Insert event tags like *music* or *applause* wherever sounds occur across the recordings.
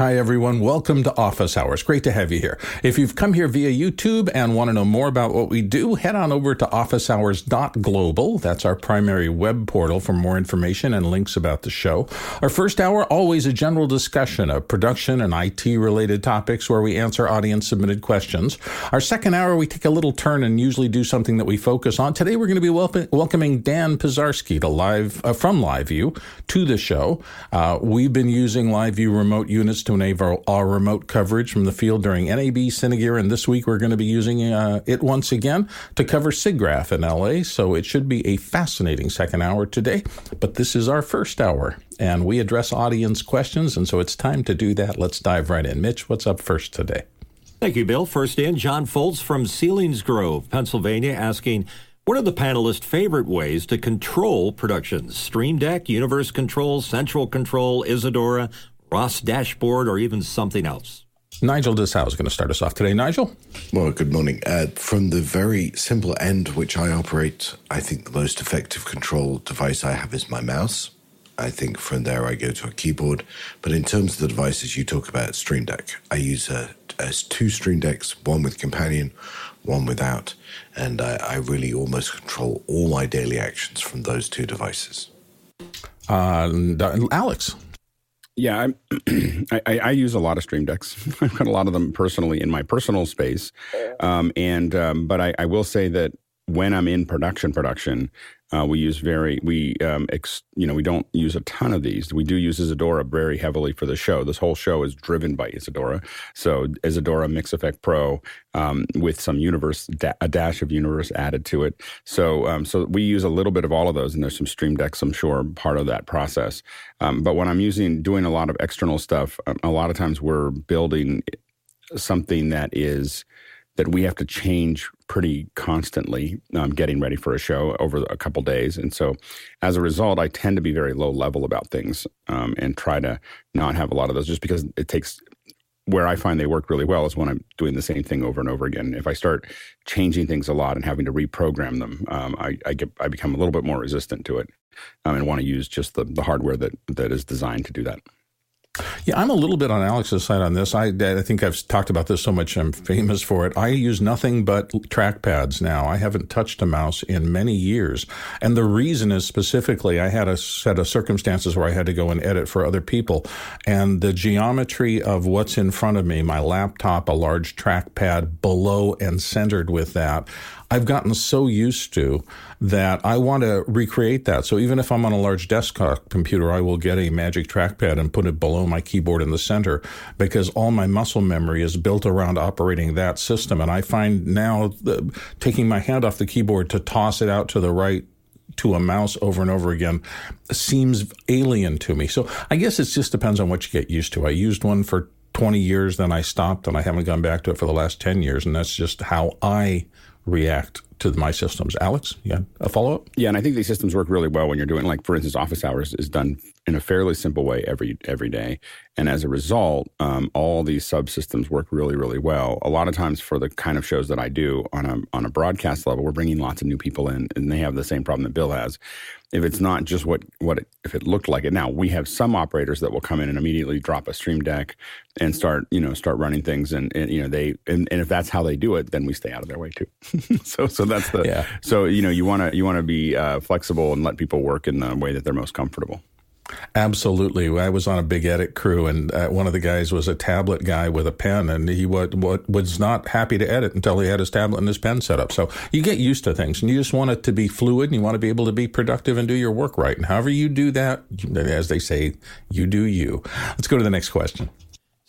Hi, everyone. Welcome to Office Hours. Great to have you here. If you've come here via YouTube and want to know more about what we do, head on over to officehours.global. That's our primary web portal for more information and links about the show. Our first hour, always a general discussion of production and IT related topics where we answer audience submitted questions. Our second hour, we take a little turn and usually do something that we focus on. Today, we're going to be wel- welcoming Dan Pisarski to live, uh, from LiveU to the show. Uh, we've been using LiveU remote units to enable our, remote coverage from the field during NAB CineGear, and this week we're going to be using uh, it once again to cover SIGGRAPH in LA. So it should be a fascinating second hour today, but this is our first hour, and we address audience questions, and so it's time to do that. Let's dive right in. Mitch, what's up first today? Thank you, Bill. First in, John Foltz from Ceilings Selinsgrove, Pennsylvania, asking. What are the panelists' favorite ways to control productions? Stream Deck, Universe Control, Central Control, Isadora, Ross dashboard, or even something else? Nigel Dessau is going to start us off today. Nigel? Well, good morning. Uh, from the very simple end which I operate, I think the most effective control device I have is my mouse. I think from there I go to a keyboard. But in terms of the devices you talk about, Stream Deck, I use a, a two Stream Decks, one with Companion, one without. And I, I really almost control all my daily actions from those two devices. Uh, Alex? Yeah, *clears throat* I, I, use a lot of Stream Decks. *laughs* I've got a lot of them personally in my personal space, um, and um, but I, I, will say that when I'm in production, production, uh, we use very we um, ex, you know we don't use a ton of these. We do use Isadora very heavily for the show. This whole show is driven by Isadora. So Isadora Mix Effect Pro um, with some universe da- a dash of universe added to it. So um, so we use a little bit of all of those, and there's some Stream Decks I'm sure part of that process. Um, but when I'm using doing a lot of external stuff, um, a lot of times we're building something that is that we have to change pretty constantly um, getting ready for a show over a couple days. And so as a result, I tend to be very low level about things um, and try to not have a lot of those just because it takes where I find they work really well is when I'm doing the same thing over and over again. If I start changing things a lot and having to reprogram them, um, I, I, get I become a little bit more resistant to it um, and want to use just the, the hardware that that is designed to do that. Yeah, I'm a little bit on Alex's side on this. I, I think I've talked about this so much I'm famous for it. I use nothing but trackpads now. I haven't touched a mouse in many years. And the reason is specifically I had a set of circumstances where I had to go and edit for other people. And the geometry of what's in front of me, my laptop, a large trackpad below and centered with that, I've gotten so used to that I want to recreate that. So even if I'm on a large desktop computer, I will get a magic trackpad and put it below my keyboard in the center because all my muscle memory is built around operating that system. And I find now the, taking my hand off the keyboard to toss it out to the right to a mouse over and over again seems alien to me. So I guess it just depends on what you get used to. I used one for 20 years, then I stopped and I haven't gone back to it for the last 10 years. And that's just how I react to my systems. Alex, yeah, a follow up? Yeah, and I think these systems work really well when you're doing, like, for instance, office hours is done in a fairly simple way every every day, and as a result, um, all these subsystems work really, really well. A lot of times, for the kind of shows that I do on a on a broadcast level, we're bringing lots of new people in, and they have the same problem that Bill has, if it's not just what what it, if it looked like it. Now we have some operators that will come in and immediately drop a stream deck and start you know start running things and, and you know they and, and if that's how they do it, then we stay out of their way too. *laughs* so so that's the yeah. so you know you want to you want to be uh, flexible and let people work in the way that they're most comfortable. Absolutely. I was on a big edit crew, and uh, one of the guys was a tablet guy with a pen, and he would, was not happy to edit until he had his tablet and his pen set up. So you get used to things, and you just want it to be fluid, and you want to be able to be productive and do your work right. And however you do that, as they say, you do you. Let's go to the next question.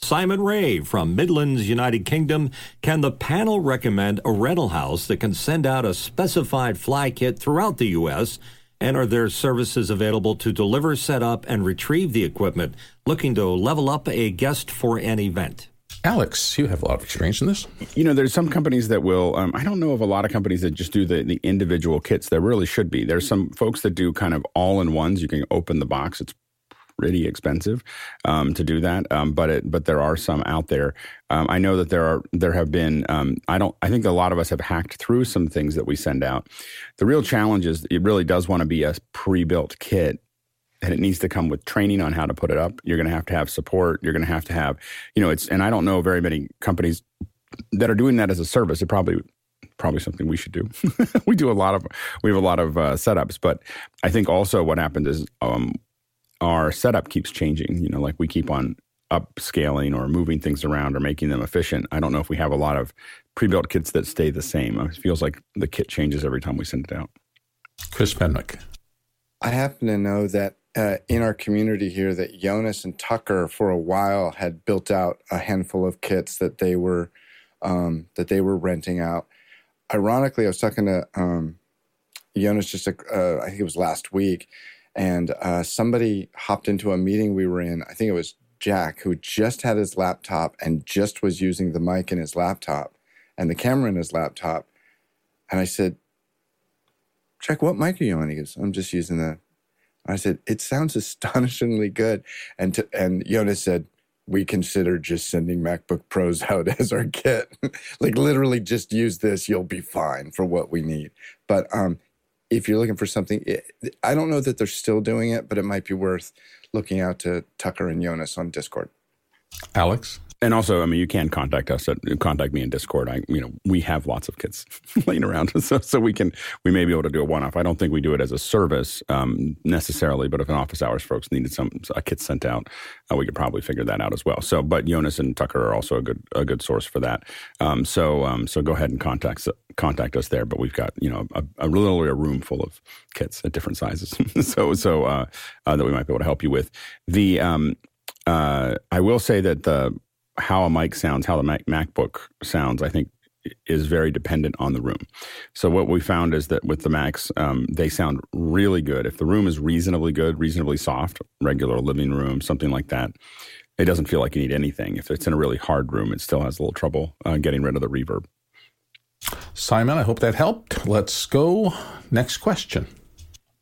Simon Ray from Midlands, United Kingdom. Can the panel recommend a rental house that can send out a specified fly kit throughout the U.S.? And are there services available to deliver, set up, and retrieve the equipment? Looking to level up a guest for an event. Alex, you have a lot of experience in this. You know, there's some companies that will. Um, I don't know of a lot of companies that just do the, the individual kits. There really should be. There's some folks that do kind of all in ones. You can open the box. It's pretty expensive um, to do that. Um, but it, but there are some out there. Um, I know that there are there have been. Um, I don't. I think a lot of us have hacked through some things that we send out. The real challenge is it really does want to be a pre-built kit and it needs to come with training on how to put it up. You're going to have to have support. You're going to have to have, you know, it's, and I don't know very many companies that are doing that as a service. It probably, probably something we should do. *laughs* we do a lot of, we have a lot of uh, setups, but I think also what happens is um, our setup keeps changing. You know, like we keep on upscaling or moving things around or making them efficient. I don't know if we have a lot of pre-built kits that stay the same. It feels like the kit changes every time we send it out. Chris Fenwick. I happen to know that uh, in our community here that Jonas and Tucker for a while had built out a handful of kits that they were um, that they were renting out. Ironically, I was talking to um, Jonas just a, uh, I think it was last week, and uh, somebody hopped into a meeting we were in. I think it was Jack who just had his laptop and just was using the mic in his laptop and the camera in his laptop, and I said, "Jack, what mic are you on?" He goes, "I'm just using the I said, it sounds astonishingly good. And to, and Jonas said, we consider just sending MacBook Pros out *laughs* as our kit. like literally just use this, you'll be fine for what we need. But um, if you're looking for something, it, I don't know that they're still doing it, but it might be worth looking out to Tucker and Jonas on Discord. Alex? And also, I mean, you can contact us at contact me in Discord. I, you know, we have lots of kits *laughs* laying around, so so we can we may be able to do a one off. I don't think we do it as a service um, necessarily, but if an office hours folks needed some a kit sent out, uh, we could probably figure that out as well. So, but Jonas and Tucker are also a good a good source for that. Um, so um, so go ahead and contact contact us there. But we've got you know a, a literally a room full of kits at different sizes, *laughs* so so uh, uh, that we might be able to help you with. The um, uh, I will say that the how a mic sounds, how the Mac, MacBook sounds, I think is very dependent on the room. So what we found is that with the Macs, um, they sound really good. If the room is reasonably good, reasonably soft, regular living room, something like that, it doesn't feel like you need anything. If it's in a really hard room, it still has a little trouble uh, getting rid of the reverb. Simon, I hope that helped. Let's go. Next question.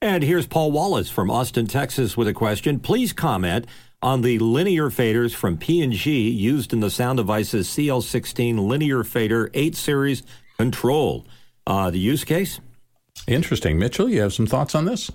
And here's Paul Wallace from Austin, Texas with a question. Please comment on the linear faders from P&G used in the Sound Devices CL16 linear fader 8 series control. Uh, the use case? Interesting. Mitchell, you have some thoughts on this?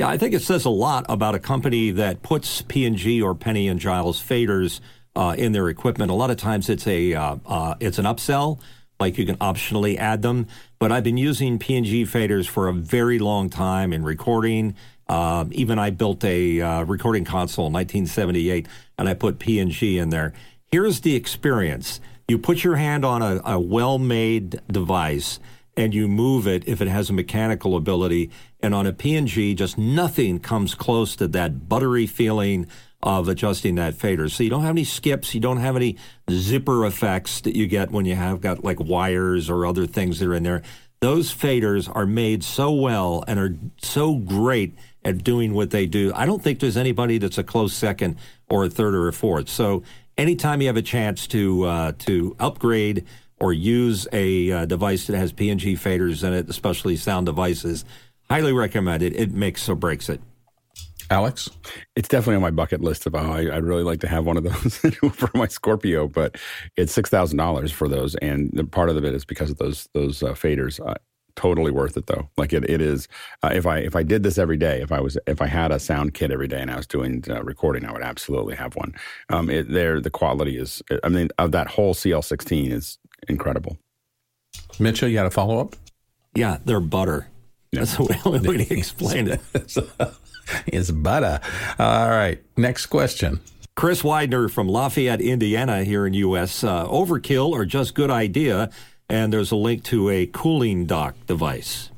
Yeah, I think it says a lot about a company that puts P&G or Penny and Giles faders uh, in their equipment. A lot of times it's a uh, uh, it's an upsell, like you can optionally add them. But I've been using P&G faders for a very long time in recording, um, even I built a uh, recording console in 1978, and I put P&G in there. Here's the experience: you put your hand on a, a well-made device, and you move it if it has a mechanical ability. And on a P&G, just nothing comes close to that buttery feeling of adjusting that fader. So you don't have any skips, you don't have any zipper effects that you get when you have got like wires or other things that are in there. Those faders are made so well and are so great at doing what they do. I don't think there's anybody that's a close second or a third or a fourth. So anytime you have a chance to uh, to upgrade or use a uh, device that has P&G faders in it, especially sound devices, highly recommend it. It makes or breaks it. Alex? It's definitely on my bucket list of oh, I, would really like to have one of those *laughs* for my Scorpio, but it's six thousand dollars for those, and part of it is because of those those uh, faders. Uh, totally worth it though. Like it, it is. Uh, if I if I did this every day, if I was if I had a sound kit every day and I was doing uh, recording, I would absolutely have one. Um, it, there, the quality is. I mean, of that whole CL16 is incredible. Mitchell, you had a follow up. Yeah, they're butter. Yeah. That's the only way to *laughs* explain it. it's butter. All right, next question. Chris Widener from Lafayette, Indiana, here in U.S. Uh, overkill or just good idea? And there's a link to a cooling dock device.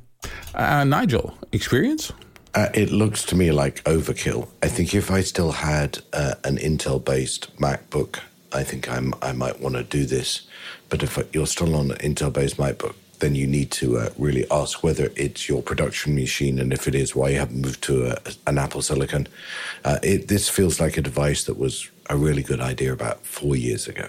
Uh, Nigel, experience? Uh, it looks to me like overkill. I think if I still had uh, an Intel-based MacBook, I think I'm, I might want to do this. But if you're still on an Intel-based MacBook, then you need to uh, really ask whether it's your production machine, and if it is, why you haven't moved to a, an Apple Silicon. Uh, it, this feels like a device that was a really good idea about four years ago.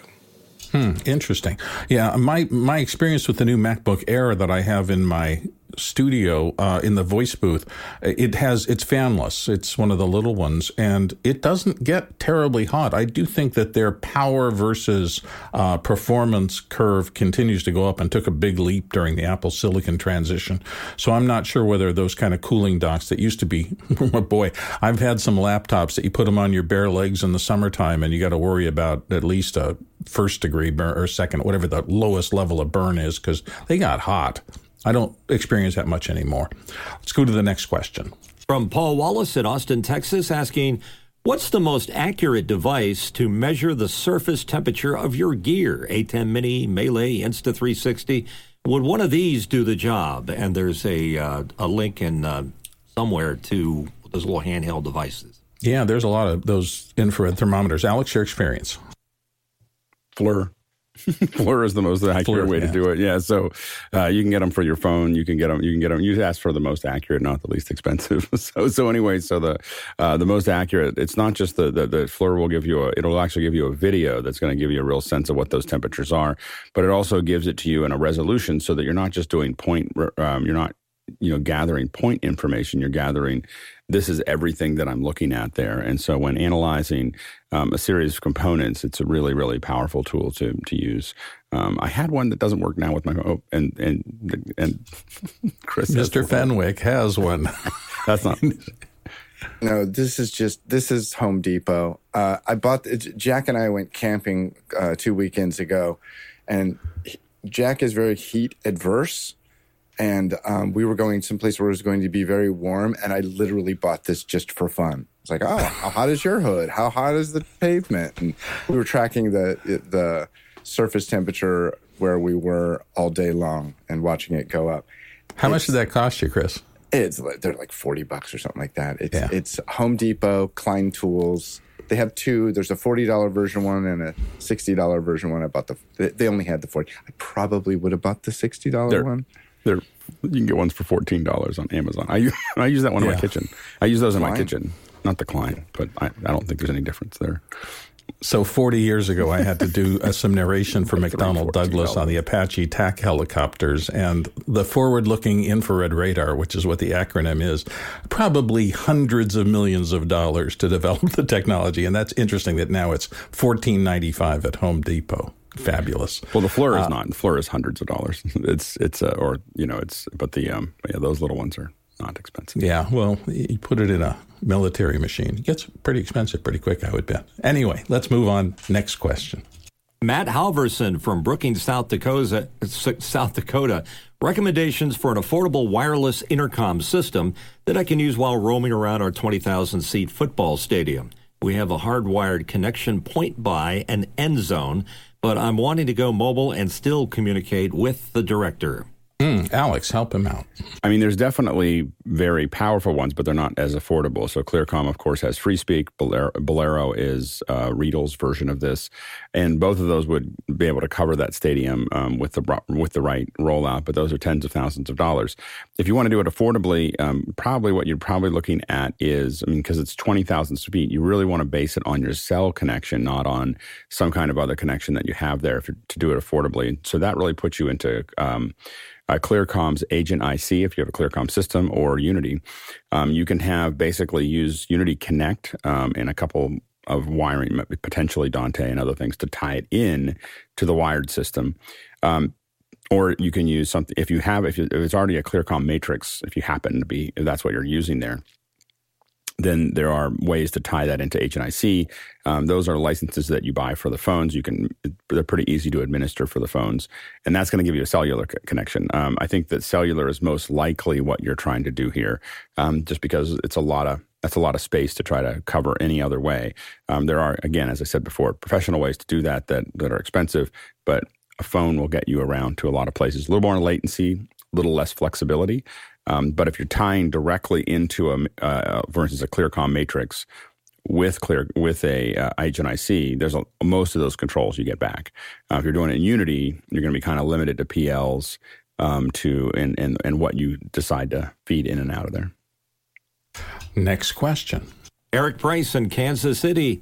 Hmm, interesting. Yeah, my my experience with the new MacBook Air that I have in my studio uh, in the voice booth. It has it's fanless. It's one of the little ones, and it doesn't get terribly hot. I do think that their power versus uh, performance curve continues to go up and took a big leap during the Apple Silicon transition. So I'm not sure whether those kind of cooling docks that used to be, *laughs* boy, I've had some laptops that you put them on your bare legs in the summertime, and you got to worry about at least a first degree burn or second, whatever the lowest level of burn is, because they got hot. I don't experience that much anymore. Let's go to the next question. From Paul Wallace at Austin, Texas, asking, What's the most accurate device to measure the surface temperature of your gear? A10 Mini, Melee, Insta360. Would one of these do the job? And there's a, uh, a link in uh, somewhere to those little handheld devices. Yeah, there's a lot of those infrared thermometers. Alex, your experience? FLIR. *laughs* FLIR is the most accurate way yeah. to do it. Yeah, so uh, you can get them for your phone. You can get them. You can get them. You ask for the most accurate, not the least expensive. *laughs* so, so anyway, so the uh, the most accurate. It's not just the, the the will give you a. It'll actually give you a video that's going to give you a real sense of what those temperatures are. But it also gives it to you in a resolution so that you're not just doing point. Um, you're not you know gathering point information you're gathering this is everything that i'm looking at there. And so when analyzing um, a series of components it's a really really powerful tool to to use. Um, i had one that doesn't work now with my oh, and and and *laughs* chris mr fenwick has one. *laughs* That's not no this is just this is home depot. Uh, i bought jack and i went camping uh, two weekends ago and jack is very heat adverse and um, we were going someplace where it was going to be very warm and i literally bought this just for fun it's like oh how hot is your hood how hot is the pavement and we were tracking the the surface temperature where we were all day long and watching it go up how it's, much did that cost you chris it's they're like 40 bucks or something like that it's yeah. it's home depot klein tools they have two. There's a forty dollar version one and a sixty dollar version one. I bought the. They only had the forty. I probably would have bought the sixty dollar one. They're you can get ones for fourteen dollars on Amazon. I *laughs* I use that one yeah. in my kitchen. I use those in my kitchen, not the Klein, but I, I don't think there's any difference there. So 40 years ago, I had to do uh, some narration for *laughs* McDonnell Douglas on the Apache TAC helicopters and the forward-looking infrared radar, which is what the acronym is. Probably hundreds of millions of dollars to develop *laughs* the technology, and that's interesting that now it's 14.95 at Home Depot fabulous. Well, the FLIR is uh, not. The FLIR is hundreds of dollars. *laughs* It's it's uh, or you know it's but the um yeah those little ones are not expensive. Yeah, well, you put it in a military machine, it gets pretty expensive pretty quick, I would bet. Anyway, let's move on. Next question. Matt Halverson from Brookings, South Dakota, South Dakota, recommendations for an affordable wireless intercom system that I can use while roaming around our 20,000 seat football stadium. We have a hardwired connection point by an end zone but I'm wanting to go mobile and still communicate with the director. Mm, Alex, help him out. I mean, there's definitely very powerful ones, but they're not as affordable. So Clearcom, of course, has FreeSpeak. Bolero, Bolero is uh, Riedel's version of this, and both of those would be able to cover that stadium um, with the with the right rollout. But those are tens of thousands of dollars. If you want to do it affordably, um, probably what you're probably looking at is, I mean, because it's twenty thousand feet, you really want to base it on your cell connection, not on some kind of other connection that you have there to do it affordably. So that really puts you into um, uh, Clearcom's Agent IC, if you have a Clearcom system, or Unity. Um, you can have basically use Unity Connect um, a couple of wiring, potentially Dante and other things to tie it in to the wired system. Um, or you can use something if you have if, you, if it's already a Clearcom matrix, if you happen to be if that's what you're using there then there are ways to tie that into Agent IC. Um, those are licenses that you buy for the phones. You can they're pretty easy to administer for the phones, and that's going to give you a cellular c- connection. Um, I think that cellular is most likely what you're trying to do here, um, just because it's a lot of that's a lot of space to try to cover any other way. Um, there are again, as I said before, professional ways to do that that that are expensive, but a phone will get you around to a lot of places. A little more latency, a little less flexibility. Um, but if you're tying directly into a, uh, for instance, a ClearCom matrix with clear with a uh, IC, there's a, most of those controls you get back. Uh, if you're doing it in Unity, you're going to be kind of limited to PLs um, to and, and and what you decide to feed in and out of there. Next question. Eric Price in Kansas City.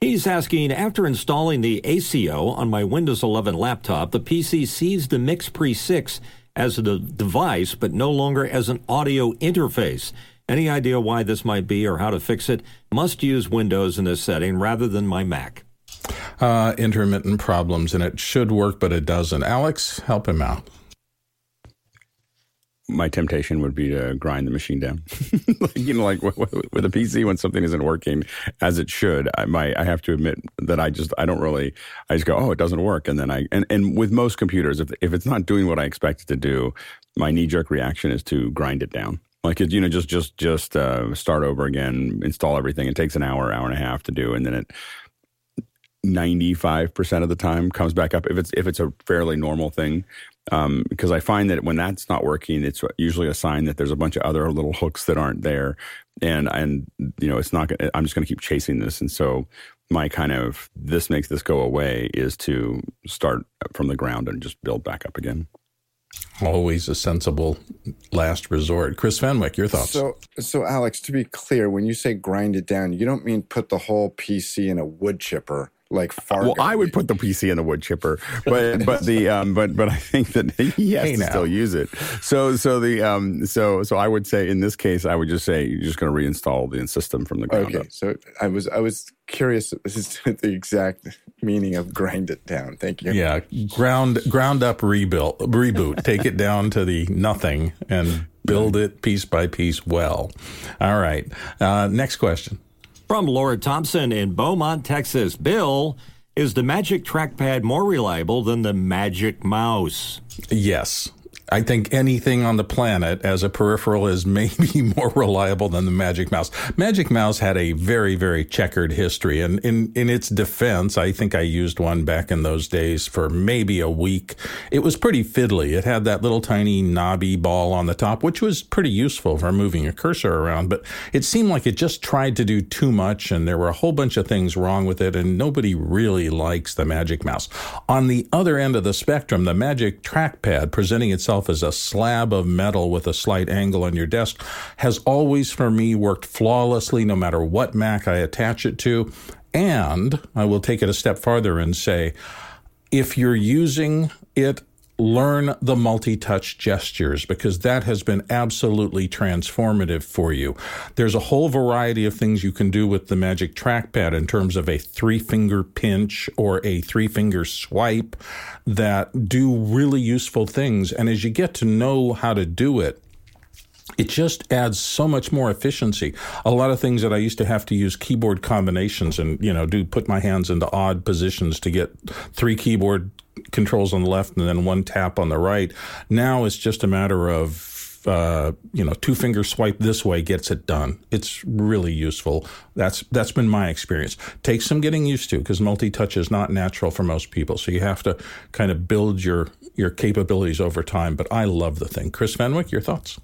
He's asking After installing the ASIO on my Windows 11 laptop, the PC sees the MixPre 6 as a device, but no longer as an audio interface. Any idea why this might be or how to fix it? Must use Windows in this setting rather than my Mac. Uh, intermittent problems, and it should work, but it doesn't. Alex, help him out my temptation would be to grind the machine down. *laughs* like, you know, like with, a PC when something isn't working as it should, I my I have to admit that I just I don't really I just go oh it doesn't work and then I and and with most computers if if it's not doing what I expect it to do, my knee jerk reaction is to grind it down. Like you know, just just just uh, start over again, install everything. It takes an hour, hour and a half to do, and then it 95% of the time comes back up if it's if it's a fairly normal thing um, because I find that when that's not working, it's usually a sign that there's a bunch of other little hooks that aren't there, and and you know it's not. Gonna, I'm just going to keep chasing this, and so my kind of this makes this go away is to start from the ground and just build back up again. Always a sensible last resort. Chris Fenwick, your thoughts? So, so Alex, to be clear, when you say grind it down, you don't mean put the whole PC in a wood chipper like far. Well, I would put the PC in the wood chipper, but *laughs* but the um, but but I think that *laughs* he has hey, to now. still use it. So so the um so so I would say in this case I would just say you're just going to reinstall the system from the ground okay, up. so I was I was curious *laughs* as to the exact meaning of grind it down. Thank you. Yeah, ground ground up rebuild reboot. Take it down to the nothing and build it piece by piece well. All right. Uh, next question. From Laura Thompson in Beaumont, Texas. Bill, is the Magic Trackpad more reliable than the Magic Mouse? Yes. I think anything on the planet as a peripheral is maybe *laughs* more reliable than the Magic Mouse. Magic Mouse had a very, very checkered history. And in, in its defense, I think I used one back in those days for maybe a week. It was pretty fiddly. It had that little tiny knobby ball on the top, which was pretty useful for moving a cursor around, but it seemed like it just tried to do too much and there were a whole bunch of things wrong with it and nobody really likes the Magic Mouse. On the other end of the spectrum, the Magic Trackpad presenting itself itself as a slab of metal with a slight angle on your desk has always, for me, worked flawlessly no matter what Mac I attach it to. And I will take it a step farther and say, if you're using it learn the multi touch gestures because that has been absolutely transformative for you. There's a whole variety of things you can do with the Magic Trackpad in terms of a three finger pinch or a three finger swipe that do really useful things. And as you get to know how to do it, it just adds so much more efficiency. A lot of things that I used to have to use keyboard combinations and, you know, do put my hands into odd positions to get three keyboard controls on the left and then one tap on the right. Now it's just a matter of uh, you know, two finger swipe this way gets it done. It's really useful. That's that's been my experience. Takes some getting used to because multi touch is not natural for most people. So you have to kind of build your your capabilities over time. But I love the thing. Chris Fenwick, your thoughts?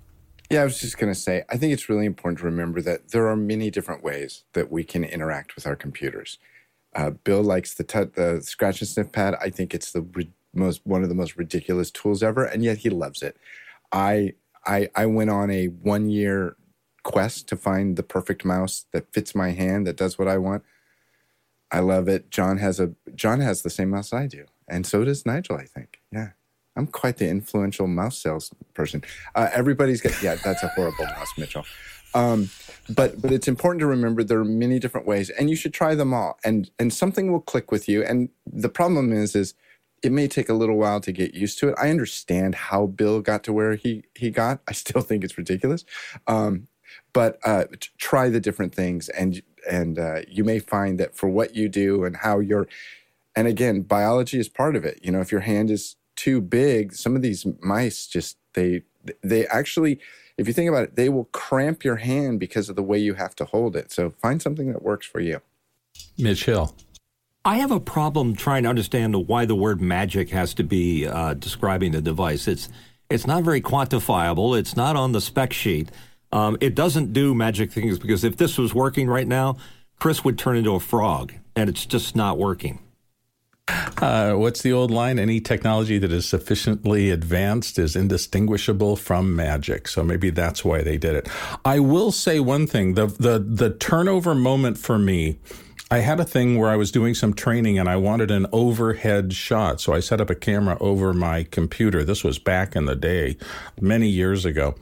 Yeah, I was just going to say, I think it's really important to remember that there are many different ways that we can interact with our computers. Uh, Bill likes the t- the scratch and sniff pad. I think it's the most one of the most ridiculous tools ever, and yet he loves it. I I I went on a one year quest to find the perfect mouse that fits my hand that does what I want. I love it. John has a John has the same mouse I do, and so does Nigel. I think. Yeah, I'm quite the influential mouse salesperson. Uh, everybody's got yeah. That's a horrible mouse, Mitchell. Um, but but it's important to remember there are many different ways, and you should try them all. And and something will click with you. And the problem is is it may take a little while to get used to it. I understand how Bill got to where he he got. I still think it's ridiculous. Um, but uh, try the different things, and and uh, you may find that for what you do and how you're, and again, biology is part of it. You know, if your hand is too big, some of these mice just they they actually if you think about it, they will cramp your hand because of the way you have to hold it. So find something that works for you. Mitch Hill. I have a problem trying to understand why the word magic has to be uh, describing the device. It's it's not very quantifiable. It's not on the spec sheet. Um, it doesn't do magic things because if this was working right now, Chris would turn into a frog, and it's just not working. Uh, what's the old line? Any technology that is sufficiently advanced is indistinguishable from magic. So maybe that's why they did it. I will say one thing: the the the turnover moment for me I had a thing where I was doing some training and I wanted an overhead shot. So I set up a camera over my computer. This was back in the day, many years ago.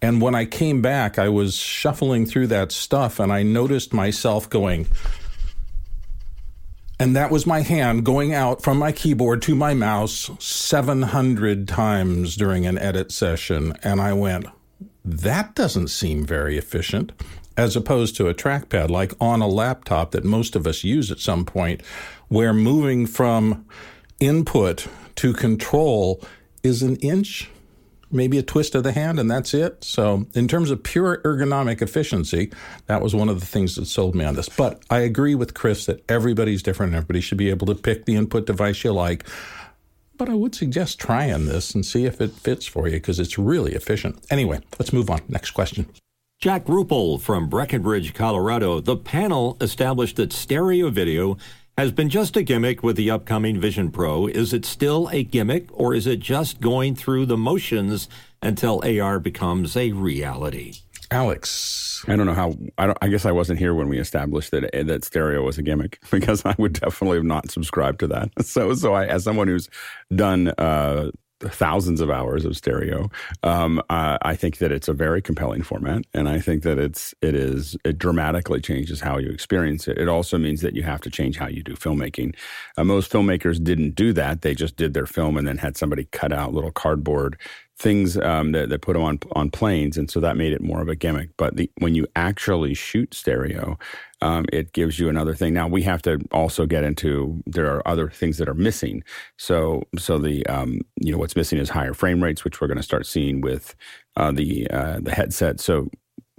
And when I came back, I was shuffling through that stuff and I noticed myself going, and that was my hand going out from my keyboard to my mouse 700 times during an edit session. And I went, that doesn't seem very efficient as opposed to a trackpad like on a laptop that most of us use at some point, where moving from input to control is an inch, maybe a twist of the hand, and that's it. So, in terms of pure ergonomic efficiency, that was one of the things that sold me on this. But I agree with Chris that everybody's different. Everybody should be able to pick the input device you like. But I would suggest trying this and see if it fits for you because it's really efficient. Anyway, let's move on. Next question. Jack Ruppel from Breckenridge, Colorado. The panel established that stereo video has been just a gimmick with the upcoming Vision Pro. Is it still a gimmick, or is it just going through the motions until AR becomes a reality? Alex, I don't know how. I, don't, I guess I wasn't here when we established that that stereo was a gimmick *laughs* because I would definitely have not subscribed to that. *laughs* So, so I, as someone who's done uh, thousands of hours of stereo. Um, uh, I think that it's a very compelling format, and I think that it's it is it dramatically changes how you experience it. It also means that you have to change how you do filmmaking. Uh, most filmmakers didn't do that; they just did their film and then had somebody cut out little cardboard things um, that, that put them on on planes, and so that made it more of a gimmick. But the, when you actually shoot stereo, um, it gives you another thing. Now we have to also get into there are other things that are missing. So so the um, you know what's missing is higher frame rates, which we're going to start seeing with uh, the uh, the headset. So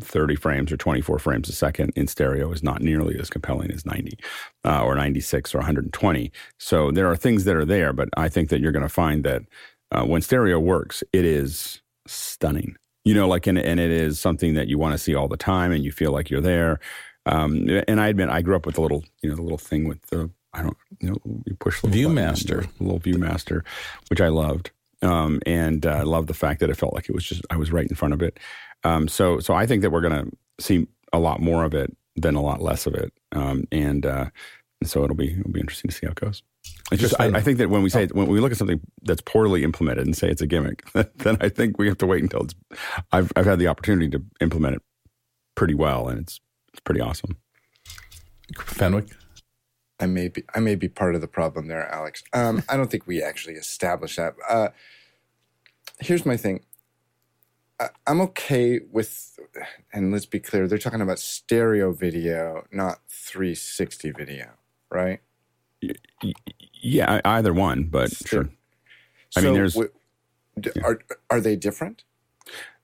30 frames or 24 frames a second in stereo is not nearly as compelling as 90 uh, or 96 or 120. So there are things that are there, but I think that you're going to find that uh, when stereo works, it is stunning. You know, like, and, and it is something that you want to see all the time and you feel like you're there. Um, and I admit, I grew up with the little, you know, the little thing with the, I don't, you know, you push the ViewMaster, little ViewMaster, which I loved. Um, and uh, I uh, love the fact that it felt like it was just, I was right in front of it. Um, so, so I think that we're going to see a lot more of it than a lot less of it. Um, and, uh, and so it'll be, it'll be interesting to see how it goes. It's just, I, I, think that when we say oh. when we look at something that's poorly implemented and say it's a gimmick, *laughs* then I think we have to wait until it's. I've I've had the opportunity to implement it pretty well, and it's it's pretty awesome. Fenwick, I may be I may be part of the problem there, Alex. Um, I don't think we actually established that. Uh, here's my thing. I, I'm okay with, and let's be clear, they're talking about stereo video, not 360 video, right? Yeah, either one, but sure. sure. I so mean, there's. W- are are they different?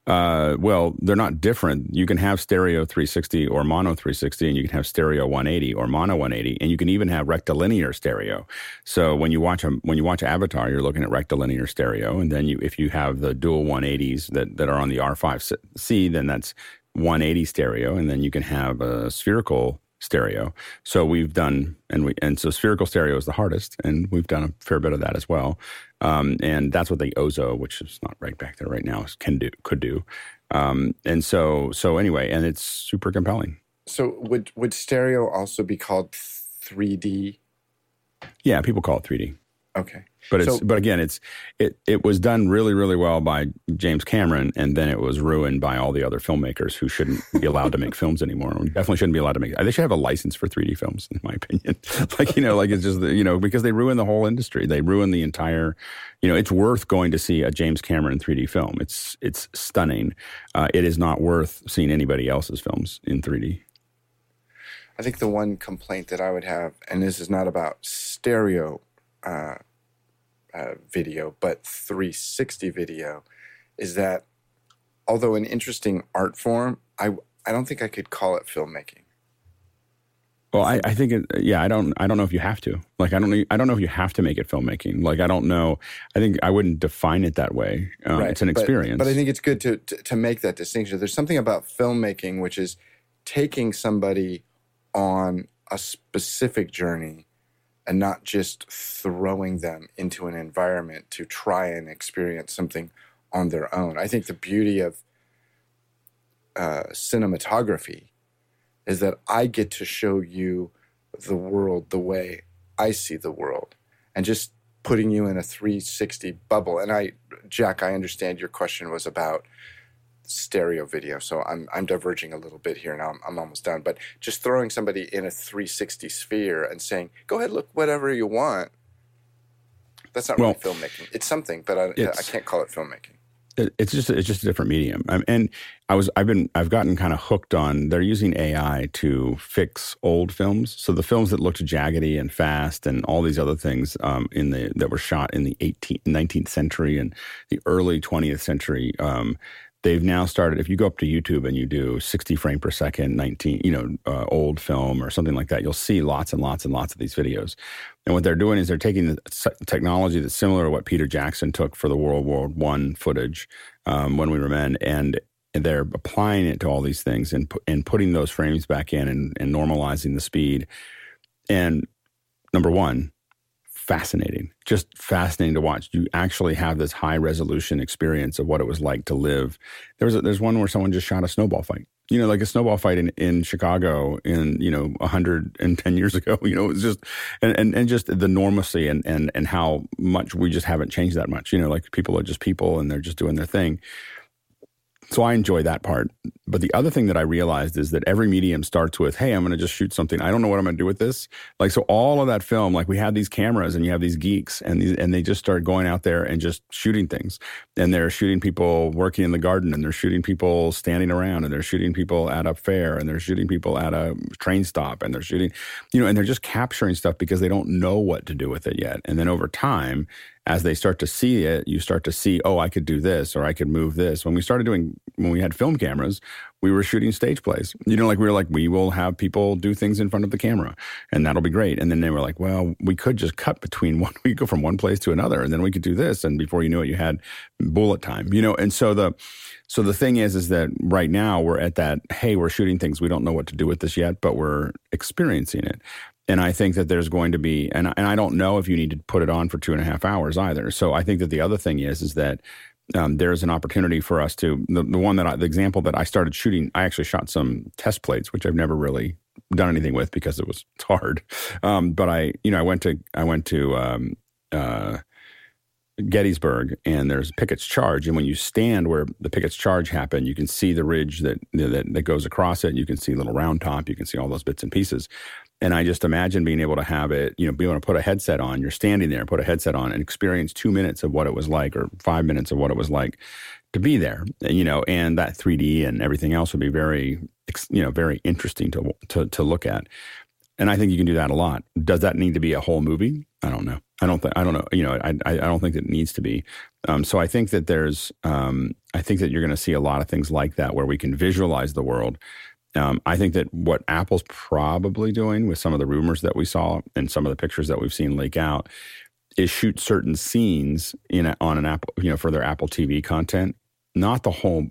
Uh, well, they're not different. You can have stereo 360 or mono 360, and you can have stereo 180 or mono 180, and you can even have rectilinear stereo. So when you watch a, when you watch Avatar, you're looking at rectilinear stereo, and then you if you have the dual 180s that that are on the R5C, then that's 180 stereo, and then you can have a spherical stereo. So we've done, and we and so spherical stereo is the hardest, and we've done a fair bit of that as well. Um, and that's what the Ozo, which is not right back there right now, can do, could do. Um, and so, so anyway, and it's super compelling. So would would stereo also be called 3D? Yeah, people call it 3D. Okay. But it's so, but again, it's it it was done really really well by James Cameron, and then it was ruined by all the other filmmakers who shouldn't be allowed to make films anymore. Definitely shouldn't be allowed to make. They should have a license for 3D films, in my opinion. *laughs* like you know, like it's just you know because they ruin the whole industry. They ruin the entire. You know, it's worth going to see a James Cameron 3D film. It's it's stunning. Uh, it is not worth seeing anybody else's films in 3D. I think the one complaint that I would have, and this is not about stereo uh, uh, video, but 360 video, is that although an interesting art form, I I don't think I could call it filmmaking. Well, I, I think it, yeah, I don't I don't know if you have to. Like I don't I don't know if you have to make it filmmaking. Like I don't know. I think I wouldn't define it that way. Um, right. It's an experience. But, but I think it's good to, to to make that distinction. There's something about filmmaking which is taking somebody on a specific journey and not just throwing them into an environment to try and experience something on their own. I think the beauty of uh, cinematography is that I get to show you the world the way I see the world and just putting you in a 360 bubble. And I, Jack, I understand your question was about stereo video. So I'm, I'm diverging a little bit here now. I'm, I'm almost done. But just throwing somebody in a 360 sphere and saying, go ahead, look whatever you want. That's not well, really filmmaking. It's something, but I, I can't call it filmmaking it's just it's just a different medium and i was i've been i've gotten kind of hooked on they're using ai to fix old films so the films that looked jaggedy and fast and all these other things um, in the that were shot in the 18th 19th century and the early 20th century um, they've now started if you go up to youtube and you do 60 frame per second 19 you know uh, old film or something like that you'll see lots and lots and lots of these videos. And what they're doing is they're taking the technology that's similar to what peter jackson took for the world war one footage um, when we were men and they're applying it to all these things and, and putting those frames back in and, and normalizing the speed. And number one fascinating, just fascinating to watch. You actually have this high resolution experience of what it was like to live. There was a, there's one where someone just shot a snowball fight. You know, like a snowball fight in, in Chicago in, you know, 110 years *laughs* ago. You know, it's just, and, and, and just the normacy and, and, and how much we just haven't changed that much. You know, like people are just people and they're just doing their thing. So I enjoy that part. But the other thing that I realized is that every medium starts with, hey, I'm going to just shoot something. I don't know what I'm going to do with this. Like, so all of that film, like we have these cameras and you have these geeks and these, and they just start going out there and just shooting things. And they're shooting people working in the garden and they're shooting people standing around and they're shooting people at a fair and they're shooting people at a train stop and they're shooting, you know, and they're just capturing stuff because they don't know what to do with it yet. And then over time, as they start to see it, you start to see, oh, I could do this or I could move this. When we started doing, when we had film cameras, we were shooting stage plays. You know, like we were like, we will have people do things in front of the camera and that'll be great. And then they were like, well, we could just cut between *laughs* one, we go from one place to another and then we could do this. And before you knew it, you had bullet time, you know? And so the, so the thing is, is that right now we're at that, hey, we're shooting things. We don't know what to do with this yet, but we're experiencing it. And I think that there's going to be, and, and I don't know if you need to put it on for two and a half hours either. So I think that the other thing is, is that um, there's an opportunity for us to, the, the one that I, the example that I started shooting, I actually shot some test plates, which I've never really done anything with because it was hard. Um, but I, you know, I went to, I went to, um, uh, Gettysburg and there's Pickett's Charge. And when you stand where the Pickett's Charge happened, you can see the ridge that, that, that goes across it. You can see little round top. You can see all those bits and pieces. And I just imagine being able to have it, you know, be able to put a headset on. You're standing there, put a headset on, and experience two minutes of what it was like, or five minutes of what it was like to be there. You know, and that 3D and everything else would be very, you know, very interesting to to to look at. And I think you can do that a lot. Does that need to be a whole movie? I don't know. I don't think I don't know. You know, I I don't think it needs to be. Um, so I think that there's um, I think that you're going to see a lot of things like that where we can visualize the world um, I think that what Apple's probably doing with some of the rumors that we saw and some of the pictures that we've seen leak out is shoot certain scenes in a, on an Apple, you know, for their Apple TV content, not the whole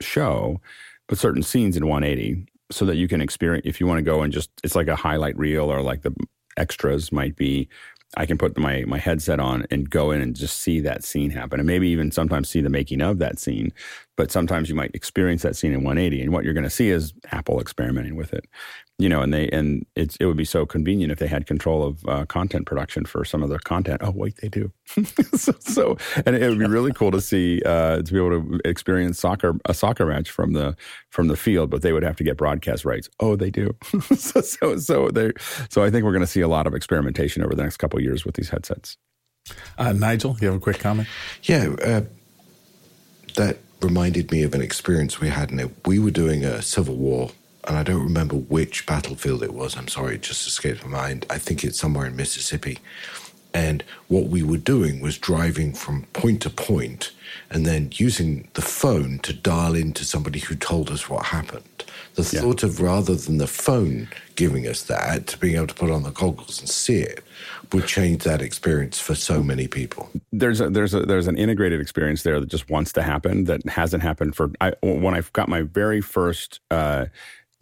show, but certain scenes in 180, so that you can experience. If you want to go and just, it's like a highlight reel or like the extras might be I can put my my headset on and go in and just see that scene happen, and maybe even sometimes see the making of that scene. But sometimes you might experience that scene in 180, and what you're going to see is Apple experimenting with it you know, and they and it's it would be so convenient if they had control of uh, content production for some of their content. Oh wait, they do. *laughs* so, so, and it would be really cool to see uh, to be able to experience soccer a soccer match from the from the field, but they would have to get broadcast rights. Oh, they do. *laughs* so so so they so I think we're going to see a lot of experimentation over the next couple years with these headsets. Uh, Nigel, you have a quick comment? Yeah, uh, that reminded me of an experience we had in it. We were doing a Civil War and I don't remember which battlefield it was. I'm sorry, it just escaped my mind. I think it's somewhere in Mississippi. And what we were doing was driving from point to point and then using the phone to dial into somebody who told us what happened. The yeah. thought of rather than the phone giving us that, to being able to put on the goggles and see it, would change that experience for so many people. There's a, there's a, there's an integrated experience there that just wants to happen that hasn't happened for. I, when I got my very first. Uh,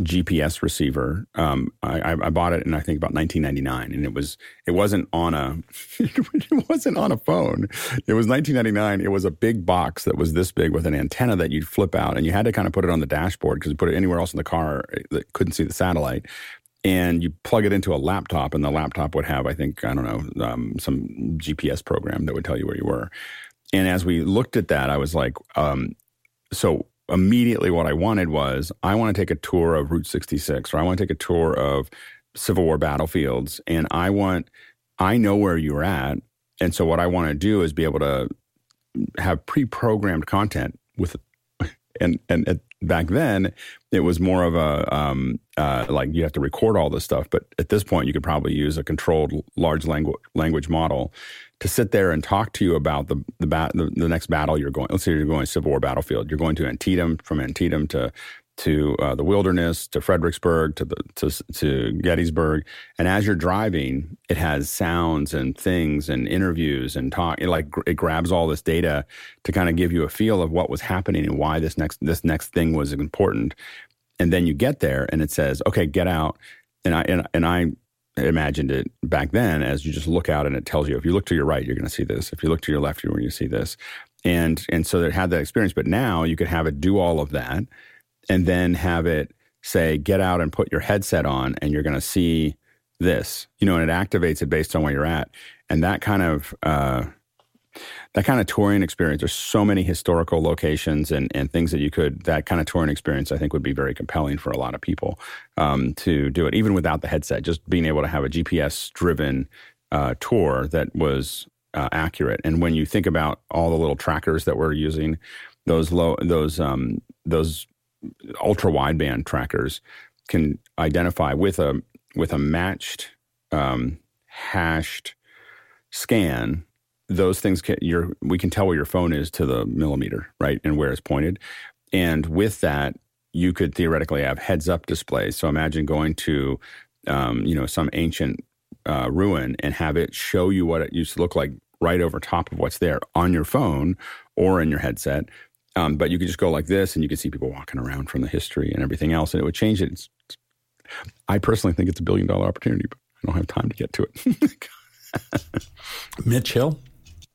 GPS receiver. Um, I, I, bought it in I think about 1999, and it was it wasn't on a *laughs* it wasn't on a phone. It was 1999. It was a big box that was this big with an antenna that you'd flip out, and you had to kind of put it on the dashboard because you put it anywhere else in the car that couldn't see the satellite. and you plug it into a laptop, and the laptop would have, I think, I don't know, um, some GPS program that would tell you where you were. And as we looked at that, I was like, um, so immediately what I wanted was I want to take a tour of Route 66 or I want to take a tour of Civil War battlefields and I want I know where you're at and so what I want to do is be able to have pre-programmed content with *laughs* and and back then it was more of a um, uh, like you have to record all this stuff but at this point you could probably use a controlled large language language model to sit there and talk to you about the the, bat, the, the next battle you're going. Let's say you're going Civil War battlefield. You're going to Antietam, from Antietam to to uh, the Wilderness, to Fredericksburg, to the to to Gettysburg. And as you're driving, it has sounds and things and interviews and talk. It like it grabs all this data to kind of give you a feel of what was happening and why this next this next thing was important. And then you get there, and it says, "Okay, get out." And I and, and I imagined it back then as you just look out and it tells you if you look to your right you're going to see this if you look to your left you're going to see this and and so it had that experience but now you could have it do all of that and then have it say get out and put your headset on and you're going to see this you know and it activates it based on where you're at and that kind of uh, that kind of touring experience, there's so many historical locations and, and things that you could, that kind of touring experience, I think would be very compelling for a lot of people um, to do it, even without the headset, just being able to have a GPS driven uh, tour that was uh, accurate. And when you think about all the little trackers that we're using, those low, those, um, those ultra wideband trackers can identify with a, with a matched, um, hashed scan those things can your we can tell where your phone is to the millimeter, right, and where it's pointed. And with that, you could theoretically have heads up displays. So imagine going to, um, you know, some ancient uh, ruin and have it show you what it used to look like right over top of what's there on your phone or in your headset. Um, but you could just go like this, and you could see people walking around from the history and everything else, and it would change it. It's, I personally think it's a billion dollar opportunity, but I don't have time to get to it. *laughs* Mitch Hill.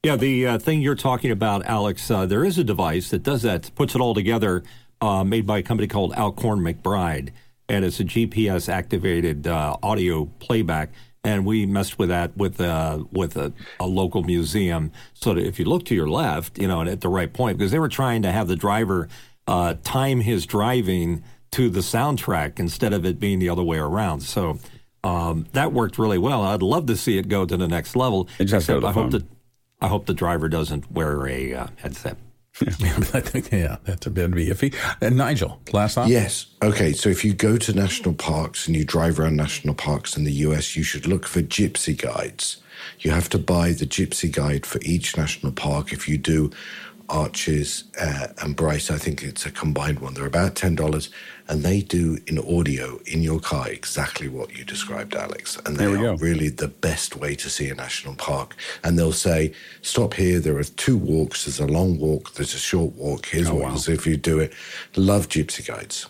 Yeah, the uh, thing you're talking about, Alex, uh, there is a device that does that, puts it all together, uh, made by a company called Alcorn McBride, and it's a GPS activated uh, audio playback. And we messed with that with uh, with a, a, local museum, so that if you look to your left, you know, and at the right point, because they were trying to have the driver uh, time his driving to the soundtrack instead of it being the other way around. So um, that worked really well. I'd love to see it go to the next level. It just I hope that I hope the driver doesn't wear a uh, headset. *laughs* yeah, *laughs* I think yeah, that's a bit iffy. And Nigel, last thought. Yes. Okay. So if you go to national parks and you drive around national parks in the US, you should look for gypsy guides. You have to buy the gypsy guide for each national park. If you do Arches uh, and Bryce, I think it's a combined one. They're about ten dollars, and they do in audio in your car exactly what you described, Alex. And they are go. really the best way to see a national park. And they'll say, "Stop here. There are two walks. There's a long walk. There's a short walk. Here's oh, what wow. if you do it." Love gypsy guides.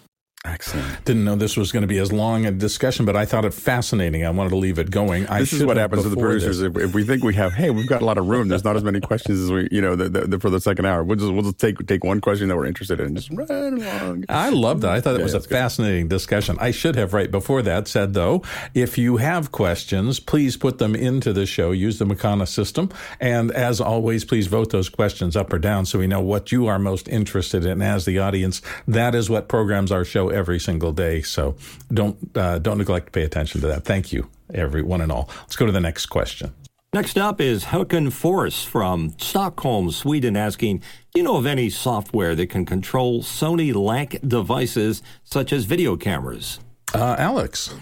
Excellent. Didn't know this was going to be as long a discussion, but I thought it fascinating. I wanted to leave it going. I this is what happens to the producers. If, if, we think we have, hey, we've got a lot of room. There's not as many questions as we, you know, the, the, for the second hour. We'll just we'll just take take one question that we're interested in, and just run along. I love that. I thought it yeah, was a fascinating discussion. I should have right before that said though, if you have questions, please put them into the show. Use the Makana system, and as always, please vote those questions up or down so we know what you are most interested in as the audience. That is what programs our show every single day. So don't uh, don't neglect to pay attention to that. Thank you, everyone and all. Let's go to the next question. Next up is Håkan Force from Stockholm, Sweden, asking, Do you know of any software that can control Sony LANC devices such as video cameras? Uh, Alex.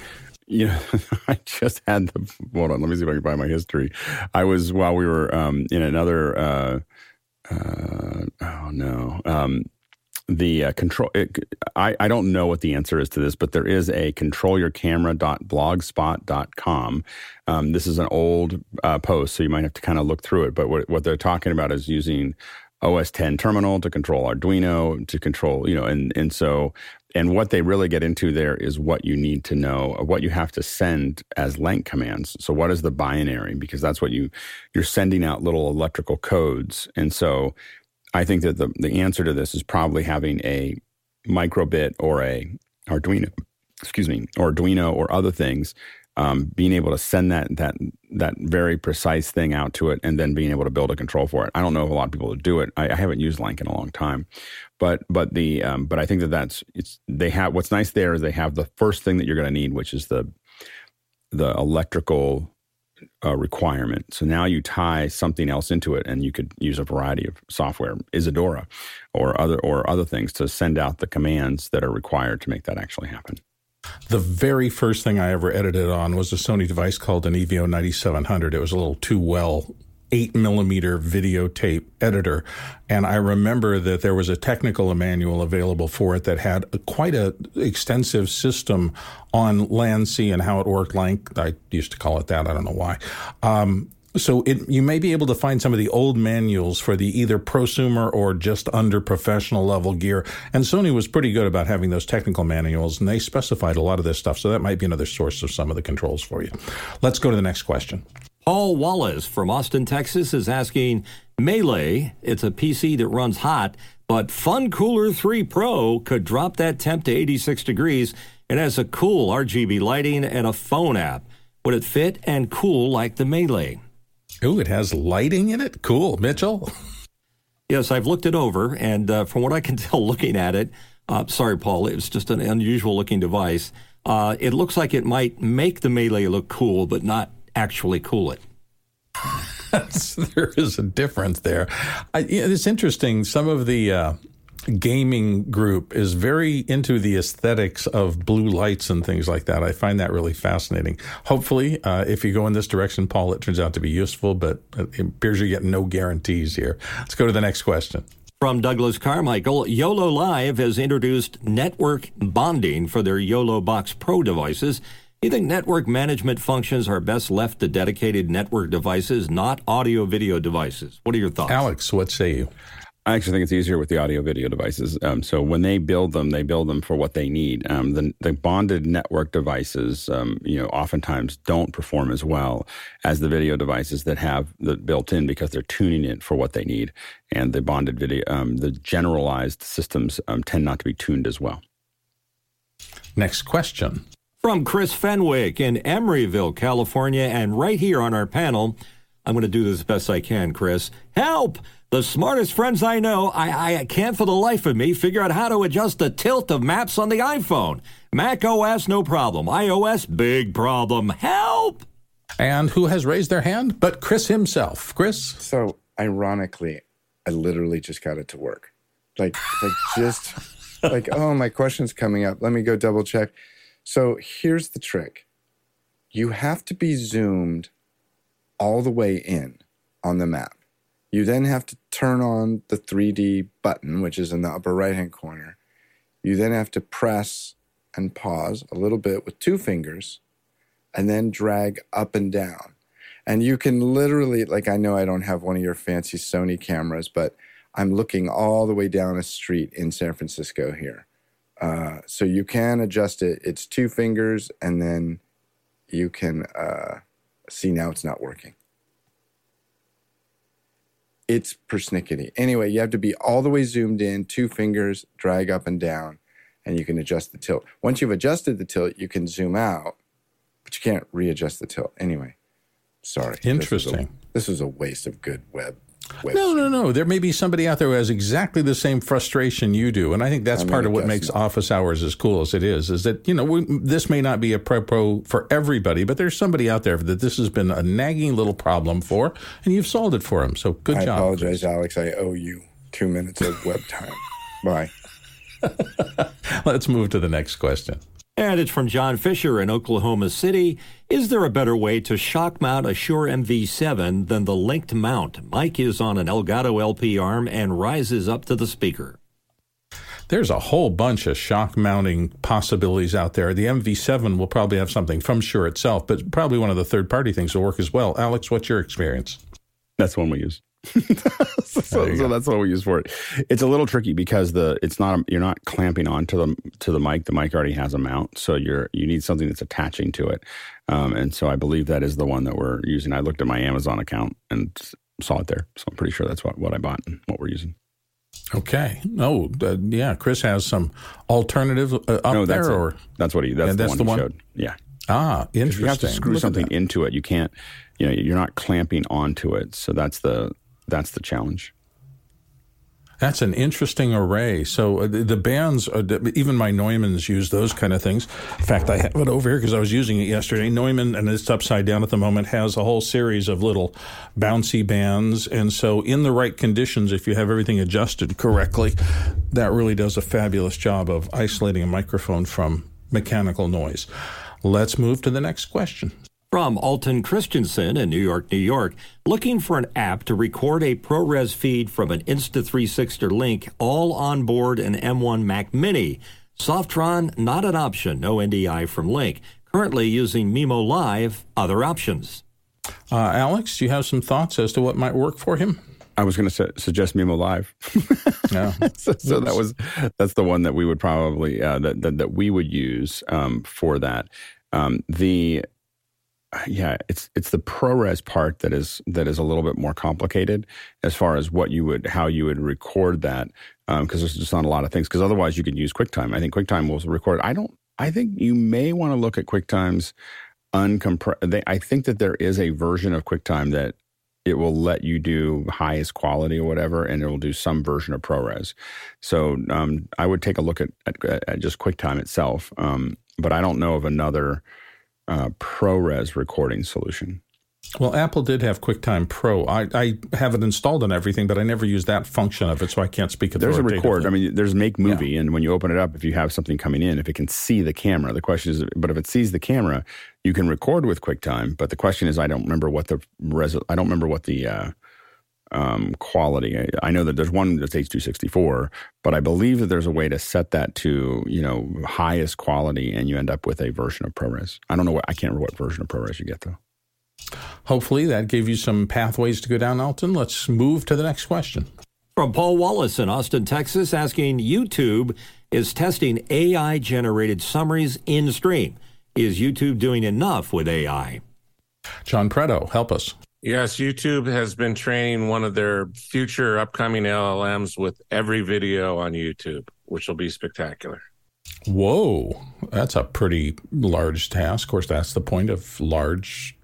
Yeah, *laughs* I just had the. Hold on, let me see if I can find my history. I was while we were um, in another. Uh, uh, oh no, um, the uh, control it, I, I don't know what the answer is to this but there is a controlyourcamera.blogspot.com um, this is an old uh, post so you might have to kind of look through it but what, what they're talking about is using os 10 terminal to control arduino to control you know and and so and what they really get into there is what you need to know what you have to send as LANC commands. So what is the binary? Because that's what you you're sending out little electrical codes. And so I think that the, the answer to this is probably having a microbit or a Arduino excuse me, or Arduino or other things, um, being able to send that that that very precise thing out to it, and then being able to build a control for it. I don't know if a lot of people do it. I, I haven't used LANC in a long time, but but the um, but I think that that's it's they have what's nice there is they have the first thing that you're going to need, which is the the electrical uh, requirement. So now you tie something else into it, and you could use a variety of software, Isadora, or other or other things to send out the commands that are required to make that actually happen. The very first thing I ever edited on was a Sony device called an EVO 9700. It was a little too well eight millimeter videotape editor. And I remember that there was a technical manual available for it that had a, quite a extensive system on LAN-C and how it worked. Like I used to call it that. I don't know why. Um, so it, you may be able to find some of the old manuals for the either prosumer or just under professional level gear. And Sony was pretty good about having those technical manuals, and they specified a lot of this stuff. So that might be another source of some of the controls for you. Let's go to the next question. Paul Wallace from Austin, Texas is asking Melee, it's a PC that runs hot, but Fun Cooler 3 Pro could drop that temp to 86 degrees. It has a cool RGB lighting and a phone app. Would it fit and cool like the Melee? Ooh, it has lighting in it? Cool. Mitchell? Yes, I've looked it over, and uh, from what I can *laughs* tell looking at it, uh, sorry, Paul, it's just an unusual looking device. Uh, it looks like it might make the Melee look cool, but not actually cool it. there is a difference there. I, it's interesting. Some of the uh, gaming group is very into the aesthetics of blue lights and things like that. I find that really fascinating. Hopefully, uh, if you go in this direction, Paul, it turns out to be useful, but it appears you're getting no guarantees here. Let's go to the next question. From Douglas Carmichael, YOLO Live has introduced network bonding for their YOLO Box Pro devices. You think network management functions are best left to dedicated network devices, not audio video devices? What are your thoughts? Alex, what say you? I actually think it's easier with the audio video devices. Um, so when they build them, they build them for what they need. Um, the, the, bonded network devices, um, you know, oftentimes don't perform as well as the video devices that have the built in because they're tuning it for what they need. And the bonded video, um, the generalized systems um, tend not to be tuned as well. Next question. From Chris Fenwick in Emeryville, California, and right here on our panel, I'm going to do this best I can, Chris. Help! The smartest friends I know, I, I can't for the life of me figure out how to adjust the tilt of maps on the iPhone. Mac OS, no problem. iOS, big problem. Help! And who has raised their hand? But Chris himself. Chris? So, ironically, I literally just got it to work. Like, like just like, oh, my question's coming up. Let me go double check. So, here's the trick you have to be zoomed all the way in on the map. You then have to turn on the 3D button, which is in the upper right hand corner. You then have to press and pause a little bit with two fingers and then drag up and down. And you can literally, like, I know I don't have one of your fancy Sony cameras, but I'm looking all the way down a street in San Francisco here. Uh, so you can adjust it. It's two fingers, and then you can uh, see now it's not working it's persnickety. Anyway, you have to be all the way zoomed in, two fingers, drag up and down, and you can adjust the tilt. Once you've adjusted the tilt, you can zoom out, but you can't readjust the tilt. Anyway, sorry. Interesting. This was a, this was a waste of good web no, no, no. There may be somebody out there who has exactly the same frustration you do, and I think that's I mean, part of what makes not. office hours as cool as it is. Is that you know we, this may not be a pro pro for everybody, but there's somebody out there that this has been a nagging little problem for, and you've solved it for them. So good I job. I apologize, Alex. I owe you two minutes of web time. *laughs* Bye. Let's move to the next question. And it's from John Fisher in Oklahoma City. Is there a better way to shock mount a Shure MV7 than the linked mount? Mike is on an Elgato LP arm and rises up to the speaker. There's a whole bunch of shock mounting possibilities out there. The MV7 will probably have something from Shure itself, but probably one of the third party things will work as well. Alex, what's your experience? That's the one we use. *laughs* so, so that's what we use for it. It's a little tricky because the it's not you're not clamping onto the to the mic. The mic already has a mount, so you're you need something that's attaching to it. Um, and so I believe that is the one that we're using. I looked at my Amazon account and saw it there, so I'm pretty sure that's what what I bought and what we're using. Okay. No, uh, yeah. Chris has some alternative uh, up no, there, that's or that's what he. That's, the that's one the he one? showed. Yeah. ah, interesting. you have to screw Look something into it, you can't. You know, you're not clamping onto it. So that's the that's the challenge. That's an interesting array. So uh, the, bands, uh, even my Neumanns use those kind of things. In fact, I have it over here because I was using it yesterday. Neumann, and it's upside down at the moment, has a whole series of little bouncy bands. And so, in the right conditions, if you have everything adjusted correctly, that really does a fabulous job of isolating a microphone from mechanical noise. Let's move to the next question. From Alton Christensen in New York, New York, looking for an app to record a ProRes feed from an Insta360 link all on board an M1 Mac Mini. Softron, not an option, no NDI from Link. Currently using Mimo Live, other options. Uh, Alex, do you have some thoughts as to what might work for him? I was going to su- suggest Mimo Live. Yeah. *laughs* so, so that was that's the one that we would probably uh, that, that that we would use um, for that. Um, the yeah, it's it's the ProRes part that is that is a little bit more complicated as far as what you would how you would record that because there's just not a lot of things because otherwise you could use QuickTime. I think QuickTime will record. I don't. I think you may want to look at QuickTime's uncompressed. I think that there is a version of QuickTime that it will let you do highest quality or whatever, and it will do some version of ProRes. So um, I would take a look at, at, at just QuickTime itself, um, but I don't know of another uh, ProRes recording solution. Well, Apple did have QuickTime Pro. I, I have it installed on everything, but I never use that function of it, so I can't speak There's a record. I mean, there's make movie, and when you open it up, if you have something coming in, if it can see the camera, the question is, but if it sees the camera, you can record with QuickTime. But the question is, I don't remember what the res- I don't remember what the uh, um, quality. I, I know that there's one that's H264, but I believe that there's a way to set that to you know highest quality, and you end up with a version of ProRes. I don't know what I can't remember what version of ProRes you get though. Hopefully, that gave you some pathways to go down, Alton. Let's move to the next question. From Paul Wallace in Austin, Texas, asking YouTube is testing AI generated summaries in stream. Is YouTube doing enough with AI? John Preto, help us. Yes, YouTube has been training one of their future upcoming LLMs with every video on YouTube, which will be spectacular. Whoa, that's a pretty large task. Of course, that's the point of large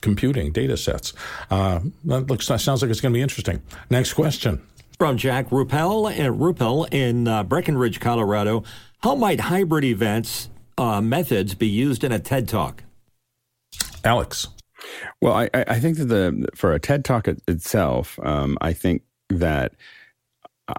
computing data sets. Uh, that looks that sounds like it's going to be interesting. Next question. From Jack Ruppel and Ruppel in uh, Breckenridge, Colorado, how might hybrid events uh, methods be used in a TED Talk? Alex. Well, I, I think that the for a TED Talk it, itself, um, I think that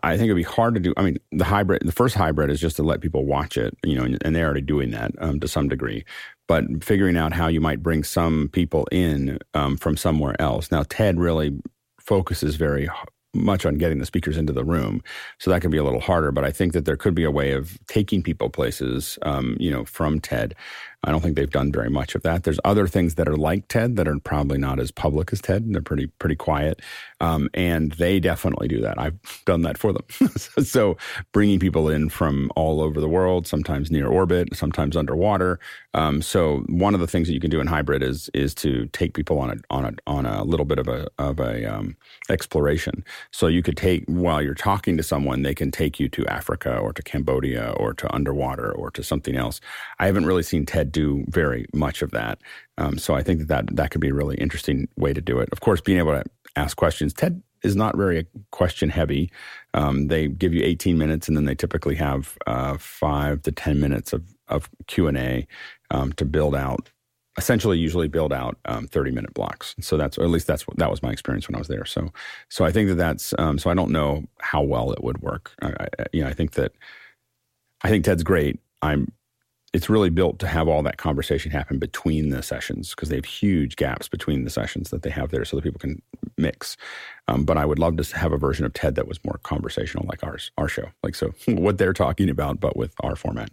I think it'd be hard to do. I mean, the hybrid, the first hybrid is just to let people watch it, you know, and, and they're already doing that um, to some degree. But figuring out how you might bring some people in um, from somewhere else. Now, TED really focuses very much on getting the speakers into the room, so that can be a little harder. But I think that there could be a way of taking people places, um, you know, from TED. I don't think they've done very much of that. There's other things that are like TED that are probably not as public as TED. They're pretty pretty quiet, um, and they definitely do that. I've done that for them. *laughs* so bringing people in from all over the world, sometimes near orbit, sometimes underwater. Um, so one of the things that you can do in hybrid is is to take people on a on a on a little bit of a of a um, exploration. So you could take while you're talking to someone, they can take you to Africa or to Cambodia or to underwater or to something else. I haven't really seen TED do very much of that. Um, so I think that, that that could be a really interesting way to do it. Of course, being able to ask questions. TED is not very question heavy. Um, they give you 18 minutes, and then they typically have uh, five to 10 minutes of of Q and A um, to build out. Essentially, usually build out um, 30 minute blocks. So that's, or at least that's that was my experience when I was there. So, so I think that that's. Um, so I don't know how well it would work. I, I, you know, I think that I think Ted's great. I'm it's really built to have all that conversation happen between the sessions because they have huge gaps between the sessions that they have there so that people can mix. Um, but I would love to have a version of TED that was more conversational like ours, our show. Like, so *laughs* what they're talking about, but with our format.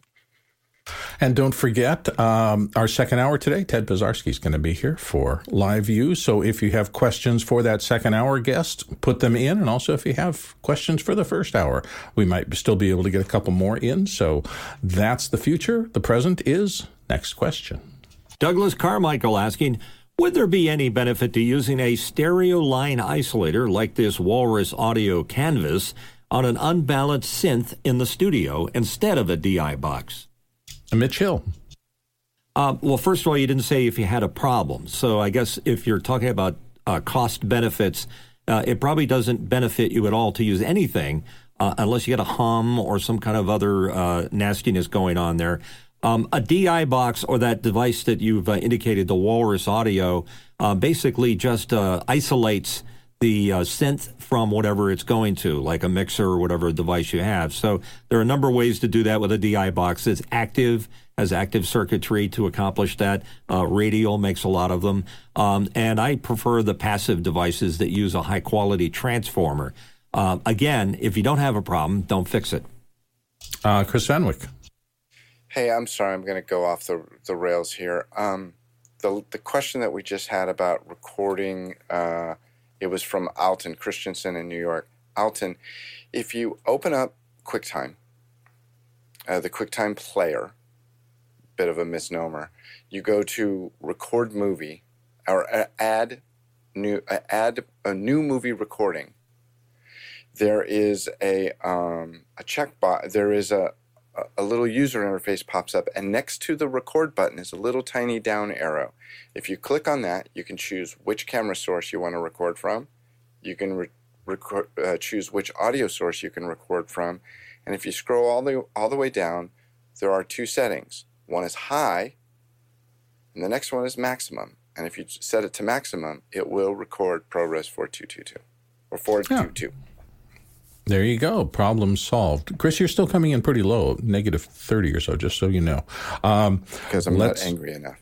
And don't forget, um, our second hour today, Ted Pisarski is going to be here for LiveU. So if you have questions for that second hour guest, put them in. And also, if you have questions for the first hour, we might still be able to get a couple more in. So that's the future. The present is next question. Douglas Carmichael asking, would there be any benefit to using a stereo line isolator like this Walrus Audio Canvas on an unbalanced synth in the studio instead of a DI box? Mitch Hill. Uh, well, first of all, you didn't say if you had a problem. So I guess if you're talking about uh, cost benefits, uh, it probably doesn't benefit you at all to use anything uh, unless you get a hum or some kind of other uh, nastiness going on there. Um, a DI box or that device that you've uh, indicated, the Walrus Audio, basically just isolates the uh, synth from whatever it's going to, like a mixer or whatever device you have. So there are a number of ways to do that with a DI box. It's active, has active circuitry to accomplish that. Uh, Radial makes a lot of them. Um, and I prefer the passive devices that use a high quality transformer. Uh, again, if you don't have a problem, don't fix it. Uh, Chris Fenwick. Hey, I'm sorry, I'm going to go off the, the rails here. Um, the, the question that we just had about recording uh, it was from Alton Christensen in New York. Alton, if you open up QuickTime, uh, the QuickTime player, bit of a misnomer, you go to record movie or add new add a new movie recording. There is a um, a check box. There is a a little user interface pops up, and next to the record button is a little tiny down arrow. If you click on that, you can choose which camera source you want to record from. You can re- record, uh, choose which audio source you can record from, and if you scroll all the all the way down, there are two settings. One is high, and the next one is maximum. And if you set it to maximum, it will record ProRes 4222 or 422. Yeah. There you go. Problem solved. Chris, you're still coming in pretty low, negative 30 or so, just so you know. Um, because I'm not angry enough.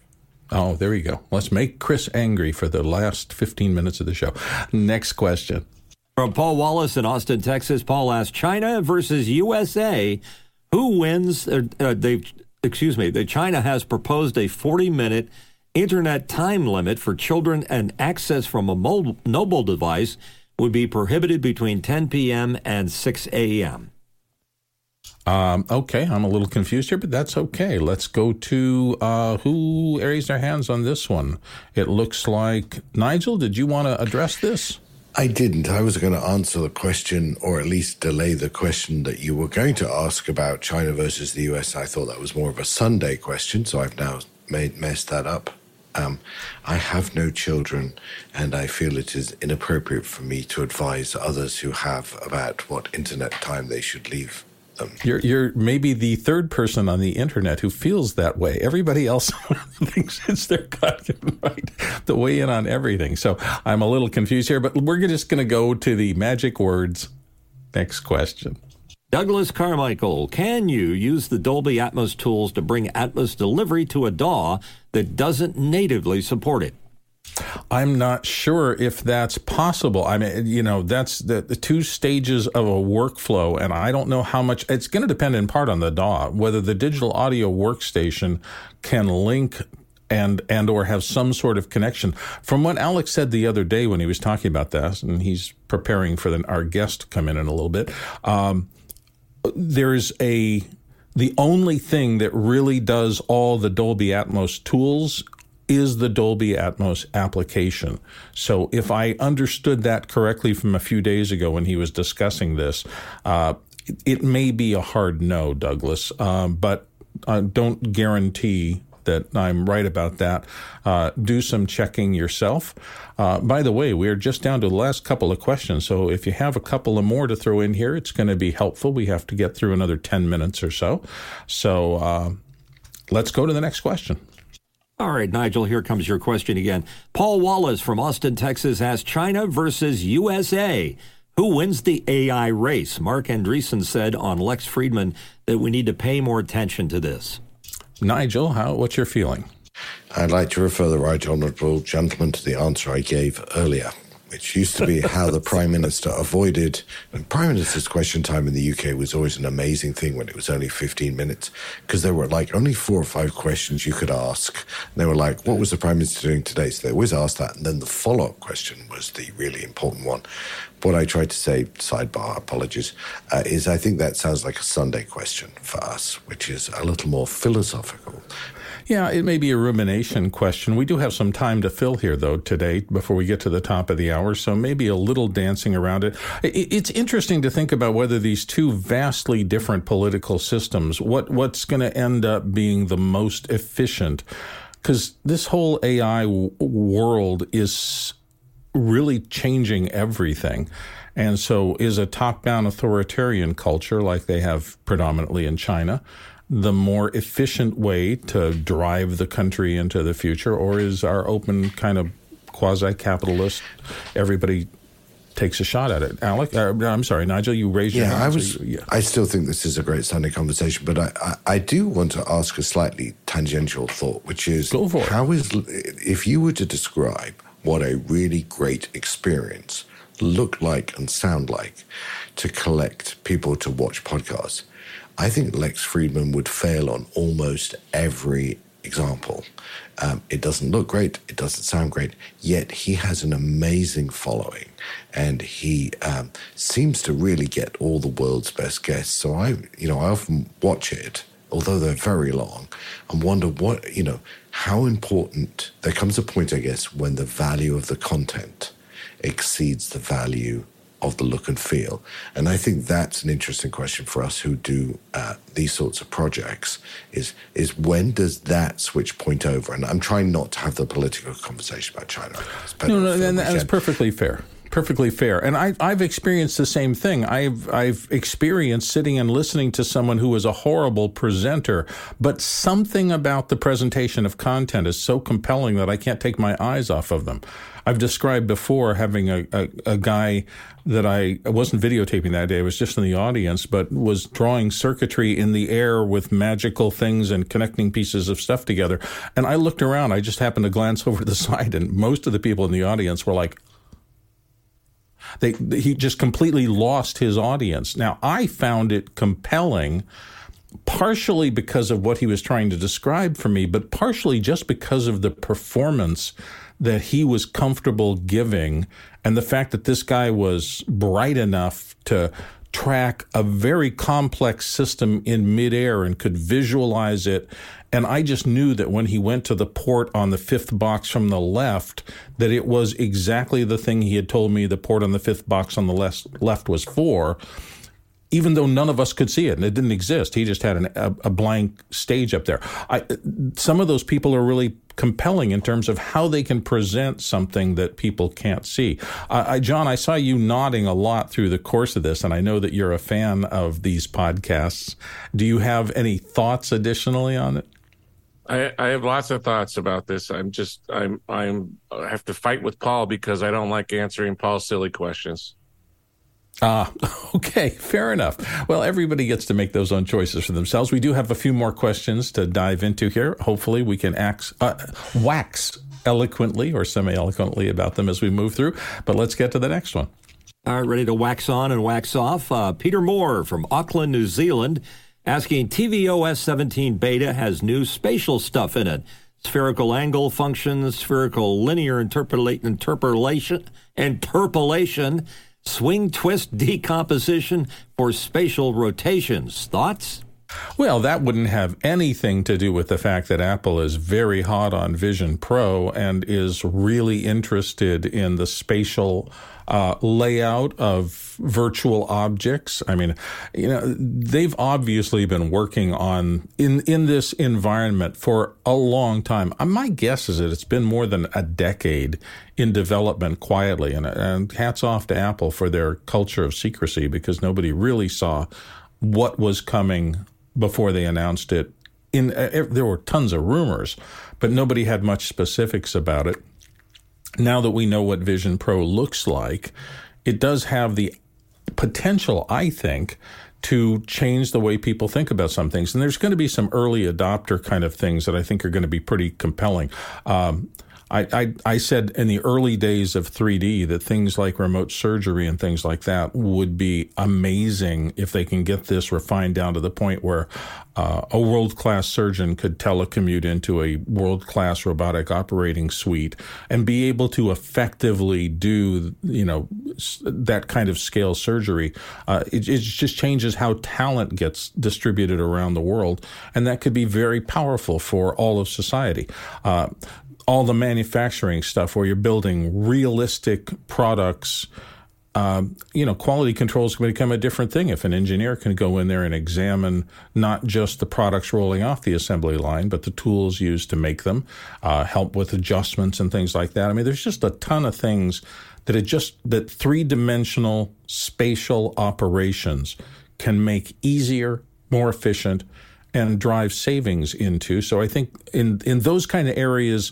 Oh, there you go. Let's make Chris angry for the last 15 minutes of the show. Next question. From Paul Wallace in Austin, Texas. Paul asks China versus USA. Who wins? Uh, uh, they excuse me. The China has proposed a 40 minute internet time limit for children, and access from a mobile device would be prohibited between 10 p.m. and 6 a.m. Um, okay, I'm a little confused here, but that's okay. Let's go to uh, who raised their hands on this one. It looks like Nigel. Did you want to address this? I didn't. I was going to answer the question, or at least delay the question that you were going to ask about China versus the US. I thought that was more of a Sunday question, so I've now made messed that up. Um, I have no children, and I feel it is inappropriate for me to advise others who have about what internet time they should leave. You're, you're maybe the third person on the internet who feels that way. Everybody else *laughs* thinks it's their goddamn *laughs* right to weigh in on everything. So I'm a little confused here, but we're just going to go to the magic words. Next question. Douglas Carmichael, can you use the Dolby Atmos tools to bring Atmos delivery to a DAW that doesn't natively support it? I'm not sure if that's possible. I mean, you know, that's the, the two stages of a workflow, and I don't know how much it's going to depend in part on the DAW, whether the digital audio workstation can link and and or have some sort of connection. From what Alex said the other day when he was talking about this, and he's preparing for the, our guest to come in in a little bit. Um, there's a the only thing that really does all the Dolby Atmos tools is the Dolby Atmos application. So if I understood that correctly from a few days ago when he was discussing this, uh, it may be a hard no, Douglas, uh, but uh, don't guarantee that I'm right about that. Uh, do some checking yourself. Uh, by the way, we're just down to the last couple of questions. So if you have a couple of more to throw in here, it's going to be helpful. We have to get through another 10 minutes or so. So uh, let's go to the next question. All right, Nigel, here comes your question again. Paul Wallace from Austin, Texas asks China versus USA. Who wins the AI race? Marc Andreessen said on Lex Fridman that we need to pay more attention to this. Nigel, how, what's your feeling? I'd like to refer the right honourable gentleman to the answer I gave earlier, which used to be how the *laughs* Prime Minister avoided. And Prime Minister's question time in the UK was always an amazing thing when it was only 15 minutes, because there were like only four or five questions you could ask. And they were like, what was the Prime Minister doing today? So they always asked that. And then the follow up question was the really important one what I tried to say, sidebar, apologies, uh, is I think that sounds like a Sunday question for us, which is a little more philosophical. Yeah, it may be a rumination question. We do have some time to fill here, though, today before we get to the top of the hour, so maybe a little dancing around it. It's interesting to think about whether these two vastly different political systems, what what's going to end up being the most efficient, because this whole AI w- world is really changing everything. And so, is a top down authoritarian culture like they have predominantly in China the more efficient way to drive the country into the future, or is our open kind of quasi capitalist, everybody takes a shot at it. Alec, uh, I'm sorry, Nigel, you raised your yeah, hand. I was. So you, yeah. I still think this is a great Sunday conversation, but I, I, I, do want to ask a slightly tangential thought, which is, Go for how is if you were to describe what a really great experience look like and sound like to collect people to watch podcasts? I think Lex Fridman would fail on almost every example. Um, it doesn't look great, it doesn't sound great, yet he has an amazing following and he um, seems to really get all the world's best guests. So I, you know, I often watch it, although they're very long, and wonder what, you know, how important. There comes a point, I guess, when the value of the content exceeds the value of the look and feel. And I think that's an interesting question for us who do uh, these sorts of projects is is when does that switch point over? And I'm trying not to have the political conversation about China. No, no, and that's perfectly fair. Perfectly fair, and I, I've experienced the same thing. I've I've experienced sitting and listening to someone who is a horrible presenter, but something about the presentation of content is so compelling that I can't take my eyes off of them. I've described before having a, a, a guy that I, I wasn't videotaping that day. I was just in the audience, but was drawing circuitry in the air with magical things and connecting pieces of stuff together. And I looked around. I just happened to glance *laughs* over the side, and most of the people in the audience were like, they, he just completely lost his audience. Now, I found it compelling partially because of what he was trying to describe for me, but partially just because of the performance that he was comfortable giving and the fact that this guy was bright enough to track a very complex system in midair and could visualize it. And I just knew that when he went to the port on the fifth box from the left, that it was exactly the thing he had told me the port on the fifth box on the left, left was for even though none of us could see it and it didn't exist. He just had an, a, a, blank stage up there. I, some of those people are really compelling in terms of how they can present something that people can't see. I, John, I saw you nodding a lot through the course of this, and I know that you're a fan of these podcasts. Do you have any thoughts additionally on it? I, I have lots of thoughts about this. I'm just I'm I'm I have to fight with Paul because I don't like answering Paul's silly questions. Ah, *laughs* okay, fair enough. Well, everybody gets to make those own choices for themselves. We do have a few more questions to dive into here. Hopefully, we can ax, uh, wax eloquently or semi eloquently about them as we move through. But let's get to the next one. All right, ready to wax on and wax off. Uh, Peter Moore from Auckland, New Zealand, asking tvOS 17 beta has new spatial stuff in it spherical angle functions, spherical linear interpola- interpolation, interpolation swing twist decomposition for spatial rotations. Thoughts? Well, that wouldn't have anything to do with the fact that Apple is very hot on Vision Pro and is really interested in the spatial uh, layout of virtual objects. I mean, you know, they've obviously been working on in in this environment for a long time. Uh, my guess is that it's been more than a decade in development quietly. And, and hats off to Apple for their culture of secrecy because nobody really saw what was coming before they announced it. In uh, there were tons of rumors, but nobody had much specifics about it now that we know what Vision Pro looks like, it does have the potential, I think, to change the way people think about some things. And there's going to be some early adopter kind of things that I think are going to be pretty compelling. Um, I, I, I said in the early days of 3D that things like remote surgery and things like that would be amazing if they can get this refined down to the point where uh, a world class surgeon could telecommute into a world class robotic operating suite and be able to effectively do, you know, that kind of scale surgery. Uh, it, it just changes how talent gets distributed around the world, and that could be very powerful for all of society. Uh, all the manufacturing stuff where you're building realistic products. Um, you know, quality controls can become a different thing if an engineer can go in there and examine not just the products rolling off the assembly line, but the tools used to make them, uh, help with adjustments and things like that. I mean, there's just a ton of things that it just that three dimensional spatial operations can make easier, more efficient, and drive savings into. So I think in in those kind of areas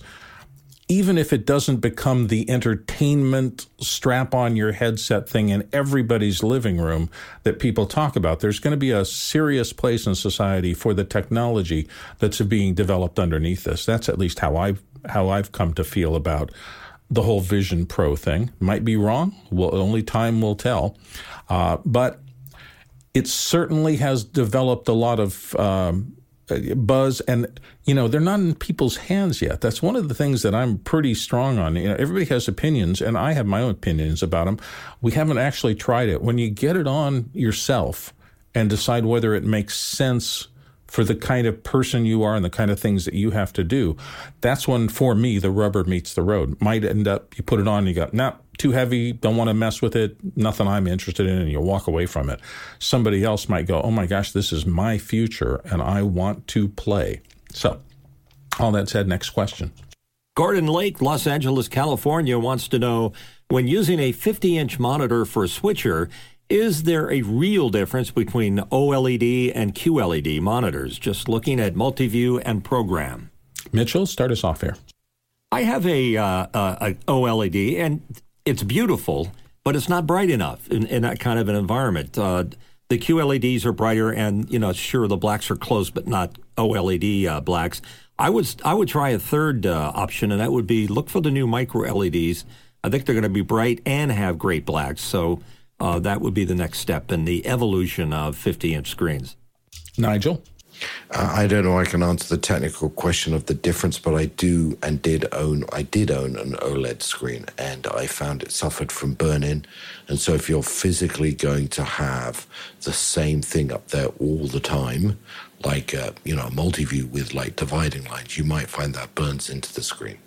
even if it doesn't become the entertainment strap on your headset thing in everybody's living room that people talk about, there's going to be a serious place in society for the technology that's being developed underneath this. That's at least how I've how I've come to feel about the whole Vision Pro thing. Might be wrong. Well, only time will tell. Uh, but it certainly has developed a lot of um, buzz and you know they're not in people's hands yet. That's one of the things that i'm pretty strong on. You know everybody has opinions and i have my own opinions about them we haven't actually tried it. When you get it on yourself and decide whether it makes sense for the kind of person you are and the kind of things that you have to do that's when for me the rubber meets the road. Might end up you put it on you go nah too heavy, don't want to mess with it, nothing I'm interested in, and you walk away from it. Somebody else might go, oh my gosh, this is my future and I want to play. So, all that said, next question. Gordon Lake, Los Angeles, California wants to know when using a 50 inch monitor for a switcher, is there a real difference between OLED and QLED monitors? Just looking at multi-view and program. Mitchell, start us off here. I have a, uh, uh, a OLED, and it's beautiful, but it's not bright enough in, in that kind of an environment. Uh, the QLEDs are brighter, and you know, sure, the blacks are close, but not OLED uh, blacks. I would I would try a third uh, option, and that would be look for the new micro LEDs. I think they're going to be bright and have great blacks. So uh, that would be the next step in the evolution of 50 inch screens. Nigel. Uh, I don't know. I can answer the technical question of the difference, but I do and did own. I did own an OLED screen, and I found it suffered from burn-in. And so, if you're physically going to have the same thing up there all the time, like uh, you know, a multi-view with like dividing lines, you might find that burns into the screen.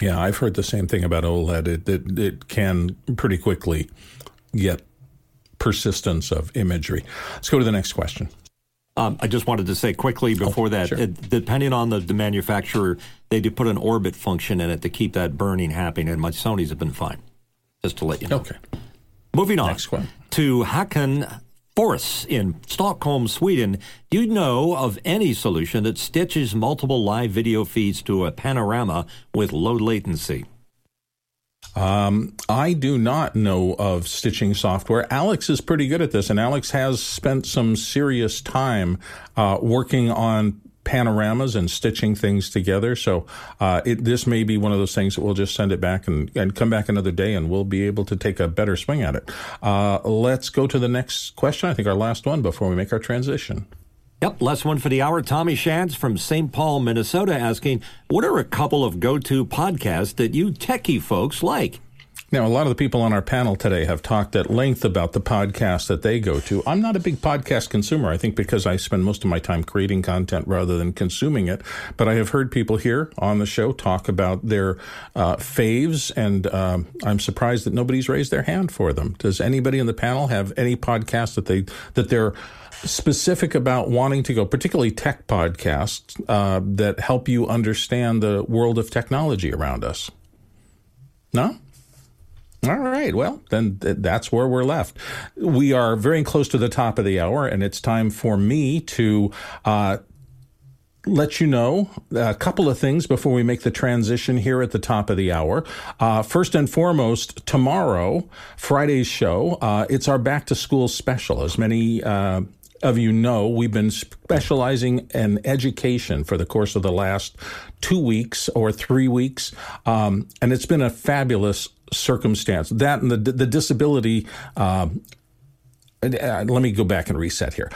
Yeah, I've heard the same thing about OLED. It it, it can pretty quickly get persistence of imagery. Let's go to the next question. Um, I just wanted to say quickly oh, before oh, that, sure. it, depending on the, the, manufacturer, they do put an orbit function in it to keep that burning happening, and my Sony's have been fine. Just to let you know. Okay. Moving on to Hakan Force in Stockholm, Sweden. Do you know of any solution that stitches multiple live video feeds to a panorama with low latency? Um, I do not know of stitching software. Alex is pretty good at this, and Alex has spent some serious time uh, working on panoramas and stitching things together. So uh, it, this may be one of those things that we'll just send it back and, and come back another day, and we'll be able to take a better swing at it. Uh, let's go to the next question. I think our last one before we make our transition. Yep, last one for the hour. Tommy Shantz from St. Paul, Minnesota, asking, "What are a couple of go-to podcasts that you techie folks like?" Now, a lot of the people on our panel today have talked at length about the podcasts that they go to. I'm not a big podcast consumer. I think because I spend most of my time creating content rather than consuming it. But I have heard people here on the show talk about their uh, faves, and um, I'm surprised that nobody's raised their hand for them. Does anybody in the panel have any podcast that they that they're specific about wanting to go, particularly tech podcasts uh, that help you understand the world of technology around us? No? All right. Well, then th- that's where we're left. We are very close to the top of the hour, and it's time for me to uh, let you know a couple of things before we make the transition here at the top of the hour. Uh, first and foremost, tomorrow, Friday's show, uh, it's our back to school special. As many uh, of you know, we've been specializing in education for the course of the last two weeks or three weeks, um, and it's been a fabulous circumstance. That and the the disability. Uh, let me go back and reset here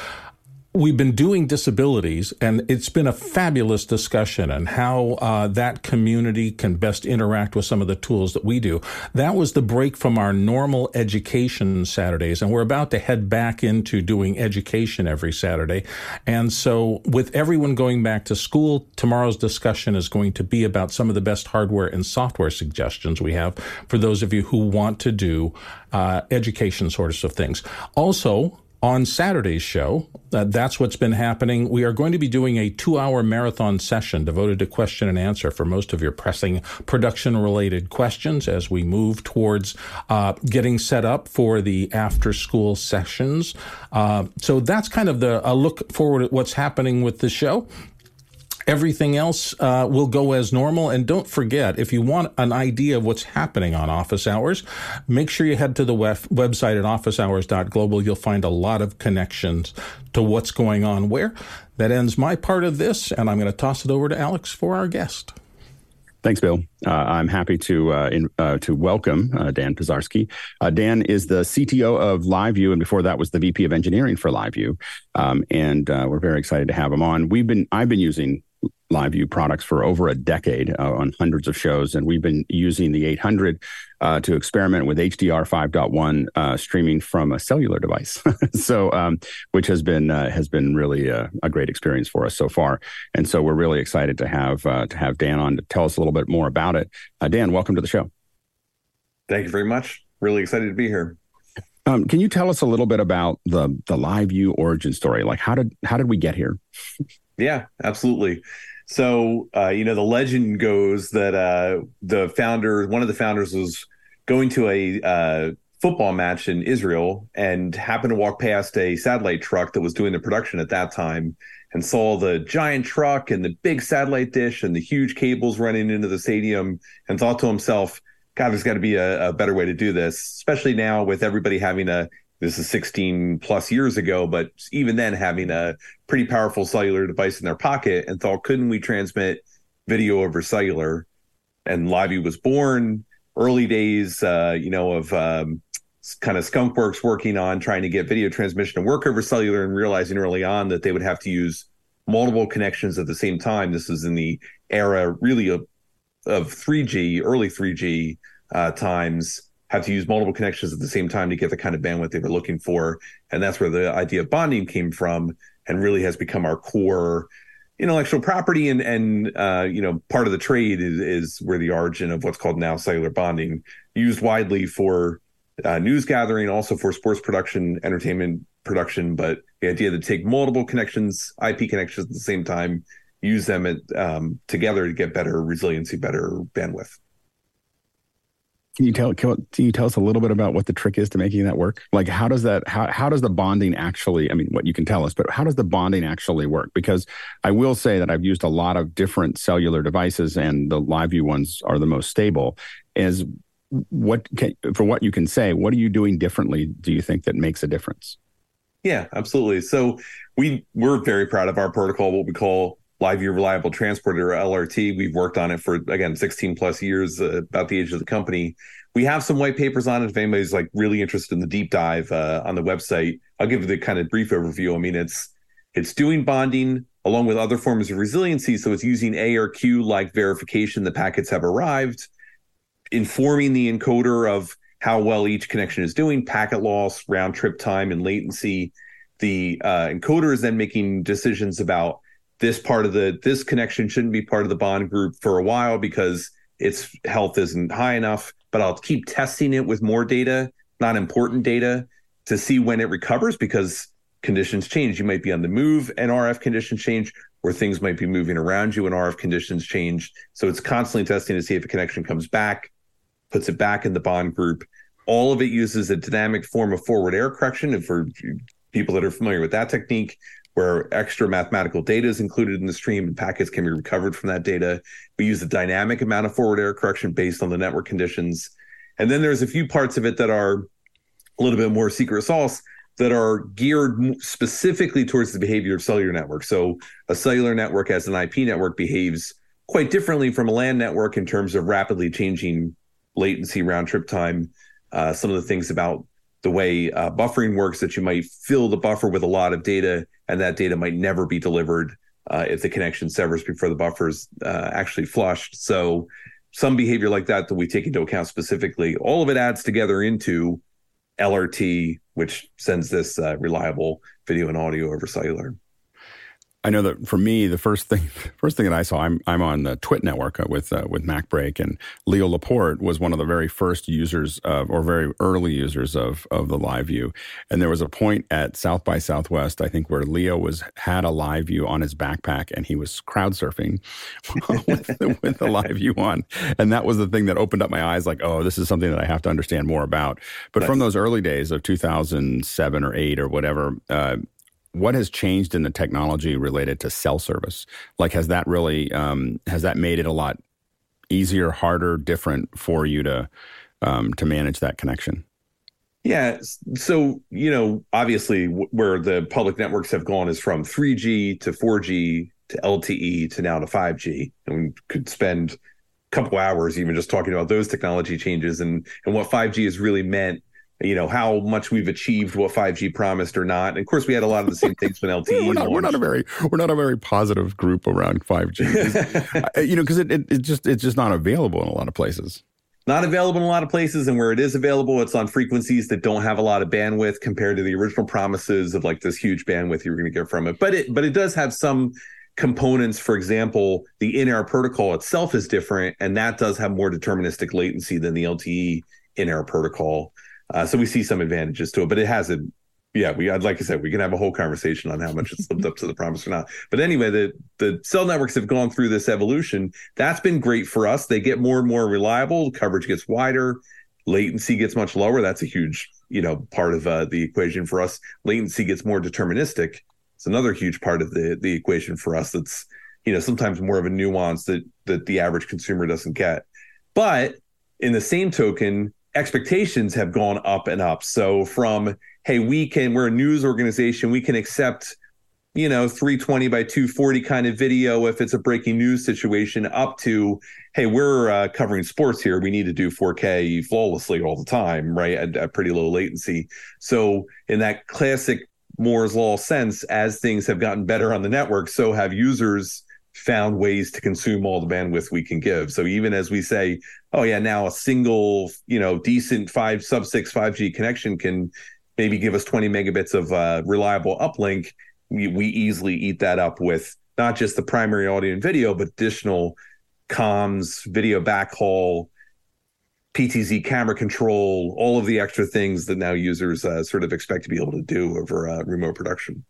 we've been doing disabilities, and it's been a fabulous discussion on how uh, that community can best interact with some of the tools that we do. That was the break from our normal education Saturdays, and we're about to head back into doing education every Saturday. And so, with everyone going back to school, tomorrow's discussion is going to be about some of the best hardware and software suggestions we have for those of you who want to do uh, education sorts of things. Also, on Saturday's show, uh, that's what's been happening. We are going to be doing a two hour marathon session devoted to question and answer for most of your pressing production related questions as we move towards uh, getting set up for the after school sessions. Uh, so that's kind of the a look forward at what's happening with the show. Everything else uh, will go as normal. And don't forget, if you want an idea of what's happening on office hours, make sure you head to the web- website at officehours.global. You'll find a lot of connections to what's going on where. That ends my part of this, and I'm going to toss it over to Alex for our guest. Thanks, Bill. Uh, I'm happy to uh, in, uh, to welcome uh, Dan Pisarski. Uh, Dan is the CTO of LiveU, and before that was the VP of Engineering for LiveU. Um, and uh, we're very excited to have him on. We've been I've been using LiveU products for over a decade uh, on hundreds of shows, and we've been using the 800 uh, to experiment with HDR 5.1 uh, streaming from a cellular device. *laughs* so, um, which has been uh, has been really a, a, great experience for us so far, and so we're really excited to have uh, to have Dan on to tell us a little bit more about it. Uh, Dan, welcome to the show. Thank you very much. Really excited to be here. Um, can you tell us a little bit about the the LiveU origin story? Like, how did how did we get here? *laughs* Yeah, absolutely. So, uh, you know, the legend goes that uh, the founder, one of the founders, was going to a uh, football match in Israel and happened to walk past a satellite truck that was doing the production at that time and saw the giant truck and the big satellite dish and the huge cables running into the stadium and thought to himself, God, there's got to be a, a better way to do this, especially now with everybody having a this is 16 plus years ago, but even then having a pretty powerful cellular device in their pocket and thought, couldn't we transmit video over cellular? And LiveU was born early days, uh, you know, of um, kind of Skunkworks working on trying to get video transmission to work over cellular and realizing early on that they would have to use multiple connections at the same time. This is in the era really of, of 3G, early 3G uh, times have to use multiple connections at the same time to get the kind of bandwidth they were looking for. And that's where the idea of bonding came from and really has become our core intellectual property. And and uh, you know part of the trade is, is where the origin of what's called now cellular bonding used widely for uh, news gathering also for sports production entertainment production. But the idea to take multiple connections ip connections at the same time use them at, um, together to get better resiliency better bandwidth can you tell can you tell us a little bit about what the trick is to making that work? Like how does that how how does the bonding actually I mean what you can tell us, but how does the bonding actually work? Because I will say that I've used a lot of different cellular devices and the LiveU ones are the most stable. Is what can, for what you can say, what are you doing differently do you think that makes a difference? Yeah, absolutely. So we we're very proud of our protocol, what we call LiveU Reliable Transporter or LRT. We've worked on it for again 16 plus years, uh, about the age of the company. We have some white papers on it. If anybody's like really interested in the deep dive uh, on the website, I'll give you the kind of brief overview. I mean, it's it's doing bonding along with other forms of resiliency. So it's using ARQ like verification the packets have arrived, informing the encoder of how well each connection is doing, packet loss, round trip time, and latency. The uh, encoder is then making decisions about this part of the this connection shouldn't be part of the bond group for a while because its health isn't high enough but i'll keep testing it with more data not important data to see when it recovers because conditions change. You might be on the move and rf conditions change or things might be moving around you and rf conditions change. So it's constantly testing to see if a connection comes back puts it back in the bond group. All of it uses a dynamic form of forward error correction and for people that are familiar with that technique where extra mathematical data is included in the stream and packets can be recovered from that data. We use a dynamic amount of forward error correction based on the network conditions. And then there's a few parts of it that are a little bit more secret sauce that are geared specifically towards the behavior of cellular networks. So a cellular network as an IP network behaves quite differently from a LAN network in terms of rapidly changing latency, round trip time. Uh, some of the things about the way uh, buffering works that you might fill the buffer with a lot of data, and that data might never be delivered uh, if the connection severs before the buffer is uh, actually flushed. So some behavior like that that we take into account specifically. All of it adds together into LRT, which sends this uh, reliable video and audio over cellular. I know that for me, the first thing, *laughs* first thing that I saw, I'm I'm on the TWiT network uh, with uh, with MacBreak, and Leo Laporte was one of the very first users of, or very early users of of the LiveU. And there was a point at South by Southwest, I think, where Leo was had a LiveU on his backpack, and he was crowd surfing *laughs* with, the, with the LiveU on, and that was the thing that opened up my eyes, like, oh, this is something that I have to understand more about. But nice. from those early days of 2007 or eight or whatever, uh, what has changed in the technology related to cell service? Like, has that really um, has that made it a lot easier, harder, different for you to um, to manage that connection? Yeah. So, you know, obviously, where the public networks have gone is from 3G to 4G to LTE to now to 5G. And we could spend a couple hours even just talking about those technology changes and, and what 5G has really meant you know how much we've achieved what 5G promised or not. And of course, we had a lot of the same things when LTE. *laughs* we're, not, we're not a very we're not a very positive group around 5G. *laughs* Uh, you know, because it, it, it just it's just not available in a lot of places. Not available in a lot of places, and where it is available, it's on frequencies that don't have a lot of bandwidth compared to the original promises of like this huge bandwidth you're going to get from it. But it but it does have some components. For example, the in-air protocol itself is different, and that does have more deterministic latency than the LTE in-air protocol. Uh, so we see some advantages to it, but it has a yeah, we like I said, we can have a whole conversation on how much it's lived up to the promise or not. But anyway, the the cell networks have gone through this evolution. That's been great for us. They get more and more reliable. Coverage gets wider. Latency gets much lower. That's a huge, you know, part of uh, the equation for us. Latency gets more deterministic. It's another huge part of the the equation for us. That's you know sometimes more of a nuance that that the average consumer doesn't get. But in the same token, expectations have gone up and up. So from hey, we can we're a news organization, we can accept you know 320 by 240 kind of video if it's a breaking news situation up to hey we're uh, covering sports here we need to do 4k flawlessly all the time right at, at pretty low latency so in that classic moore's law sense as things have gotten better on the network so have users found ways to consume all the bandwidth we can give. So even as we say, oh yeah, now a single, you know, decent five sub six 5G connection can maybe give us 20 megabits of uh, reliable uplink. We, we easily eat that up with not just the primary audio and video, but additional comms, video backhaul, PTZ camera control, all of the extra things that now users uh, sort of expect to be able to do over uh, remote production.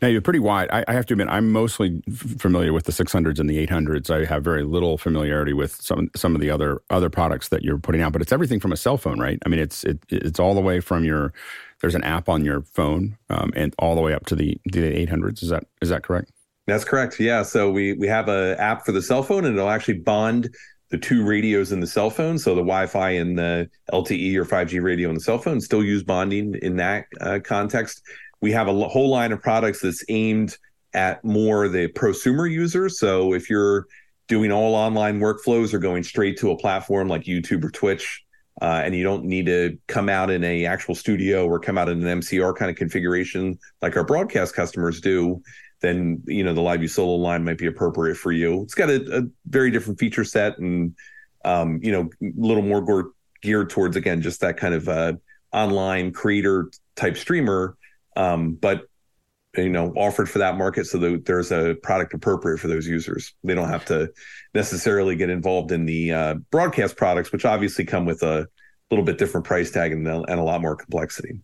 Now you're pretty wide. I, I, have to admit, I'm mostly familiar with the 600s and the 800s. I have very little familiarity with some some of the other other products that you're putting out. But it's everything from a cell phone, right? I mean, it's it, it's all the way from your. There's an app on your phone, um, and all the way up to the the 800s. Is that is that correct? That's correct. Yeah. So we we have a app for the cell phone, and it'll actually bond the two radios in the cell phone. So the Wi-Fi and the LTE or 5G radio in the cell phone still use bonding in that uh, context we have a whole line of products that's aimed at more the prosumer user. So if you're doing all online workflows or going straight to a platform like YouTube or Twitch, uh, and you don't need to come out in a actual studio or come out in an MCR kind of configuration like our broadcast customers do, then you know the LiveU solo line might be appropriate for you. It's got a, a very different feature set and um, you know a little more geared towards again just that kind of uh, online creator type streamer um, but you know offered for that market so that there's a product appropriate for those users they don't have to necessarily get involved in the uh, broadcast products which obviously come with a little bit different price tag and, and a lot more complexity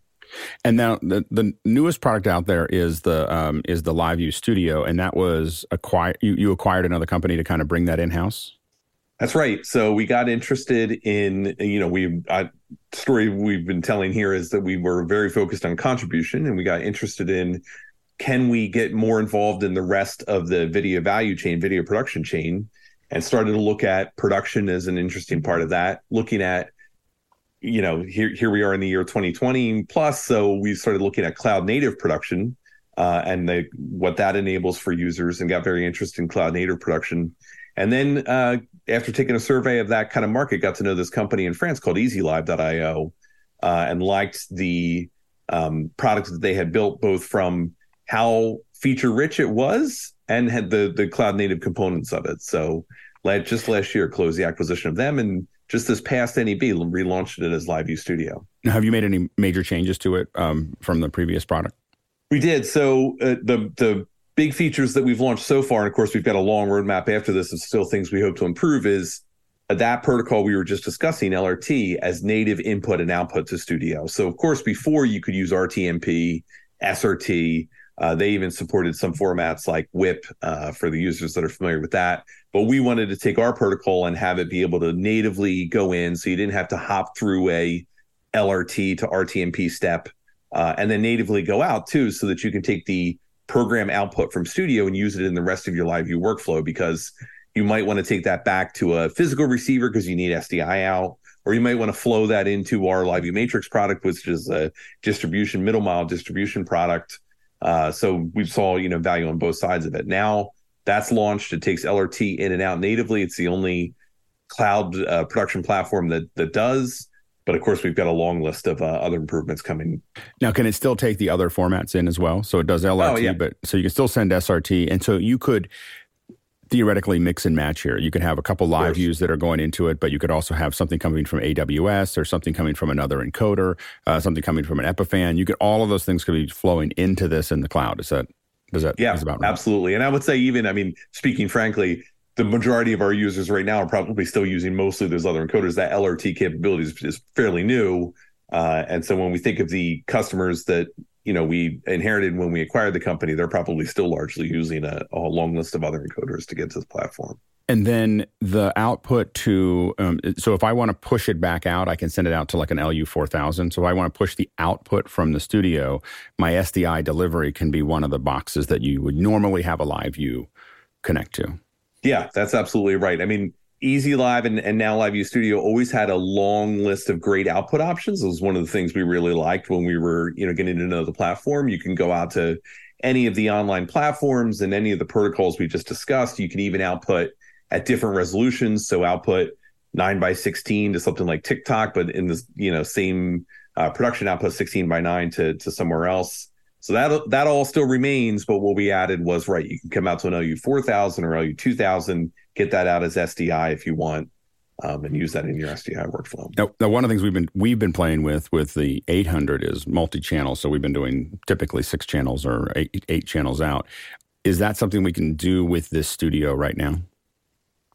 and now the the newest product out there is the um, is the LiveU Studio, and that was acquired. You, you acquired another company to kind of bring that in house. That's right. So we got interested in, you know, we uh, story we've been telling here is that we were very focused on contribution, and we got interested in can we get more involved in the rest of the video value chain, video production chain, and started to look at production as an interesting part of that. Looking at you know, here here we are in the year 2020 plus, so we started looking at cloud native production uh, and the, what that enables for users, and got very interested in cloud native production. And then uh, after taking a survey of that kind of market, got to know this company in France called EasyLive.io, uh, and liked the um, products that they had built, both from how feature rich it was and had the the cloud native components of it. So, just last year, closed the acquisition of them, and just this past NAB relaunched it as LiveU Studio. Now, have you made any major changes to it um, from the previous product? We did. So uh, the the big features that we've launched so far, and of course we've got a long roadmap after this of still things we hope to improve, is that protocol we were just discussing, LRT, as native input and output to Studio. So of course before you could use RTMP, SRT. Uh, they even supported some formats like WHIP uh, for the users that are familiar with that. But we wanted to take our protocol and have it be able to natively go in, so you didn't have to hop through a LRT to RTMP step, uh, and then natively go out too, so that you can take the program output from Studio and use it in the rest of your LiveU workflow because you might want to take that back to a physical receiver because you need SDI out, or you might want to flow that into our LiveU Matrix product, which is a distribution middle mile distribution product. Uh, so we saw you know value on both sides of it. Now that's launched. It takes LRT in and out natively. It's the only cloud uh, production platform that that does. But of course, we've got a long list of uh, other improvements coming. Now, can it still take the other formats in as well? So it does LRT, oh, yeah. but so you can still send SRT, and so you could theoretically mix and match here. You could have a couple LiveUs that are going into it, but you could also have something coming from AWS or something coming from another encoder, uh, something coming from an Epiphan. You could all of those things could be flowing into this in the cloud. Is that does that yeah about right? absolutely? And I would say even I mean speaking frankly, the majority of our users right now are probably still using mostly those other encoders. That LRT capability is, is fairly new. Uh, and so when we think of the customers that you know we inherited when we acquired the company, they're probably still largely using a, a long list of other encoders to get to the platform. And then the output to, um, so if I want to push it back out, I can send it out to like an LU4000. So if I want to push the output from the studio, my SDI delivery can be one of the boxes that you would normally have a LiveU connect to. Yeah, that's absolutely right. I mean, Easy Live and, and now LiveU Studio always had a long list of great output options. It was one of the things we really liked when we were, you know, getting to know the platform. You can go out to any of the online platforms and any of the protocols we just discussed. You can even output at different resolutions. So output nine by 16 to something like TikTok, but in the you know, same uh, production output 16 by nine to, to somewhere else. So that that all still remains, but what we added was right. You can come out to an LU four thousand or LU two thousand get that out as SDI if you want, um, and use that in your SDI workflow. Now, now, one of the things we've been we've been playing with with the 800 is multi-channel. So we've been doing typically six channels or eight, eight channels out. Is that something we can do with this studio right now?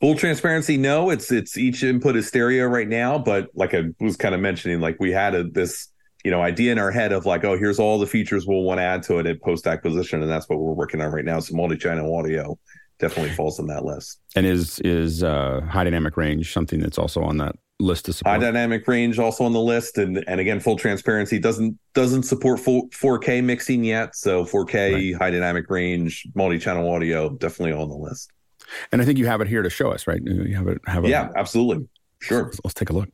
Full transparency, no. It's it's each input is stereo right now, but like I was kind of mentioning, like we had a, this you know idea in our head of like, oh, here's all the features we'll want to add to it at post acquisition, and that's what we're working on right now. So multi-channel audio definitely falls on that list. And is is uh, high dynamic range something that's also on that list to support? High dynamic range also on the list, and and again, full transparency doesn't doesn't support full 4K mixing yet. So 4K right. high dynamic range, multi channel audio, definitely on the list. And I think you have it here to show us, right? You have it. Have a, yeah, absolutely. Sure. Let's, let's take a look.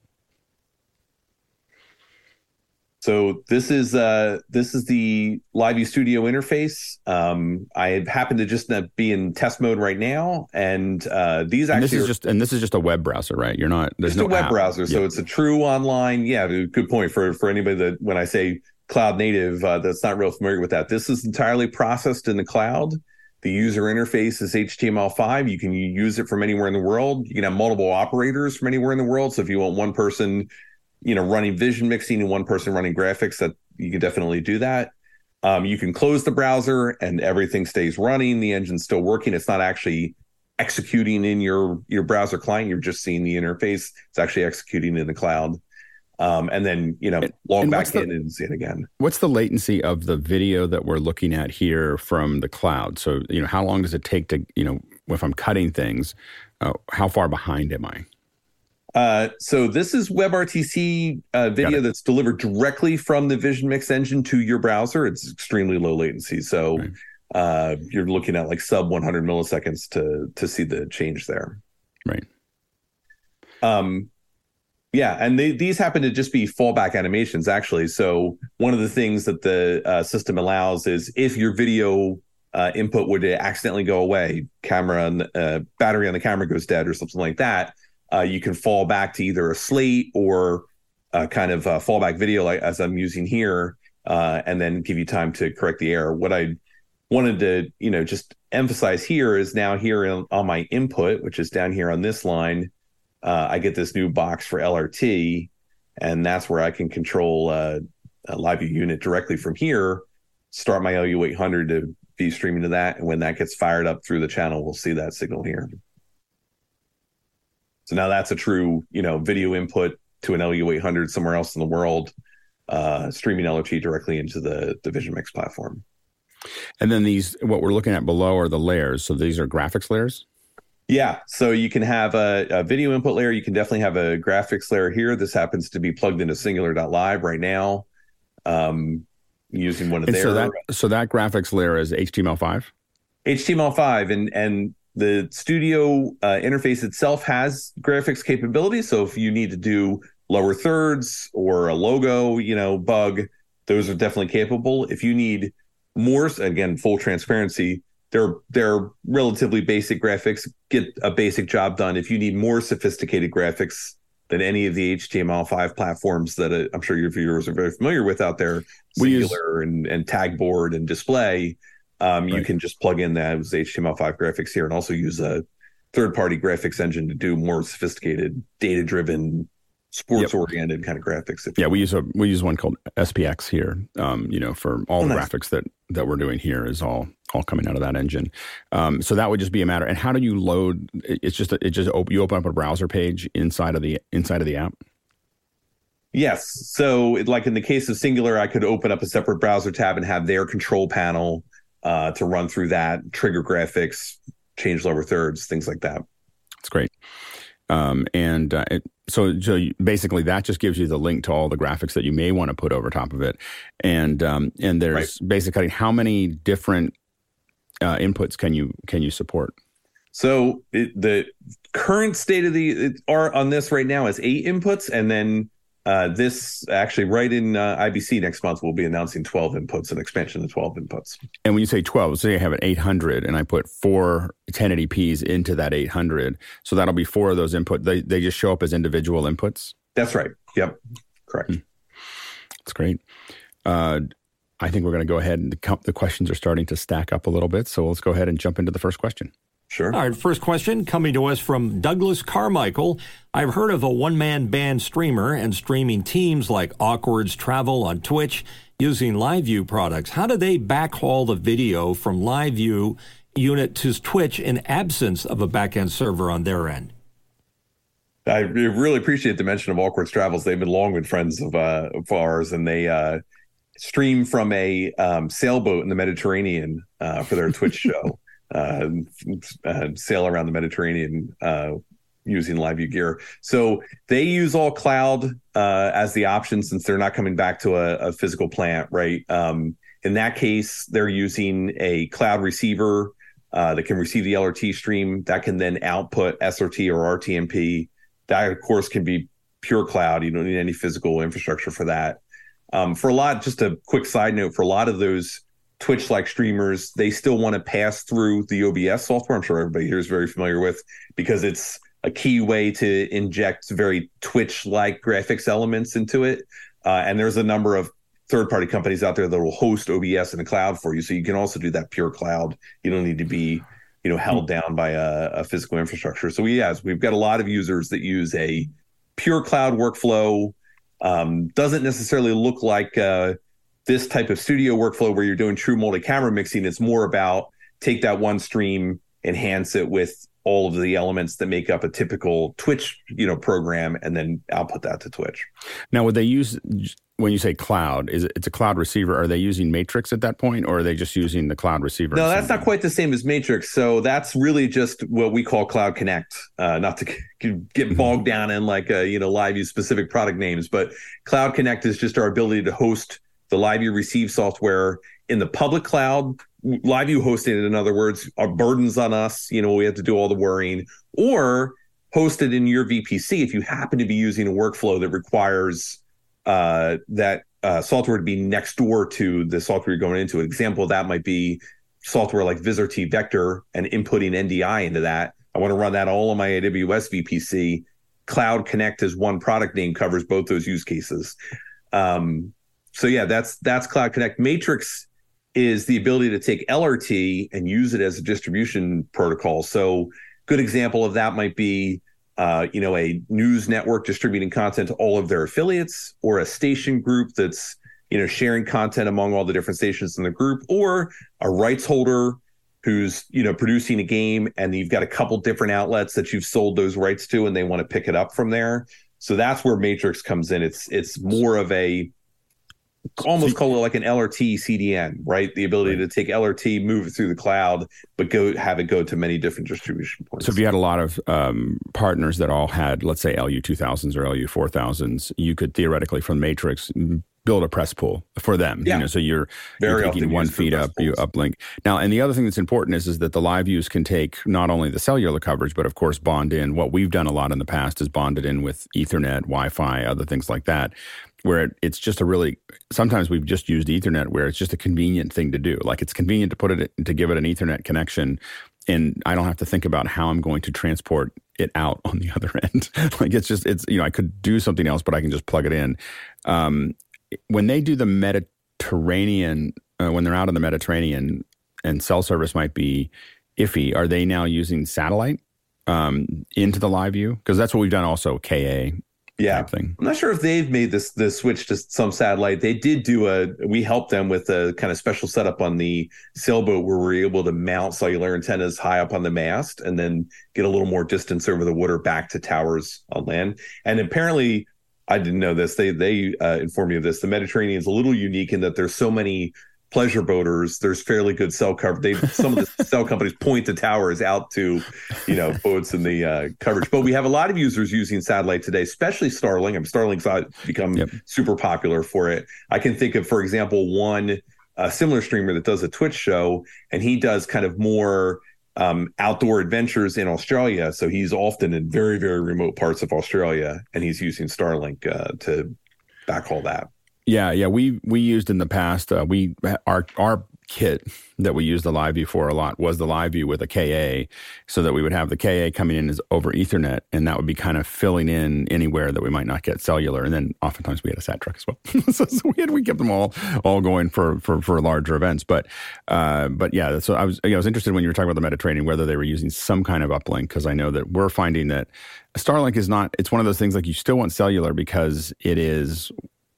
So this is uh, this is the LiveU Studio interface. Um, I happen to just be in test mode right now, and uh, these and actually this is just and this is just a web browser, right? You're not there's just no a web app. browser, so it's a true online. Yeah, good point for for anybody that when I say cloud native, uh, that's not real familiar with that. This is entirely processed in the cloud. The user interface is HTML5. You can use it from anywhere in the world. You can have multiple operators from anywhere in the world. So if you want one person you know running vision mixing and one person running graphics that you can definitely do that. Um, you can close the browser and everything stays running. The engine's still working. It's not actually executing in your your browser client. You're just seeing the interface. It's actually executing in the cloud. Um, and then you know log and back in and see it again. what's the latency of the video that we're looking at here from the cloud? So you know how long does it take to you know if i'm cutting things uh, how far behind am i uh, so this is WebRTC uh, video that's delivered directly from the Vision Mix engine to your browser. It's extremely low latency, so right. uh, you're looking at like sub 100 milliseconds to to see the change there. Right. Um, Yeah, and they, these happen to just be fallback animations, actually. So one of the things that the uh, system allows is if your video uh, input would accidentally go away, camera and uh, battery on the camera goes dead or something like that, uh, you can fall back to either a slate or a kind of a fallback video, like as I'm using here, uh, and then give you time to correct the error. What I wanted to, you know, just emphasize here is now here on, on my input, which is down here on this line uh, I get this new box for LRT, and that's where I can control uh, a LiveU unit directly from here. Start my LU800 to be streaming to that, and when that gets fired up through the channel, we'll see that signal here. So now that's a true, you know, video input to an LU800 somewhere else in the world, uh, streaming LRT directly into the the Vision Mix platform. And then these, what we're looking at below are the layers. So these are graphics layers. Yeah, so you can have a, a, video input layer. You can definitely have a graphics layer here. This happens to be plugged into Singular.live right now, um, using one of and their. So that, so that graphics layer is HTML5. HTML5, and and the Studio uh, interface itself has graphics capabilities. So if you need to do lower thirds or a logo, you know, bug, those are definitely capable. If you need more, again, full transparency they're they're relatively basic graphics get a basic job done if you need more sophisticated graphics than any of the html5 platforms that uh, i'm sure your viewers are very familiar with out there we use, and, and tagboard and display um, right. you can just plug in those html5 graphics here and also use a third party graphics engine to do more sophisticated data driven sports yep. oriented kind of graphics. yeah, we use a we use one called SPX here. Um, you know, for all oh, the nice. graphics that that we're doing here is all all coming out of that engine. Um, so that would just be a matter. And how do you load? It's just it just you open up a browser page inside of the inside of the app. Yes. So, like in the case of Singular, I could open up a separate browser tab and have their control panel uh, to run through that, trigger graphics, change lower thirds, things like that. That's great. Um, and uh, it, so, so basically, that just gives you the link to all the graphics that you may want to put over top of it. And um, and there's right. basically how many different uh, inputs can you can you support? So it, the current state of the art on this right now is eight inputs, and then uh, this actually, right in uh, IBC next month, we'll be announcing 12 inputs, an expansion of 12 inputs. And when you say 12, say I have an 800 and I put four 1080p's into that 800. So that'll be four of those input. They, they just show up as individual inputs? That's right. Yep. Correct. Hmm. That's great. Uh, I think we're going to go ahead and the, the questions are starting to stack up a little bit. So let's go ahead and jump into the first question. Sure. All right, first question coming to us from Douglas Carmichael. I've heard of a one man band streamer and streaming teams like Awkward's Travel on Twitch using LiveU products. How do they backhaul the video from LiveU unit to Twitch in absence of a backend server on their end? I really appreciate the mention of Awkward's Travels. They've been long been friends of, uh, of ours, and they uh, stream from a um, sailboat in the Mediterranean uh, for their Twitch *laughs* show uh, uh, sail around the Mediterranean uh, using LiveU gear. So they use all cloud uh, as the option since they're not coming back to a, a physical plant, right? Um, in that case, they're using a cloud receiver uh, that can receive the LRT stream that can then output SRT or RTMP. That, of course, can be pure cloud. You don't need any physical infrastructure for that. Um, for a lot, just a quick side note, for a lot of those Twitch like streamers, they still want to pass through the OBS software. I'm sure everybody here is very familiar with because it's a key way to inject very Twitch like graphics elements into it. Uh, and there's a number of third party companies out there that will host OBS in the cloud for you. So you can also do that pure cloud. You don't need to be you know held down by a, a physical infrastructure. So we yes, we've got a lot of users that use a pure cloud workflow. Um, doesn't necessarily look like uh, this type of studio workflow where you're doing true multi-camera mixing, it's more about take that one stream, enhance it with all of the elements that make up a typical Twitch, you know, program, and then output that to Twitch. Now, would they use when you say cloud? Is it, it's a cloud receiver? Are they using Matrix at that point, or are they just using the cloud receiver? No, that's not quite the same as Matrix. So that's really just what we call Cloud Connect. Uh, not to *laughs* get mm-hmm. bogged down in like uh, you know LiveU's specific product names, but Cloud Connect is just our ability to host the LiveU receive software in the public cloud. LiveU hosting it, in other words, are burdens on us. You know, we have to do all the worrying, or hosted in your VPC, if you happen to be using a workflow that requires uh, that uh, software to be next door to the software you're going into, an example of that might be software like T Vector and inputting NDI into that. I want to run that all on my AWS VPC. Cloud Connect as one product name covers both those use cases. Um, so yeah, that's that's Cloud Connect. Matrix is the ability to take LRT and use it as a distribution protocol. So good example of that might be uh, you know a news network distributing content to all of their affiliates or a station group that's you know sharing content among all the different stations in the group or a rights holder who's you know producing a game and you've got a couple different outlets that you've sold those rights to and they want to pick it up from there so that's where matrix comes in it's it's more of a almost call it like an LRT CDN, right? The ability to take LRT, move it through the cloud, but go have it go to many different distribution points. So if you had a lot of um, partners that all had, let's say, LU two thousands or LU four thousands, you could theoretically from Matrix build a press pool for them. Yeah. You know, so you're, you're taking one feed up, pools. you uplink. Now, and the other thing that's important is is that the LiveUs can take not only the cellular coverage, but of course bond in. What we've done a lot in the past is bonded in with Ethernet, Wi-Fi, other things like that where it's just a really sometimes we've just used ethernet where it's just a convenient thing to do. Like it's convenient to put it to give it an ethernet connection and i don't have to think about how i'm going to transport it out *laughs* on the other end. *laughs* Like it's just it's you know i could do something else but i can just plug it in. Um, when they do the mediterranean uh, when they're out in the mediterranean and cell service might be iffy are they now using satellite um, into the LiveU? Because that's what we've done also ka yeah thing. I'm not sure if they've made this the switch to some satellite. They did do a we helped them with a kind of special setup on the sailboat where we are able to mount cellular antennas high up on the mast and then get a little more distance over the water back to towers on land. And apparently I didn't know this. They they uh, informed me of this. The Mediterranean is a little unique in that there's so many pleasure boaters, there's fairly good cell coverage. They some of the *laughs* cell companies point the towers out to, you know, boats in the uh, coverage. But we have a lot of users using satellite today, especially Starlink. I mean, Starlink's become yep. super popular for it. I can think of, for example, one a similar streamer that does a Twitch show, and he does kind of more um, outdoor adventures in Australia. So he's often in very, very remote parts of Australia, and he's using Starlink uh, to backhaul that. Yeah, yeah, we we used in the past. Uh, we our our kit that we used the LiveU for a lot was the LiveU with a KA, so that we would have the KA coming in as over Ethernet, and that would be kind of filling in anywhere that we might not get cellular. And then oftentimes we had a sat truck as well, *laughs* so, so, we had we kept them all all going for for, for larger events. But uh, but yeah, so I was I was interested when you were talking about the Mediterranean whether they were using some kind of uplink because I know that we're finding that Starlink is not. It's one of those things like you still want cellular because it is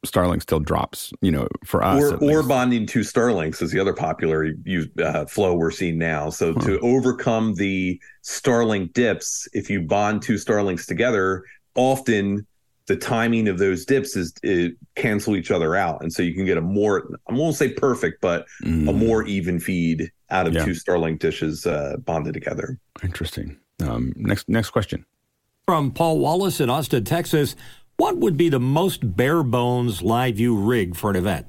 Starlink still drops, you know, for us. Or, or bonding to Starlinks is the other popular use, uh, flow we're seeing now. So huh. to overcome the Starlink dips, if you bond two Starlinks together, often the timing of those dips is it cancel each other out, and so you can get a more I won't say perfect, but mm. a more even feed out of yeah. two Starlink dishes uh, bonded together. Interesting. Um, next next question from Paul Wallace in Austin, Texas. What would be the most bare bones LiveU rig for an event?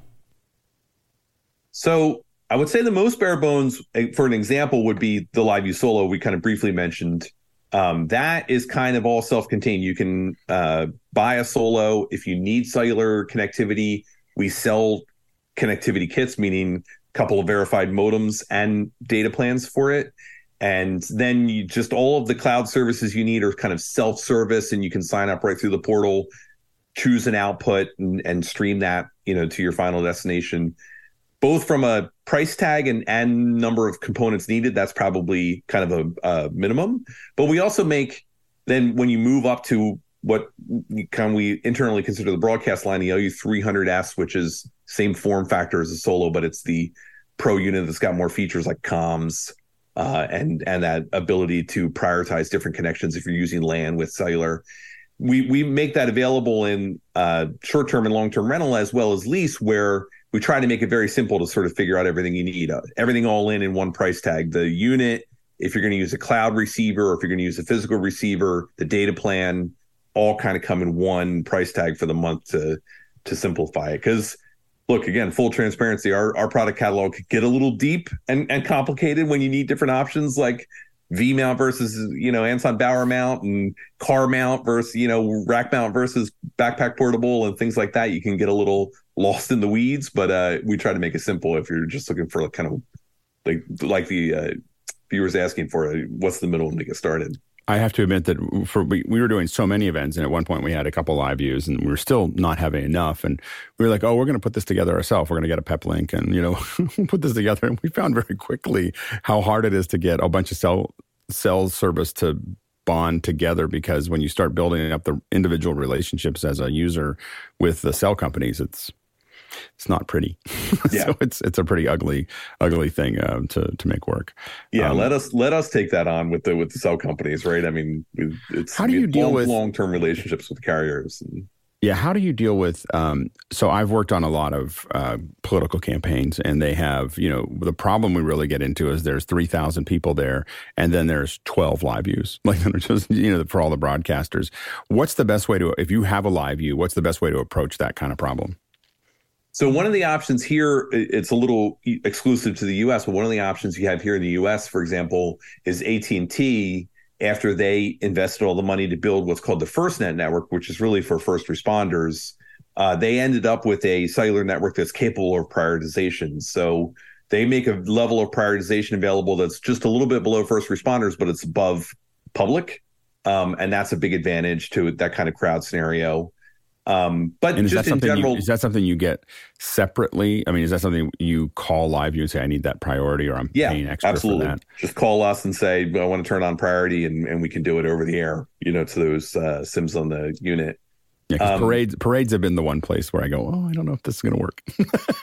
So I would say the most bare bones, eh, for an example, would be the LiveU solo we kind of briefly mentioned. Um, that is kind of all self-contained. You can uh, buy a solo if you need cellular connectivity. We sell connectivity kits, meaning a couple of verified modems and data plans for it and then you just all of the cloud services you need are kind of self-service and you can sign up right through the portal choose an output and, and stream that you know to your final destination. Both from a price tag and, and number of components needed that's probably kind of a, a minimum. But we also make then when you move up to what can we internally consider the broadcast line the lu300s which is same form factor as a solo but it's the pro unit that's got more features like comms uh, and and that ability to prioritize different connections if you're using LAN with cellular. We we make that available in uh, short term and long term rental as well as lease, where we try to make it very simple to sort of figure out everything you need, uh, everything all in in one price tag. The unit, if you're going to use a cloud receiver or if you're going to use a physical receiver, the data plan, all kind of come in one price tag for the month to to simplify it because look again full transparency our, our product catalog could get a little deep and, and complicated when you need different options like V mount versus you know Anton Bauer mount and car mount versus you know rack mount versus backpack portable and things like that. You can get a little lost in the weeds, but uh, we try to make it simple if you're just looking for like kind of like like the uh, viewers asking for it, what's the middle one to get started. I have to admit that for we, we were doing so many events, and at one point we had a couple LiveUs, and we were still not having enough. And we were like, "Oh, we're going to put this together ourselves. We're going to get a Peplink, and you know, *laughs* put this together." And we found very quickly how hard it is to get a bunch of cell cell service to bond together because when you start building up the individual relationships as a user with the cell companies, it's it's not pretty. *laughs* Yeah. so it's it's a pretty ugly ugly thing uh, to to make work. Yeah, um, let us let us take that on with the with the cell companies, right? I mean, it's how do you deal long, with long term relationships with carriers? And, yeah, how do you deal with? Um, so I've worked on a lot of uh, political campaigns, and they have, you know, the problem we really get into is there's three thousand people there, and then there's twelve LiveUs, *laughs* like just you know for all the broadcasters. What's the best way to, if you have a LiveU, what's the best way to approach that kind of problem? So one of the options here, it's a little exclusive to the U.S., but one of the options you have here in the U.S., for example, is AT and T. After they invested all the money to build what's called the FirstNet network, which is really for first responders, uh, they ended up with a cellular network that's capable of prioritization. So they make a level of prioritization available that's just a little bit below first responders, but it's above public, um, and that's a big advantage to that kind of crowd scenario. Um, but and is just that something general, you, is that something you get separately? I mean, is that something you call LiveU and say, I need that priority or I'm yeah, paying extra absolutely. for that? Just call us and say, I want to turn on priority and, and we can do it over the air, you know, to those uh, SIMs on the unit. Yeah, um, parades parades have been the one place where I go, oh, I don't know if this is going to work.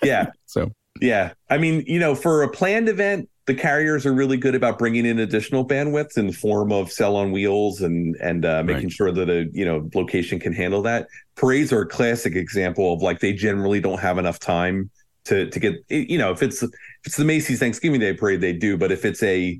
yeah. *laughs* So yeah, I mean, you know, for a planned event, the carriers are really good about bringing in additional bandwidth in the form of cell on wheels and and uh, making right. sure that a you know location can handle that. Parades are a classic example of like they generally don't have enough time to to get you know if it's if it's the Macy's Thanksgiving Day parade they do, but if it's a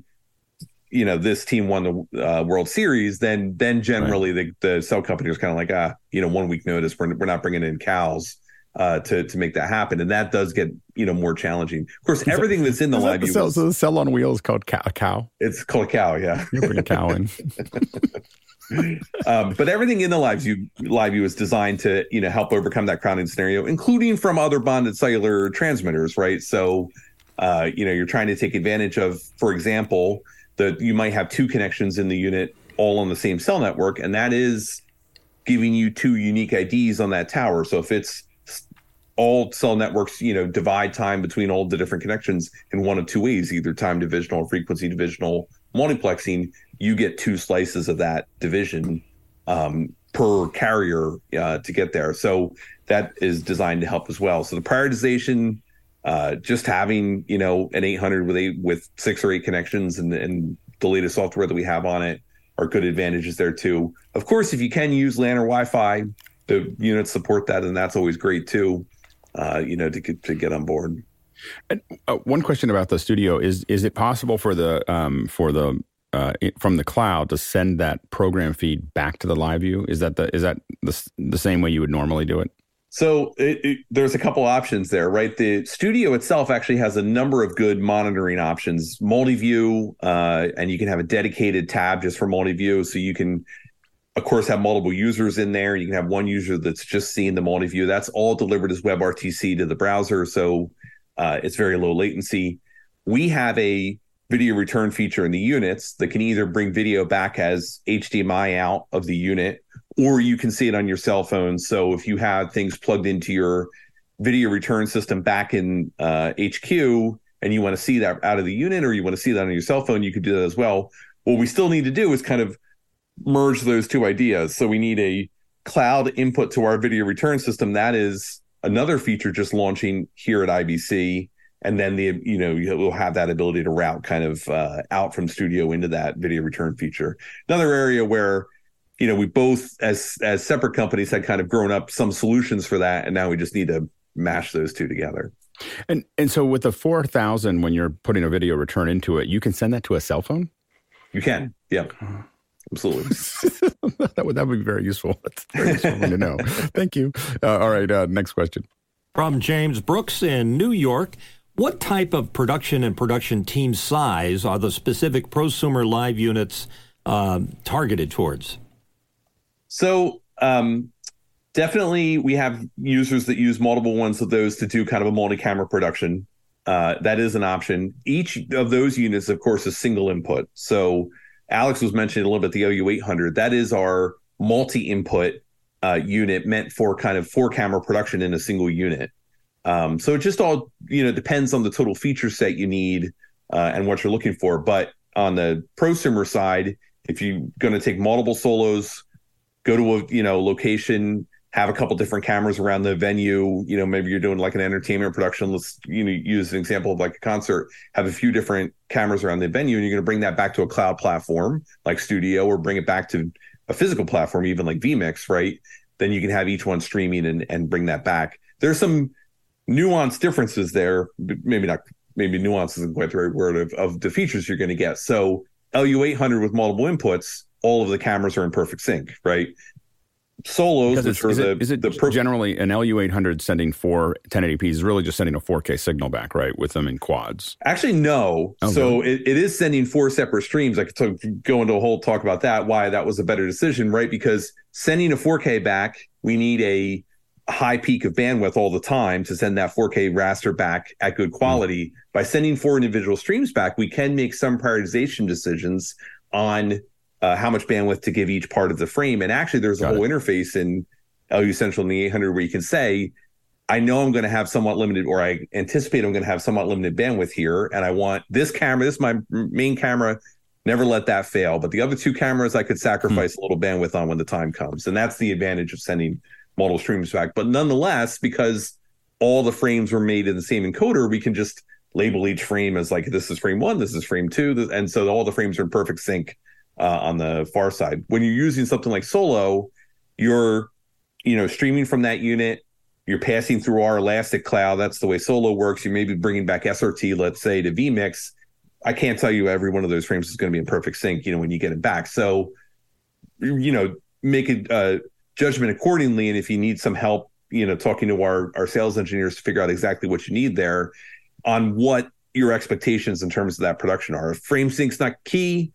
you know this team won the uh, World Series, then then generally right. the the cell company is kind of like ah you know one week notice we're we're not bringing in cows uh, to to make that happen, and that does get you know more challenging. Of course, everything that's in the LiveU. Cell, so the cell on wheels called cow, a cow. It's called a cow. Yeah, you bring a cow in. *laughs* um, but everything in the LiveU live view is designed to you know help overcome that crowding scenario, including from other bonded cellular transmitters, right? So, uh, you know, you're trying to take advantage of, for example, that you might have two connections in the unit all on the same cell network, and that is giving you two unique IDs on that tower. So if it's all cell networks, you know, divide time between all the different connections in one of two ways, either time divisional or frequency divisional multiplexing, you get two slices of that division um, per carrier uh, to get there. So that is designed to help as well. So the prioritization, uh, just having you know an 800 with eight with six or eight connections and, and the latest software that we have on it are good advantages there too. Of course, if you can use LAN or Wi-Fi, the units support that, and that's always great too uh, you know, to get, to get on board. And, uh, one question about the studio is: Is it possible for the um, for the uh, from the cloud to send that program feed back to the LiveU? Is that the is that the, the same way you would normally do it? So it, it, there's a couple options there, right? The studio itself actually has a number of good monitoring options, multi-view, uh, and you can have a dedicated tab just for multi-view, so you can of course, have multiple users in there. You can have one user that's just seeing the multi-view. That's all delivered as WebRTC to the browser, so uh, it's very low latency. We have a video return feature in the units that can either bring video back as HDMI out of the unit, or you can see it on your cell phone. So if you have things plugged into your video return system back in uh, HQ and you want to see that out of the unit, or you want to see that on your cell phone, you could do that as well. What we still need to do is kind of merge those two ideas. So we need a cloud input to our video return system. That is another feature just launching here at IBC. And then the you know you'll have that ability to route kind of uh, out from studio into that video return feature. Another area where you know we both as as separate companies had kind of grown up some solutions for that, and now we just need to mash those two together. And and so with the four thousand, when you're putting a video return into it, you can send that to a cell phone. You can, yeah. Absolutely. *laughs* that would that would be very useful. That's very useful to know. *laughs* Thank you. Uh, all right. Uh, next question from James Brooks in New York. What type of production and production team size are the specific prosumer live units uh, targeted towards? So, um, definitely, we have users that use multiple ones of those to do kind of a multi camera production. Uh, that is an option. Each of those units, of course, is single input. So, Alex was mentioning a little bit the LU800. That is our multi input uh, unit meant for kind of four camera production in a single unit. Um, so it just all you know depends on the total feature set you need uh, and what you're looking for. But on the prosumer side, if you're going to take multiple solos, go to a you know location, have a couple different cameras around the venue. You know, maybe you're doing like an entertainment production. Let's you know use an example of like a concert. Have a few different cameras around the venue, and you're going to bring that back to a cloud platform like Studio, or bring it back to a physical platform, even like vMix, right? Then you can have each one streaming and and bring that back. There's some nuanced differences there. Maybe not, maybe nuance isn't quite the right word of, of the features you're going to get. So LU800 with multiple inputs, all of the cameras are in perfect sync, right? Solos, which are is the, it, is it the pro- generally an LU800 sending four 1080p is really just sending a 4K signal back, right, with them in quads? Actually, no. Oh, so it, it is sending four separate streams. I could talk, go into a whole talk about that, why that was a better decision, right? Because sending a 4K back, we need a high peak of bandwidth all the time to send that 4K raster back at good quality. Mm. By sending four individual streams back, we can make some prioritization decisions on uh, how much bandwidth to give each part of the frame. And actually, there's Got a whole it. interface in LU Central in the 800 where you can say, I know I'm going to have somewhat limited, or I anticipate I'm going to have somewhat limited bandwidth here. And I want this camera, this is my main camera, never let that fail. But the other two cameras, I could sacrifice hmm. a little bandwidth on when the time comes. And that's the advantage of sending model streams back. But nonetheless, because all the frames were made in the same encoder, we can just label each frame as like this is frame one, this is frame two, and so all the frames are in perfect sync uh, on the far side. When you're using something like Solo, you're you know streaming from that unit. You're passing through our Elastic Cloud. That's the way Solo works. You may be bringing back SRT, let's say, to vMix. I can't tell you every one of those frames is going to be in perfect sync. You know when you get it back. So you know make a uh, judgment accordingly. And if you need some help, you know, talking to our our sales engineers to figure out exactly what you need there on what your expectations in terms of that production are. If frame sync's not key,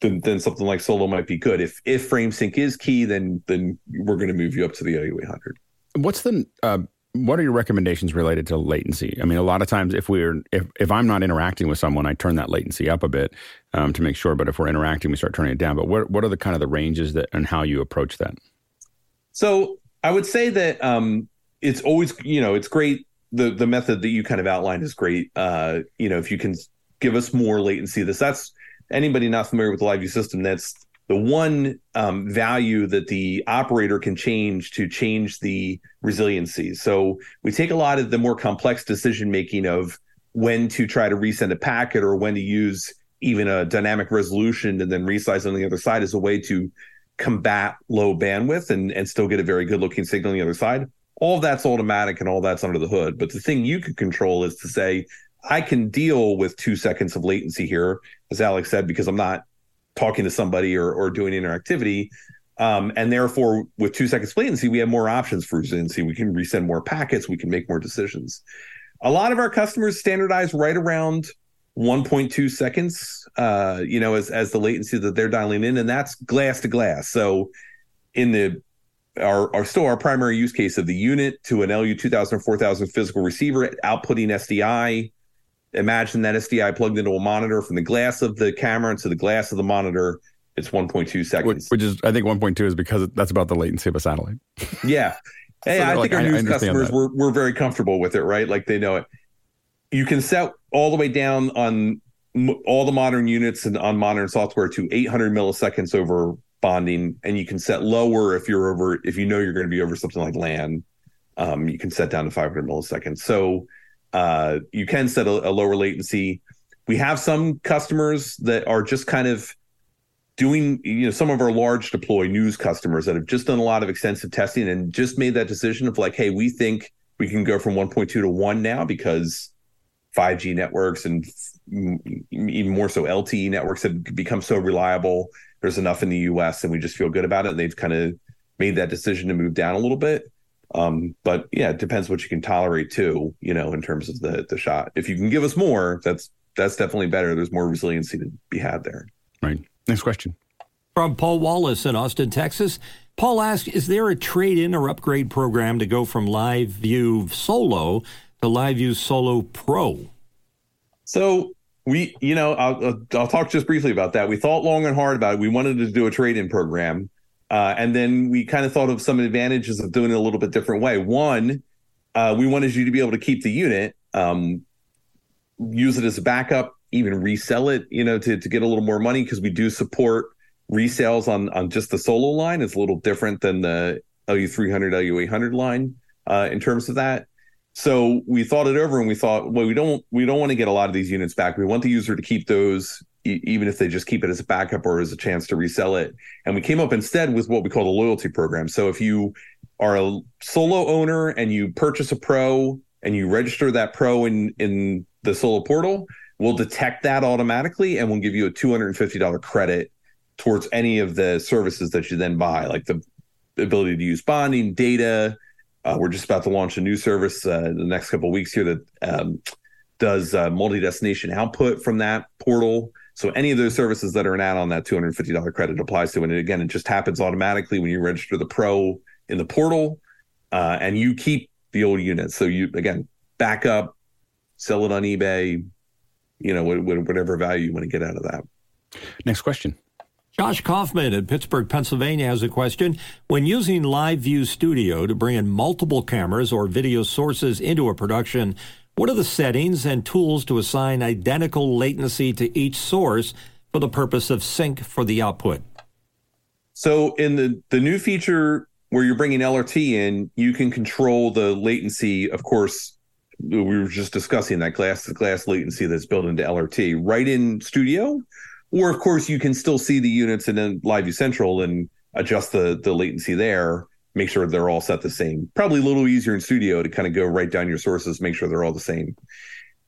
then, then something like Solo might be good. If if frame sync is key, then then we're going to move you up to the LU800. What's the uh, what are your recommendations related to latency? I mean, a lot of times if we're if if I'm not interacting with someone, I turn that latency up a bit um, to make sure. But if we're interacting, we start turning it down. But what what are the kind of the ranges that and how you approach that? So I would say that um, it's always, you know, it's great. The the method that you kind of outlined is great. Uh, you know, if you can give us more latency, this that's anybody not familiar with the LiveU system. That's the one um, value that the operator can change to change the resiliency. So we take a lot of the more complex decision making of when to try to resend a packet or when to use even a dynamic resolution and then resize on the other side as a way to combat low bandwidth and, and still get a very good looking signal on the other side. All that's automatic and all that's under the hood. But the thing you could control is to say, I can deal with two seconds of latency here, as Alex said, because I'm not talking to somebody or, or doing interactivity. Um, and therefore, with two seconds latency, we have more options for resiliency. We can resend more packets, we can make more decisions. A lot of our customers standardize right around 1.2 seconds, uh, you know, as as the latency that they're dialing in, and that's glass to glass. So in the our, our still our primary use case of the unit to an LU 2000 or 4000 physical receiver outputting SDI. Imagine that SDI plugged into a monitor from the glass of the camera into the glass of the monitor. It's 1.2 seconds, which, which is I think 1.2 is because that's about the latency of a satellite. *laughs* yeah. *laughs* Hey, so I like, think our news customers were were very comfortable with it, right? Like they know it you can set all the way down on all the modern units and on modern software to 800 milliseconds over bonding, and you can set lower if you're over if you know you're going to be over something like LAN. Um, you can set down to 500 milliseconds. So uh, you can set a, a lower latency. We have some customers that are just kind of doing you know some of our large deploy news customers that have just done a lot of extensive testing and just made that decision of like hey we think we can go from 1.2 to 1 now because 5G networks and even more so LTE networks have become so reliable. There's enough in the US and we just feel good about it. And they've kind of made that decision to move down a little bit. Um, but yeah, it depends what you can tolerate too, you know, in terms of the the shot. If you can give us more, that's that's definitely better. There's more resiliency to be had there. Right. Next question. From Paul Wallace in Austin, Texas. Paul asks, is there a trade-in or upgrade program to go from LiveU Solo to LiveU Solo Pro? So we, you know, I'll, I'll talk just briefly about that. We thought long and hard about it. We wanted to do a trade-in program. Uh, and then we kind of thought of some advantages of doing it a little bit different way. One, uh, we wanted you to be able to keep the unit, um, use it as a backup, even resell it, you know, to, to get a little more money because we do support resales on on just the solo line. It's a little different than the LU300, LU800 line uh, in terms of that. So we thought it over and we thought, well, we don't we don't want to get a lot of these units back. We want the user to keep those even if they just keep it as a backup or as a chance to resell it. And we came up instead with what we call the loyalty program. So if you are a solo owner and you purchase a pro and you register that pro in in the solo portal, we'll detect that automatically and we'll give you a $250 credit towards any of the services that you then buy, like the ability to use bonding, data. Uh, we're just about to launch a new service uh, the next couple weeks here that um, does uh, multi-destination output from that portal. So any of those services that are an add-on, that $250 credit applies to. And again, it just happens automatically when you register the pro in the portal, uh, and you keep the old unit. So you again back up, sell it on eBay, you know, whatever value you want to get out of that. Next question. Josh Kaufman in Pittsburgh, Pennsylvania has a question. When using LiveU Studio to bring in multiple cameras or video sources into a production, what are the settings and tools to assign identical latency to each source for the purpose of sync for the output? So in the the new feature where you're bringing LRT in, you can control the latency. Of course, we were just discussing that glass to glass latency that's built into LRT right in Studio, or of course you can still see the units in LiveU Central and adjust the the latency there make sure they're all set the same. Probably a little easier in studio to kind of go right down your sources, make sure they're all the same.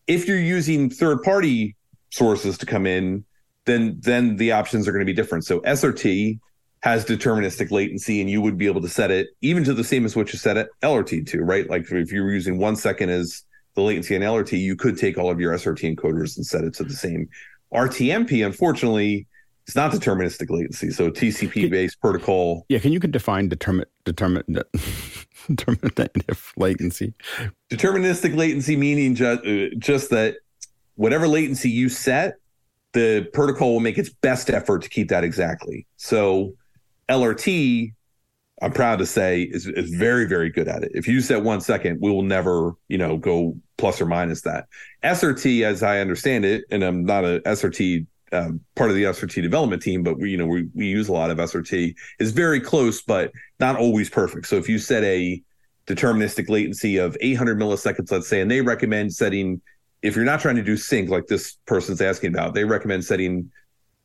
If you're using third party sources to come in, then then the options are going to be different. So SRT has deterministic latency and you would be able to set it even to the same as what you set it LRT to, right? Like if you were using one second as the latency in LRT, you could take all of your SRT encoders and set it to the same. RTMP, unfortunately, it's not deterministic latency. So TCP based protocol. Yeah, can you can define determin determin *laughs* determinative latency? Deterministic latency meaning just uh, just that whatever latency you set, the protocol will make its best effort to keep that exactly. So LRT, I'm proud to say, is, is very, very good at it. If you set one second, we will never, you know, go plus or minus that. SRT, as I understand it, and I'm not a SRT um, part of the SRT development team, but we, you know, we, we use a lot of SRT is very close, but not always perfect. So if you set a deterministic latency of 800 milliseconds, let's say, and they recommend setting, if you're not trying to do sync like this person's asking about, they recommend setting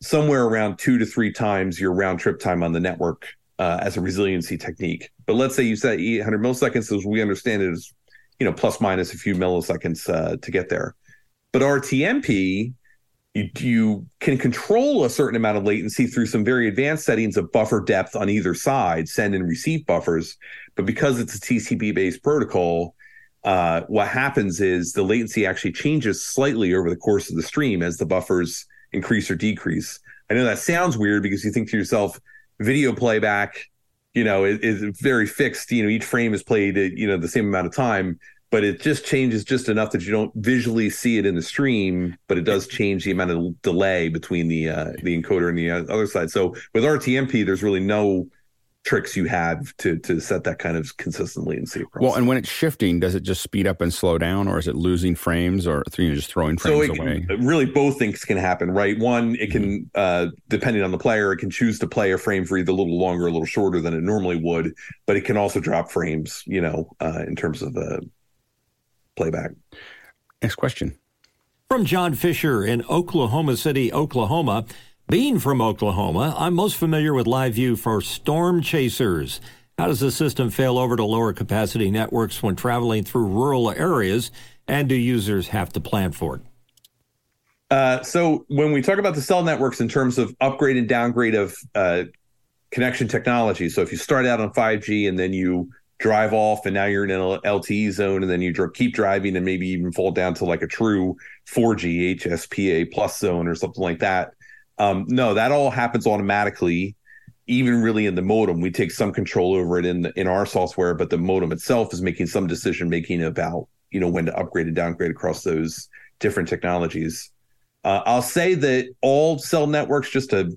somewhere around two to three times your round trip time on the network uh, as a resiliency technique. But let's say you set 800 milliseconds, as we understand it is, you know, plus minus a few milliseconds uh, to get there. But RTMP you, you can control a certain amount of latency through some very advanced settings of buffer depth on either side, send and receive buffers. But because it's a TCP based protocol, uh, what happens is the latency actually changes slightly over the course of the stream as the buffers increase or decrease. I know that sounds weird because you think to yourself, video playback, you know, is, is very fixed. You know, each frame is played, you know, the same amount of time but it just changes just enough that you don't visually see it in the stream, but it does change the amount of delay between the uh, the encoder and the other side. So with RTMP, there's really no tricks you have to to set that kind of consistent latency across. Well, and when it's shifting, does it just speed up and slow down, or is it losing frames, or you know, just throwing frames so away? Can, really, both things can happen, right? One, it can, mm-hmm. uh, depending on the player, it can choose to play a frame for either a little longer, a little shorter than it normally would, but it can also drop frames, you know, uh, in terms of the playback. Next question. From John Fisher in Oklahoma City, Oklahoma. Being from Oklahoma, I'm most familiar with LiveU for storm chasers. How does the system fail over to lower capacity networks when traveling through rural areas? And do users have to plan for it? Uh, so, when we talk about the cell networks in terms of upgrade and downgrade of uh, connection technology, so if you start out on 5G and then you drive off and now you're in an LTE zone and then you dr- keep driving and maybe even fall down to like a true 4G HSPA plus zone or something like that. Um, no, that all happens automatically. Even really in the modem, we take some control over it in the, in our software, but the modem itself is making some decision making about you know when to upgrade and downgrade across those different technologies. Uh, I'll say that all cell networks, just a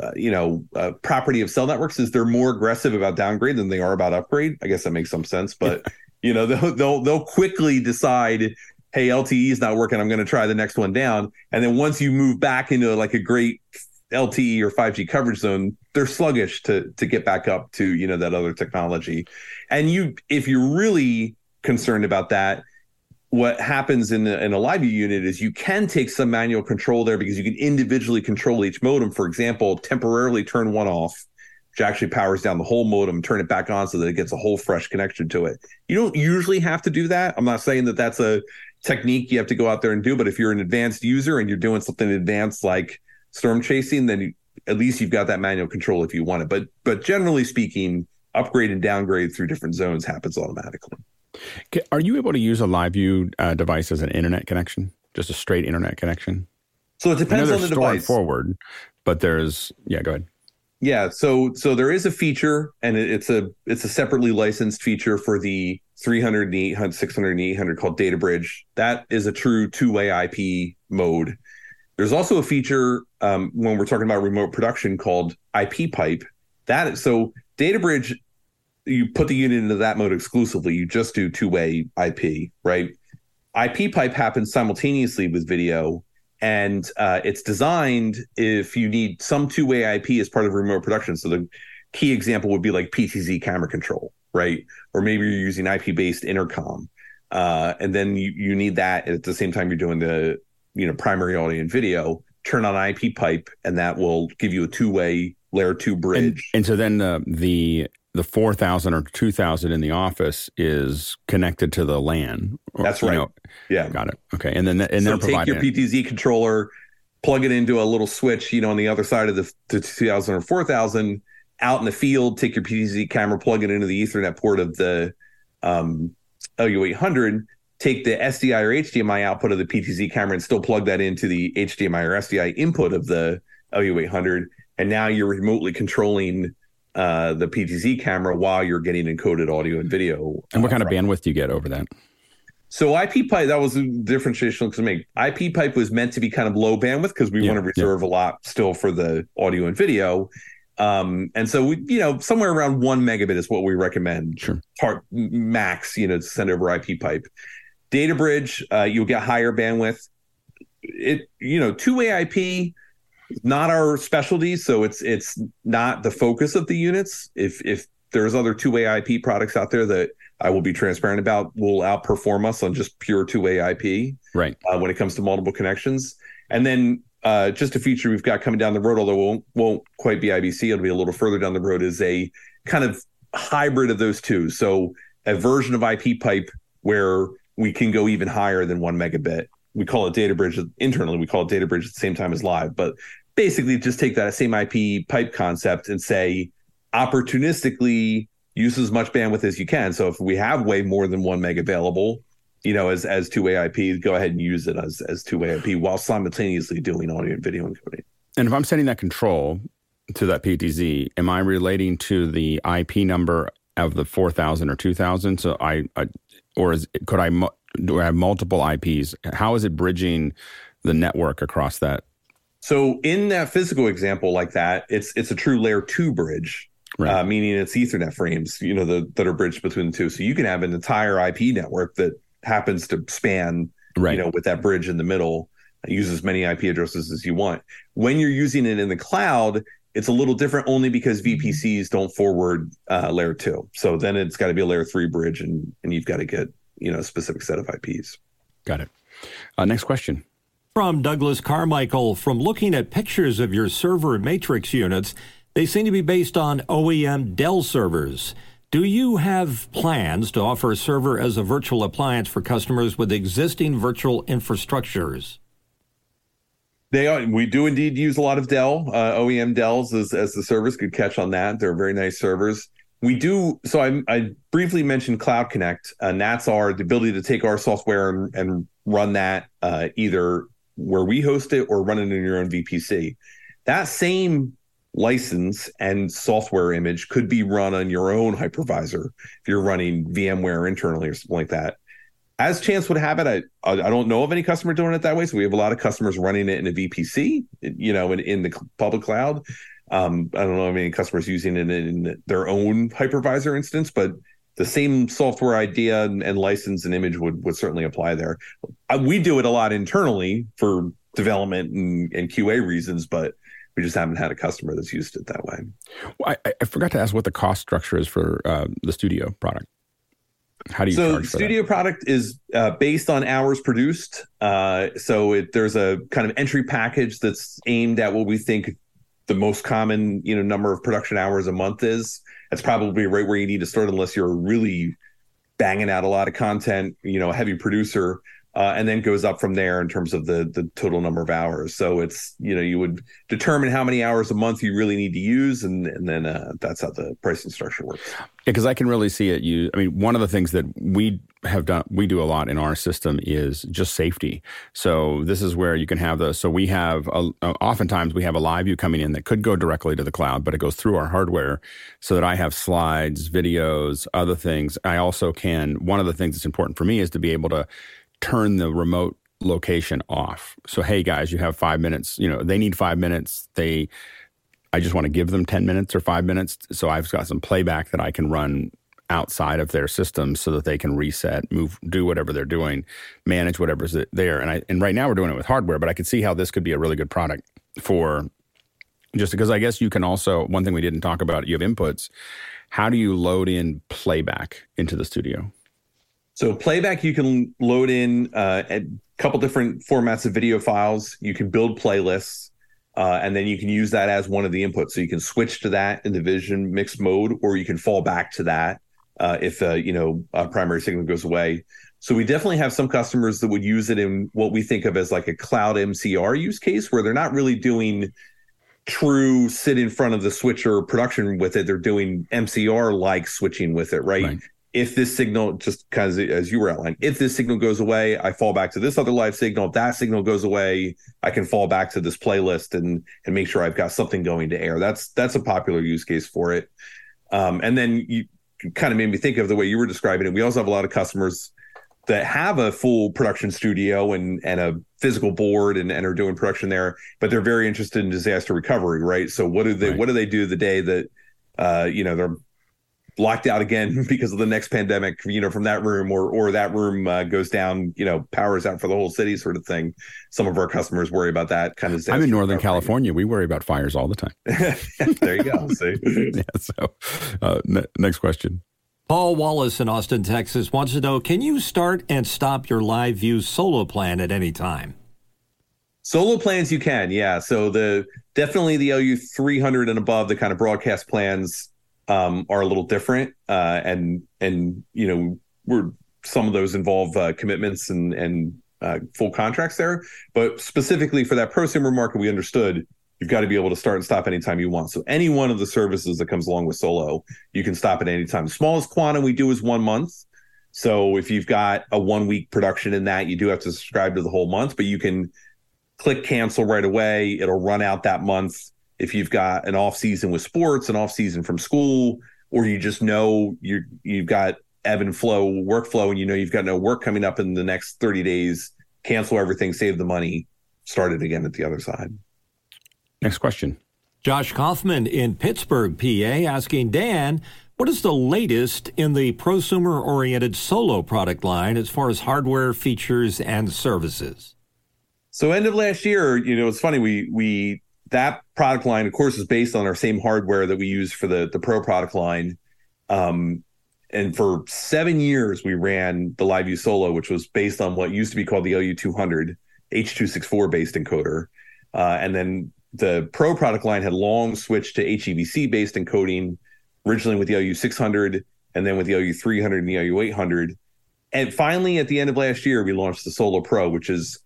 uh, you know uh, property of cell networks, is they're more aggressive about downgrade than they are about upgrade. I guess that makes some sense, but you know *laughs* they'll they'll, they'll quickly decide hey, LTE is not working. I'm going to try the next one down. And then once you move back into like a great LTE or 5G coverage zone, they're sluggish to to get back up to you know that other technology. And you, if you're really concerned about that, what happens in, the, in a LiveU unit is you can take some manual control there because you can individually control each modem. For example, temporarily turn one off, which actually powers down the whole modem, turn it back on so that it gets a whole fresh connection to it. You don't usually have to do that. I'm not saying that that's a technique you have to go out there and do. But if you're an advanced user and you're doing something advanced like storm chasing, then you, at least you've got that manual control if you want it. But but generally speaking, upgrade and downgrade through different zones happens automatically. Are you able to use a LiveU uh, device as an internet connection, just a straight internet connection? So it depends on the device. Forward, but there's yeah. Go ahead. Yeah, so so there is a feature, and it's a it's a separately licensed feature for the 300 and 800, 600 and 800 called Data Bridge. That is a true two-way IP mode. There's also a feature um, when we're talking about remote production called IP pipe. That so Data Bridge, you put the unit into that mode exclusively. You just do two-way IP, right? IP pipe happens simultaneously with video, and uh, it's designed if you need some two-way IP as part of remote production. So the key example would be like PTZ camera control right? Or maybe you're using IP based intercom, uh, and then you you need that at the same time you're doing the you know primary audio and video. Turn on IP pipe, and that will give you a two way layer two bridge. And, and so then the the the 4000 or 2000 in the office is connected to the LAN. Or, That's right. Know, yeah. Got it. Okay. And then, and so take your PTZ controller, plug it into a little switch, you know, on the other side of the, the 2000 or 4000, out in the field, take your PTZ camera, plug it into the Ethernet port of the um, LU800, take the SDI or HDMI output of the PTZ camera and still plug that into the HDMI or SDI input of the LU800. And now you're remotely controlling uh, the PTZ camera while you're getting encoded audio and video. And what kind of bandwidth do you get over that? So IP pipe, that was a differentiation to make. IP pipe was meant to be kind of low bandwidth because we yeah, want to reserve yeah. a lot still for the audio and video. Um, and so we, you know, somewhere around one megabit is what we recommend. Sure. Part max, you know, to send over IP pipe. Data bridge, uh, you'll get higher bandwidth. It, you know, two way IP, not our specialty, so it's it's not the focus of the units. If if there's other two way IP products out there that I will be transparent about, will outperform us on just pure two way IP. Right. Uh, when it comes to multiple connections, and then uh, just a feature we've got coming down the road, although won't won't quite be IBC, it'll be a little further down the road, is a kind of hybrid of those two. So a version of IP pipe where we can go even higher than one megabit. We call it data bridge internally. We call it data bridge at the same time as live, but basically just take that same IP pipe concept and say opportunistically use as much bandwidth as you can. So if we have way more than one meg available, you know, as as two way IP, go ahead and use it as as two way IP while simultaneously doing audio and video encoding. And if I'm sending that control to that PTZ, am I relating to the IP number of the four thousand or two thousand? So I, I, or is could I do I have multiple IPs? How is it bridging the network across that? So in that physical example like that, it's it's a true layer two bridge. Right. Uh, meaning it's Ethernet frames, you know, the, that are bridged between the two. So you can have an entire IP network that happens to span, right. you know, with that bridge in the middle, use as many IP addresses as you want. When you're using it in the cloud, it's a little different only because VPCs don't forward uh, layer two. So then it's got to be a layer three bridge, and and you've got to get you know a specific set of IPs. Got it. Uh, next question. From Douglas Carmichael, from looking at pictures of your server matrix units, they seem to be based on OEM Dell servers. Do you have plans to offer a server as a virtual appliance for customers with existing virtual infrastructures? They are. We do indeed use a lot of Dell uh, OEM Dells as, as the servers. Good catch on that. They're very nice servers. we do. So I, I briefly mentioned Cloud Connect, and that's our the ability to take our software and, and run that uh, either where we host it or run it in your own VPC. That same license and software image could be run on your own hypervisor if you're running VMware internally or something like that. As chance would have it, I I don't know of any customer doing it that way. So we have a lot of customers running it in a VPC, you know, in, in the public cloud. Um, I don't know how many customers using it in their own hypervisor instance, but the same software idea and, and license and image would would certainly apply there. Uh, we do it a lot internally for development and, and QA reasons, but we just haven't had a customer that's used it that way. Well, I, I, forgot to ask what the cost structure is for uh, the studio product. How do you so studio that? product is uh, based on hours produced. Uh, so it, there's a kind of entry package that's aimed at what we think the most common you know number of production hours a month is. That's probably right where you need to start unless you're really banging out a lot of content, you know, a heavy producer uh, and then goes up from there in terms of the the total number of hours. So it's you know you would determine how many hours a month you really need to use, and and then uh, that's how the pricing structure works. Yeah, because I can really see it. You, I mean, one of the things that we have done, we do a lot in our system is just safety. So this is where you can have the. So we have a, oftentimes we have a LiveU coming in that could go directly to the cloud, but it goes through our hardware, so that I have slides, videos, other things. I also can. One of the things that's important for me is to be able to turn the remote location off. So, hey guys, you have five minutes. You know, they need five minutes. They, I just want to give them 10 minutes or five minutes. So I've got some playback that I can run outside of their system so that they can reset, move, do whatever they're doing, manage whatever's there. And I, and right now we're doing it with hardware, but I could see how this could be a really good product for just because I guess you can also, one thing we didn't talk about, you have inputs. How do you load in playback into the studio? So playback, you can load in uh, a couple different formats of video files. You can build playlists, uh, and then you can use that as one of the inputs. So you can switch to that in the Vision mixed mode, or you can fall back to that uh, if uh, you know a primary signal goes away. So we definitely have some customers that would use it in what we think of as like a cloud MCR use case, where they're not really doing true sit in front of the switcher production with it. They're doing MCR like switching with it, right? right if this signal just kind of as you were outlining, if this signal goes away, I fall back to this other live signal. If that signal goes away, I can fall back to this playlist and and make sure I've got something going to air. That's that's a popular use case for it. Um, and then you kind of made me think of the way you were describing it. We also have a lot of customers that have a full production studio and and a physical board and, and are doing production there, but they're very interested in disaster recovery, right? So what do they right. what do they do the day that uh, you know they're locked out again *laughs* because of the next pandemic, you know, from that room or or that room uh, goes down, you know, powers out for the whole city sort of thing. Some of our customers worry about that kind of. Thing. I'm in Northern California. We worry about fires all the time. *laughs* there you go. See? *laughs* yeah. So, uh, ne- next question. Paul Wallace in Austin, Texas wants to know: Can you start and stop your LiveU solo plan at any time? Solo plans you can, yeah. So the definitely the LU 300 and above, the kind of broadcast plans um, are a little different, uh, and and you know we're some of those involve uh, commitments and and uh, full contracts there. But specifically for that prosumer market, we understood you've got to be able to start and stop anytime you want. So any one of the services that comes along with Solo, you can stop at any time. The smallest quantum we do is one month. So if you've got a one week production in that, you do have to subscribe to the whole month, but you can click cancel right away. It'll run out that month if you've got an off season with sports, an off season from school, or you just know you you've got ebb and flow workflow, and you know you've got no work coming up in the next thirty days. Cancel everything, save the money, start it again at the other side. Next question. Josh Kaufman in Pittsburgh, PA, asking Dan, what is the latest in the prosumer oriented solo product line as far as hardware, features, and services? So end of last year, you know, it's funny, we we that product line, of course, is based on our same hardware that we use for the the Pro product line. Um, and for seven years, we ran the LiveU Solo, which was based on what used to be called the LU200 H264 based encoder. Uh, and then the Pro product line had long switched to HEVC based encoding, originally with the LU600, and then with the LU300 and the LU800. And finally, at the end of last year, we launched the Solo Pro, which is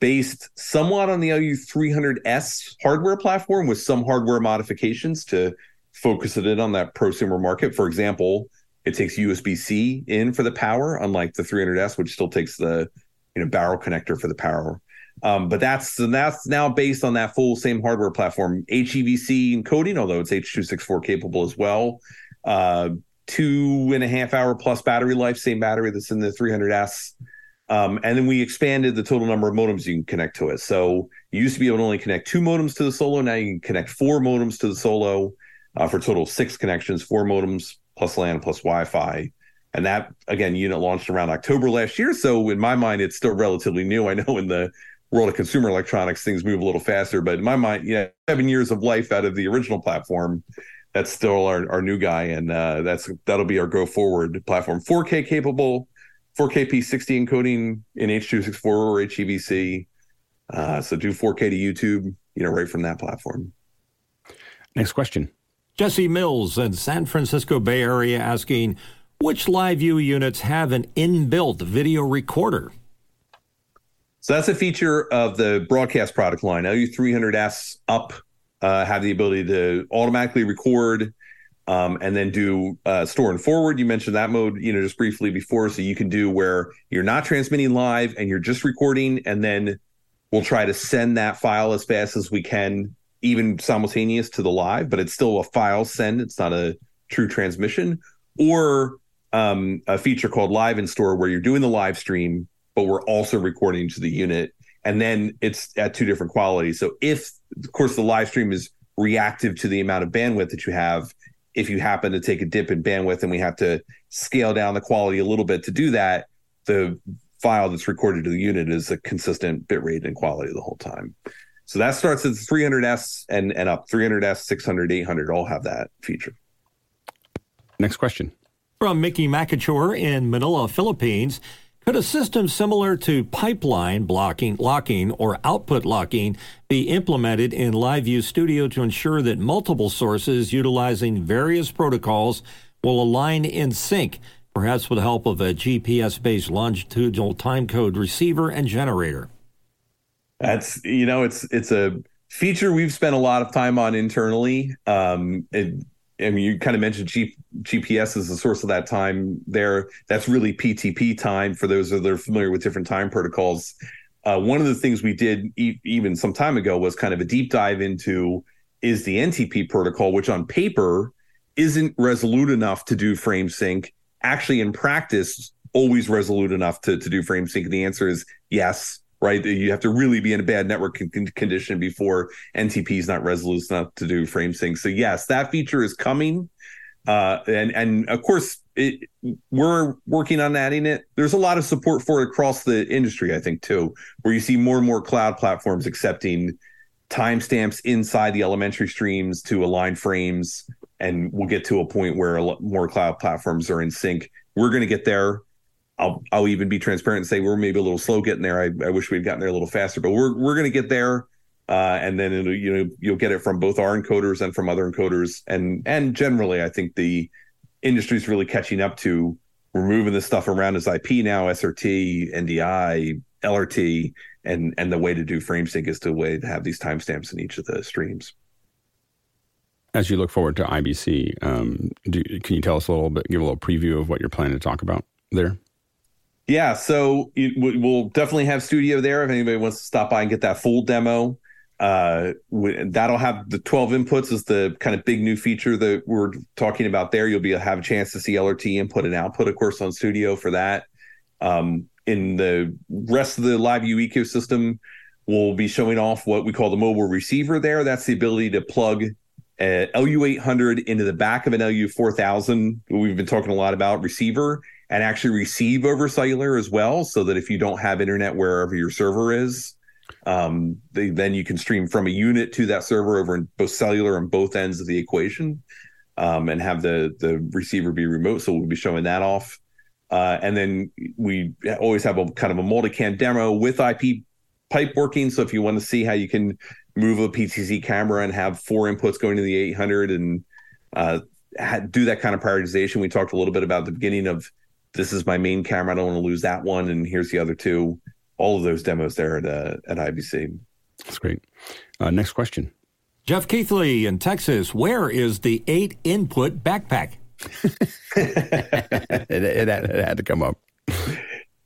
based somewhat on the LU300S hardware platform with some hardware modifications to focus it in on that prosumer market. For example, it takes USB C in for the power, unlike the 300S, which still takes the you know barrel connector for the power. Um, but that's that's now based on that full same hardware platform, HEVC encoding, although it's H.264 capable as well. Uh, two and a half hour plus battery life, same battery that's in the 300S. Um, and then we expanded the total number of modems you can connect to it. So you used to be able to only connect two modems to the Solo. Now you can connect four modems to the Solo uh, for total six connections, four modems plus LAN plus Wi-Fi. And that again, unit launched around October last year. So in my mind, it's still relatively new. I know in the world of consumer electronics, things move a little faster, but in my mind, yeah, seven years of life out of the original platform, that's still our, our new guy, and uh, that's that'll be our go forward platform. 4K capable, 4K P60 encoding in H.264 or HEVC. Uh, so do 4K to YouTube, you know, right from that platform. Next question. Jesse Mills in San Francisco Bay Area asking, which LiveU units have an inbuilt video recorder? So that's a feature of the broadcast product line. LU300S up uh, have the ability to automatically record um, and then do uh, store and forward. You mentioned that mode, you know, just briefly before. So you can do where you're not transmitting live and you're just recording, and then we'll try to send that file as fast as we can, even simultaneous to the live, but it's still a file send. It's not a true transmission. Or um, a feature called Live in Store where you're doing the live stream, but we're also recording to the unit. And then it's at two different qualities. So if, of course, the live stream is reactive to the amount of bandwidth that you have, if you happen to take a dip in bandwidth and we have to scale down the quality a little bit to do that, the file that's recorded to the unit is a consistent bit rate and quality the whole time. So that starts at 300S and, and up. 300S, 600, 800 all have that feature. Next question. From Mickey McAchore in Manila, Philippines. Could a system similar to pipeline blocking, locking or output locking be implemented in LiveU Studio to ensure that multiple sources utilizing various protocols will align in sync, perhaps with the help of a GPS based longitudinal timecode receiver and generator? That's you know it's it's a feature we've spent a lot of time on internally. Um, it, I mean, you kind of mentioned G- GPS as the source of that time there. That's really PTP time for those that are familiar with different time protocols. Uh, one of the things we did e- even some time ago was kind of a deep dive into is the NTP protocol, which on paper isn't resolute enough to do frame sync. Actually, in practice, always resolute enough to, to do frame sync. The answer is yes right? You have to really be in a bad network con- condition before NTP is not resolute enough to do frame sync. So yes, that feature is coming. Uh, and and of course it, we're working on adding it. There's a lot of support for it across the industry, I think, too, where you see more and more cloud platforms accepting timestamps inside the elementary streams to align frames, and we'll get to a point where more cloud platforms are in sync. We're going to get there. I'll I'll even be transparent and say we're maybe a little slow getting there. I, I wish we'd gotten there a little faster, but we're we're going to get there. Uh, and then you know you'll get it from both our encoders and from other encoders, and and generally, I think the industry is really catching up to removing this stuff around as IP now, SRT, NDI, LRT, and and the way to do frame sync is to way to have these timestamps in each of the streams. As you look forward to IBC, um, do, can you tell us a little bit, give a little preview of what you're planning to talk about there? Yeah, so it, we'll definitely have studio there if anybody wants to stop by and get that full demo. Uh, that'll have the 12 inputs is the kind of big new feature that we're talking about there. You'll be have a chance to see LRT input and output, of course, on Studio for that. Um, in the rest of the LiveU ecosystem, we'll be showing off what we call the mobile receiver there. That's the ability to plug a LU800 into the back of an LU4000. We've been talking a lot about receiver and actually receive over cellular as well, so that if you don't have internet wherever your server is, um, they, then you can stream from a unit to that server over in both cellular on both ends of the equation, um, and have the the receiver be remote. So we'll be showing that off, uh, and then we always have a kind of a multicam demo with IP pipe working. So if you want to see how you can move a PTZ camera and have four inputs going to the 800 and uh, do that kind of prioritization, we talked a little bit about the beginning of this is my main camera. I don't want to lose that one. And here's the other two. All of those demos there at uh, at IBC. That's great. Uh, next question. Jeff Keithley in Texas, where is the eight input backpack? *laughs* it, it, had, it had to come up.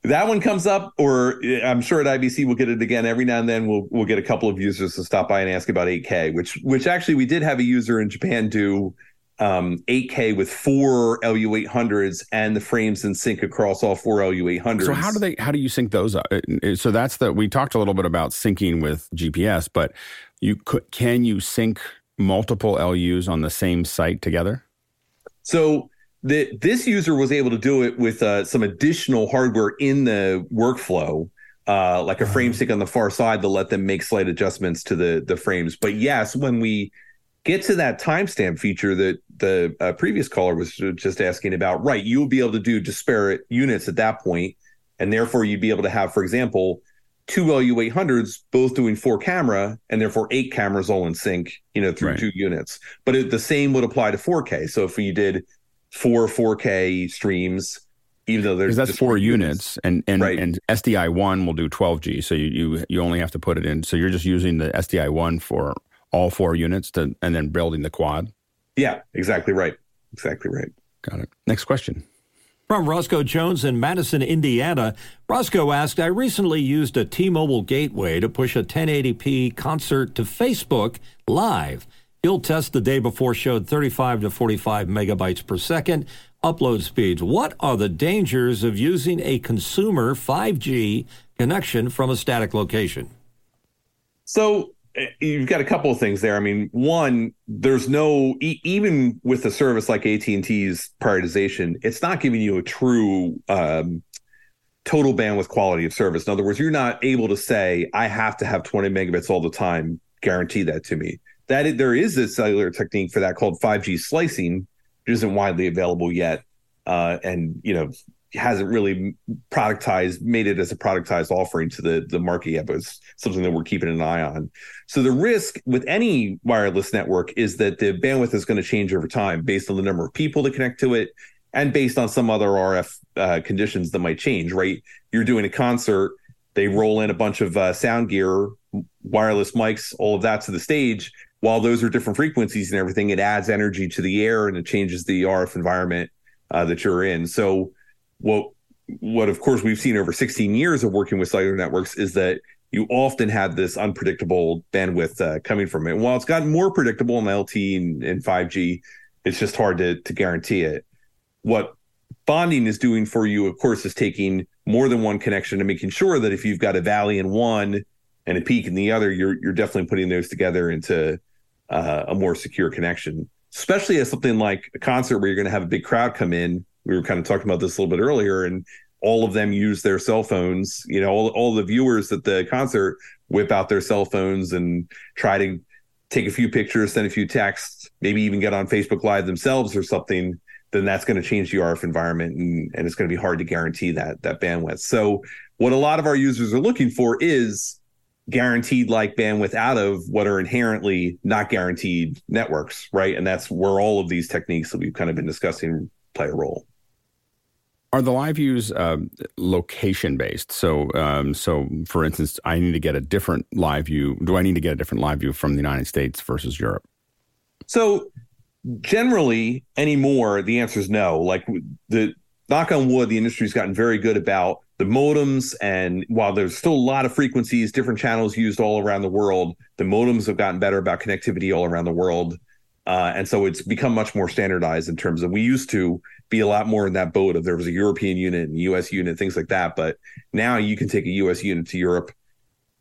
That one comes up, or I'm sure at IBC we'll get it again. Every now and then we'll we'll get a couple of users to stop by and ask about 8K, which which actually we did have a user in Japan do um, 8K with four LU800s and the frames in sync across all four LU800s. So how do they? How do you sync those up? So that's the we talked a little bit about syncing with GPS, but you could can you sync multiple LUs on the same site together? So the, this user was able to do it with uh, some additional hardware in the workflow, uh, like a frame sync on the far side to let them make slight adjustments to the the frames. But yes, when we get to that timestamp feature that the uh, previous caller was just asking about, right, you'll be able to do disparate units at that point, and therefore you'd be able to have, for example, two LU800s both doing four camera and therefore eight cameras all in sync, you know, through right. two units. But it, the same would apply to 4K. So if you did four 4K streams, even though there's that's four units, units, and and right. and SDI one will do 12G, so you, you you only have to put it in. So you're just using the SDI one for all four units to, and then building the quad. Yeah, exactly right. Exactly right. Got it. Next question. From Roscoe Jones in Madison, Indiana, Roscoe asked, I recently used a T Mobile gateway to push a 1080p concert to Facebook live. Field test the day before showed 35 to 45 megabytes per second upload speeds. What are the dangers of using a consumer 5G connection from a static location? So, you've got a couple of things there. I mean, one, there's no even with a service like AT&T's prioritization, it's not giving you a true um, total bandwidth quality of service. In other words, you're not able to say I have to have 20 megabits all the time. Guarantee that to me. That is, there is a cellular technique for that called 5G slicing, which isn't widely available yet, uh, and you know hasn't really productized made it as a productized offering to the the market yet but it's something that we're keeping an eye on. So the risk with any wireless network is that the bandwidth is going to change over time based on the number of people that connect to it and based on some other rf uh, conditions that might change right? You're doing a concert they roll in a bunch of uh, sound gear wireless mics all of that to the stage. While those are different frequencies and everything it adds energy to the air and it changes the rf environment uh, that you're in. So what what of course we've seen over 16 years of working with cellular networks is that you often have this unpredictable bandwidth uh, coming from it. And while it's gotten more predictable in LTE and, and 5G, it's just hard to, to guarantee it. What bonding is doing for you, of course, is taking more than one connection and making sure that if you've got a valley in one and a peak in the other, you're you're definitely putting those together into uh, a more secure connection. Especially as something like a concert where you're going to have a big crowd come in we were kind of talking about this a little bit earlier, and all of them use their cell phones. You know, all, all the viewers at the concert whip out their cell phones and try to take a few pictures, send a few texts, maybe even get on Facebook Live themselves or something. Then that's going to change the RF environment, and, and it's going to be hard to guarantee that that bandwidth. So, what a lot of our users are looking for is guaranteed like bandwidth out of what are inherently not guaranteed networks, right? And that's where all of these techniques that we've kind of been discussing play a role. Are the LiveUs uh, location based? So, um, so for instance, I need to get a different LiveU. Do I need to get a different LiveU from the United States versus Europe? So, generally, anymore, the answer is no. Like the knock on wood, the industry's gotten very good about the modems. And while there's still a lot of frequencies, different channels used all around the world, the modems have gotten better about connectivity all around the world. Uh, and so it's become much more standardized in terms of we used to be a lot more in that boat of there was a European unit and US unit, things like that. But now you can take a US unit to Europe,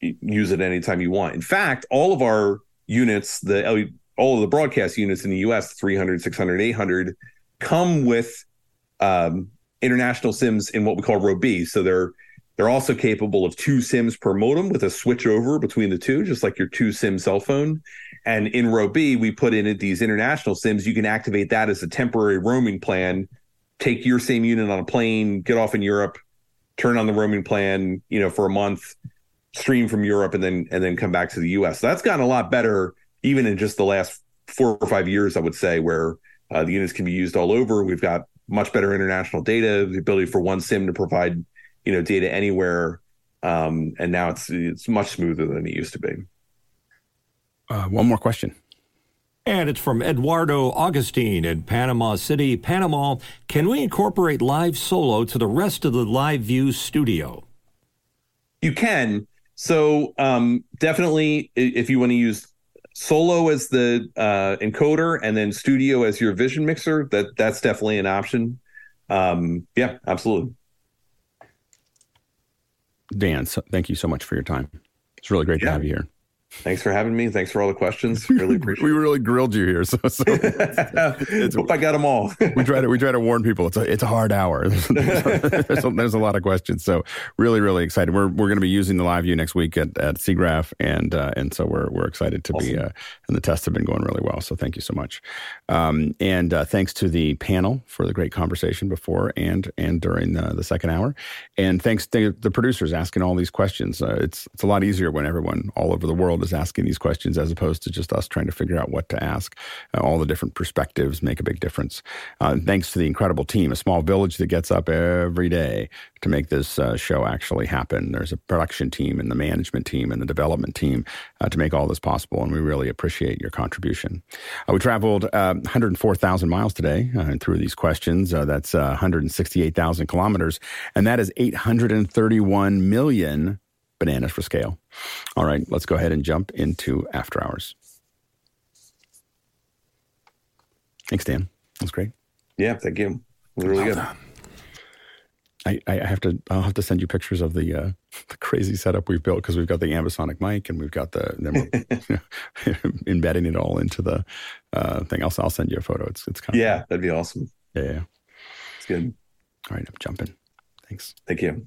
use it anytime you want. In fact, all of our units, the all of the broadcast units in the US, 300, 600, 800, come with um, international SIMs in what we call Row B. So they're they're also capable of two SIMs per modem with a switch over between the two, just like your two SIM cell phone. And in row B, we put in these international SIMs. You can activate that as a temporary roaming plan take your same unit on a plane, get off in Europe, turn on the roaming plan, you know, for a month, stream from Europe, and then and then come back to the U.S. So that's gotten a lot better, even in just the last four or five years, I would say, where uh, the units can be used all over. We've got much better international data, the ability for one SIM to provide, you know, data anywhere, um, and now it's it's much smoother than it used to be. Uh, one more question. And it's from Eduardo Augustine in Panama City, Panama. Can we incorporate live solo to the rest of the LiveU studio? You can. So um, definitely, if you want to use solo as the uh, encoder and then studio as your vision mixer, that that's definitely an option. Um, yeah, absolutely. Dan, so thank you so much for your time. It's really great yeah. to have you here. Thanks for having me. Thanks for all the questions. *laughs* Really appreciate. we really grilled you here, so, so *laughs* it's, hope I got them all. *laughs* we try to we try to warn people. It's a it's a hard hour. There's, there's, a, there's a lot of questions, so really really excited. We're we're going to be using the LiveU next week at at SIGGRAPH, and uh, and so we're we're excited to awesome. be. Uh, and the tests have been going really well. So thank you so much, um, and uh, thanks to the panel for the great conversation before and and during the, the second hour, and thanks to the producers asking all these questions. Uh, it's it's a lot easier when everyone all over the world is asking these questions as opposed to just us trying to figure out what to ask. Uh, all the different perspectives make a big difference. Uh, thanks to the incredible team, a small village that gets up every day to make this uh, show actually happen. There's a production team and the management team and the development team uh, to make all this possible, and we really appreciate your contribution. Uh, we traveled 104,000 miles today through these questions. that's 168,000 kilometers, and that is 831 million bananas for scale. All right, let's go ahead and jump into after hours. Thanks, Dan. That's great. Yeah, thank you. really good. I, I have to. I'll have to send you pictures of the, uh, *laughs* the crazy setup we've built because we've got the ambisonic mic and we've got the then we're *laughs* *laughs* embedding it all into the uh, thing. I'll I'll send you a photo. It's it's kind of yeah, that'd be awesome. Yeah, yeah, it's good. All right, I'm jumping. Thanks. Thank you.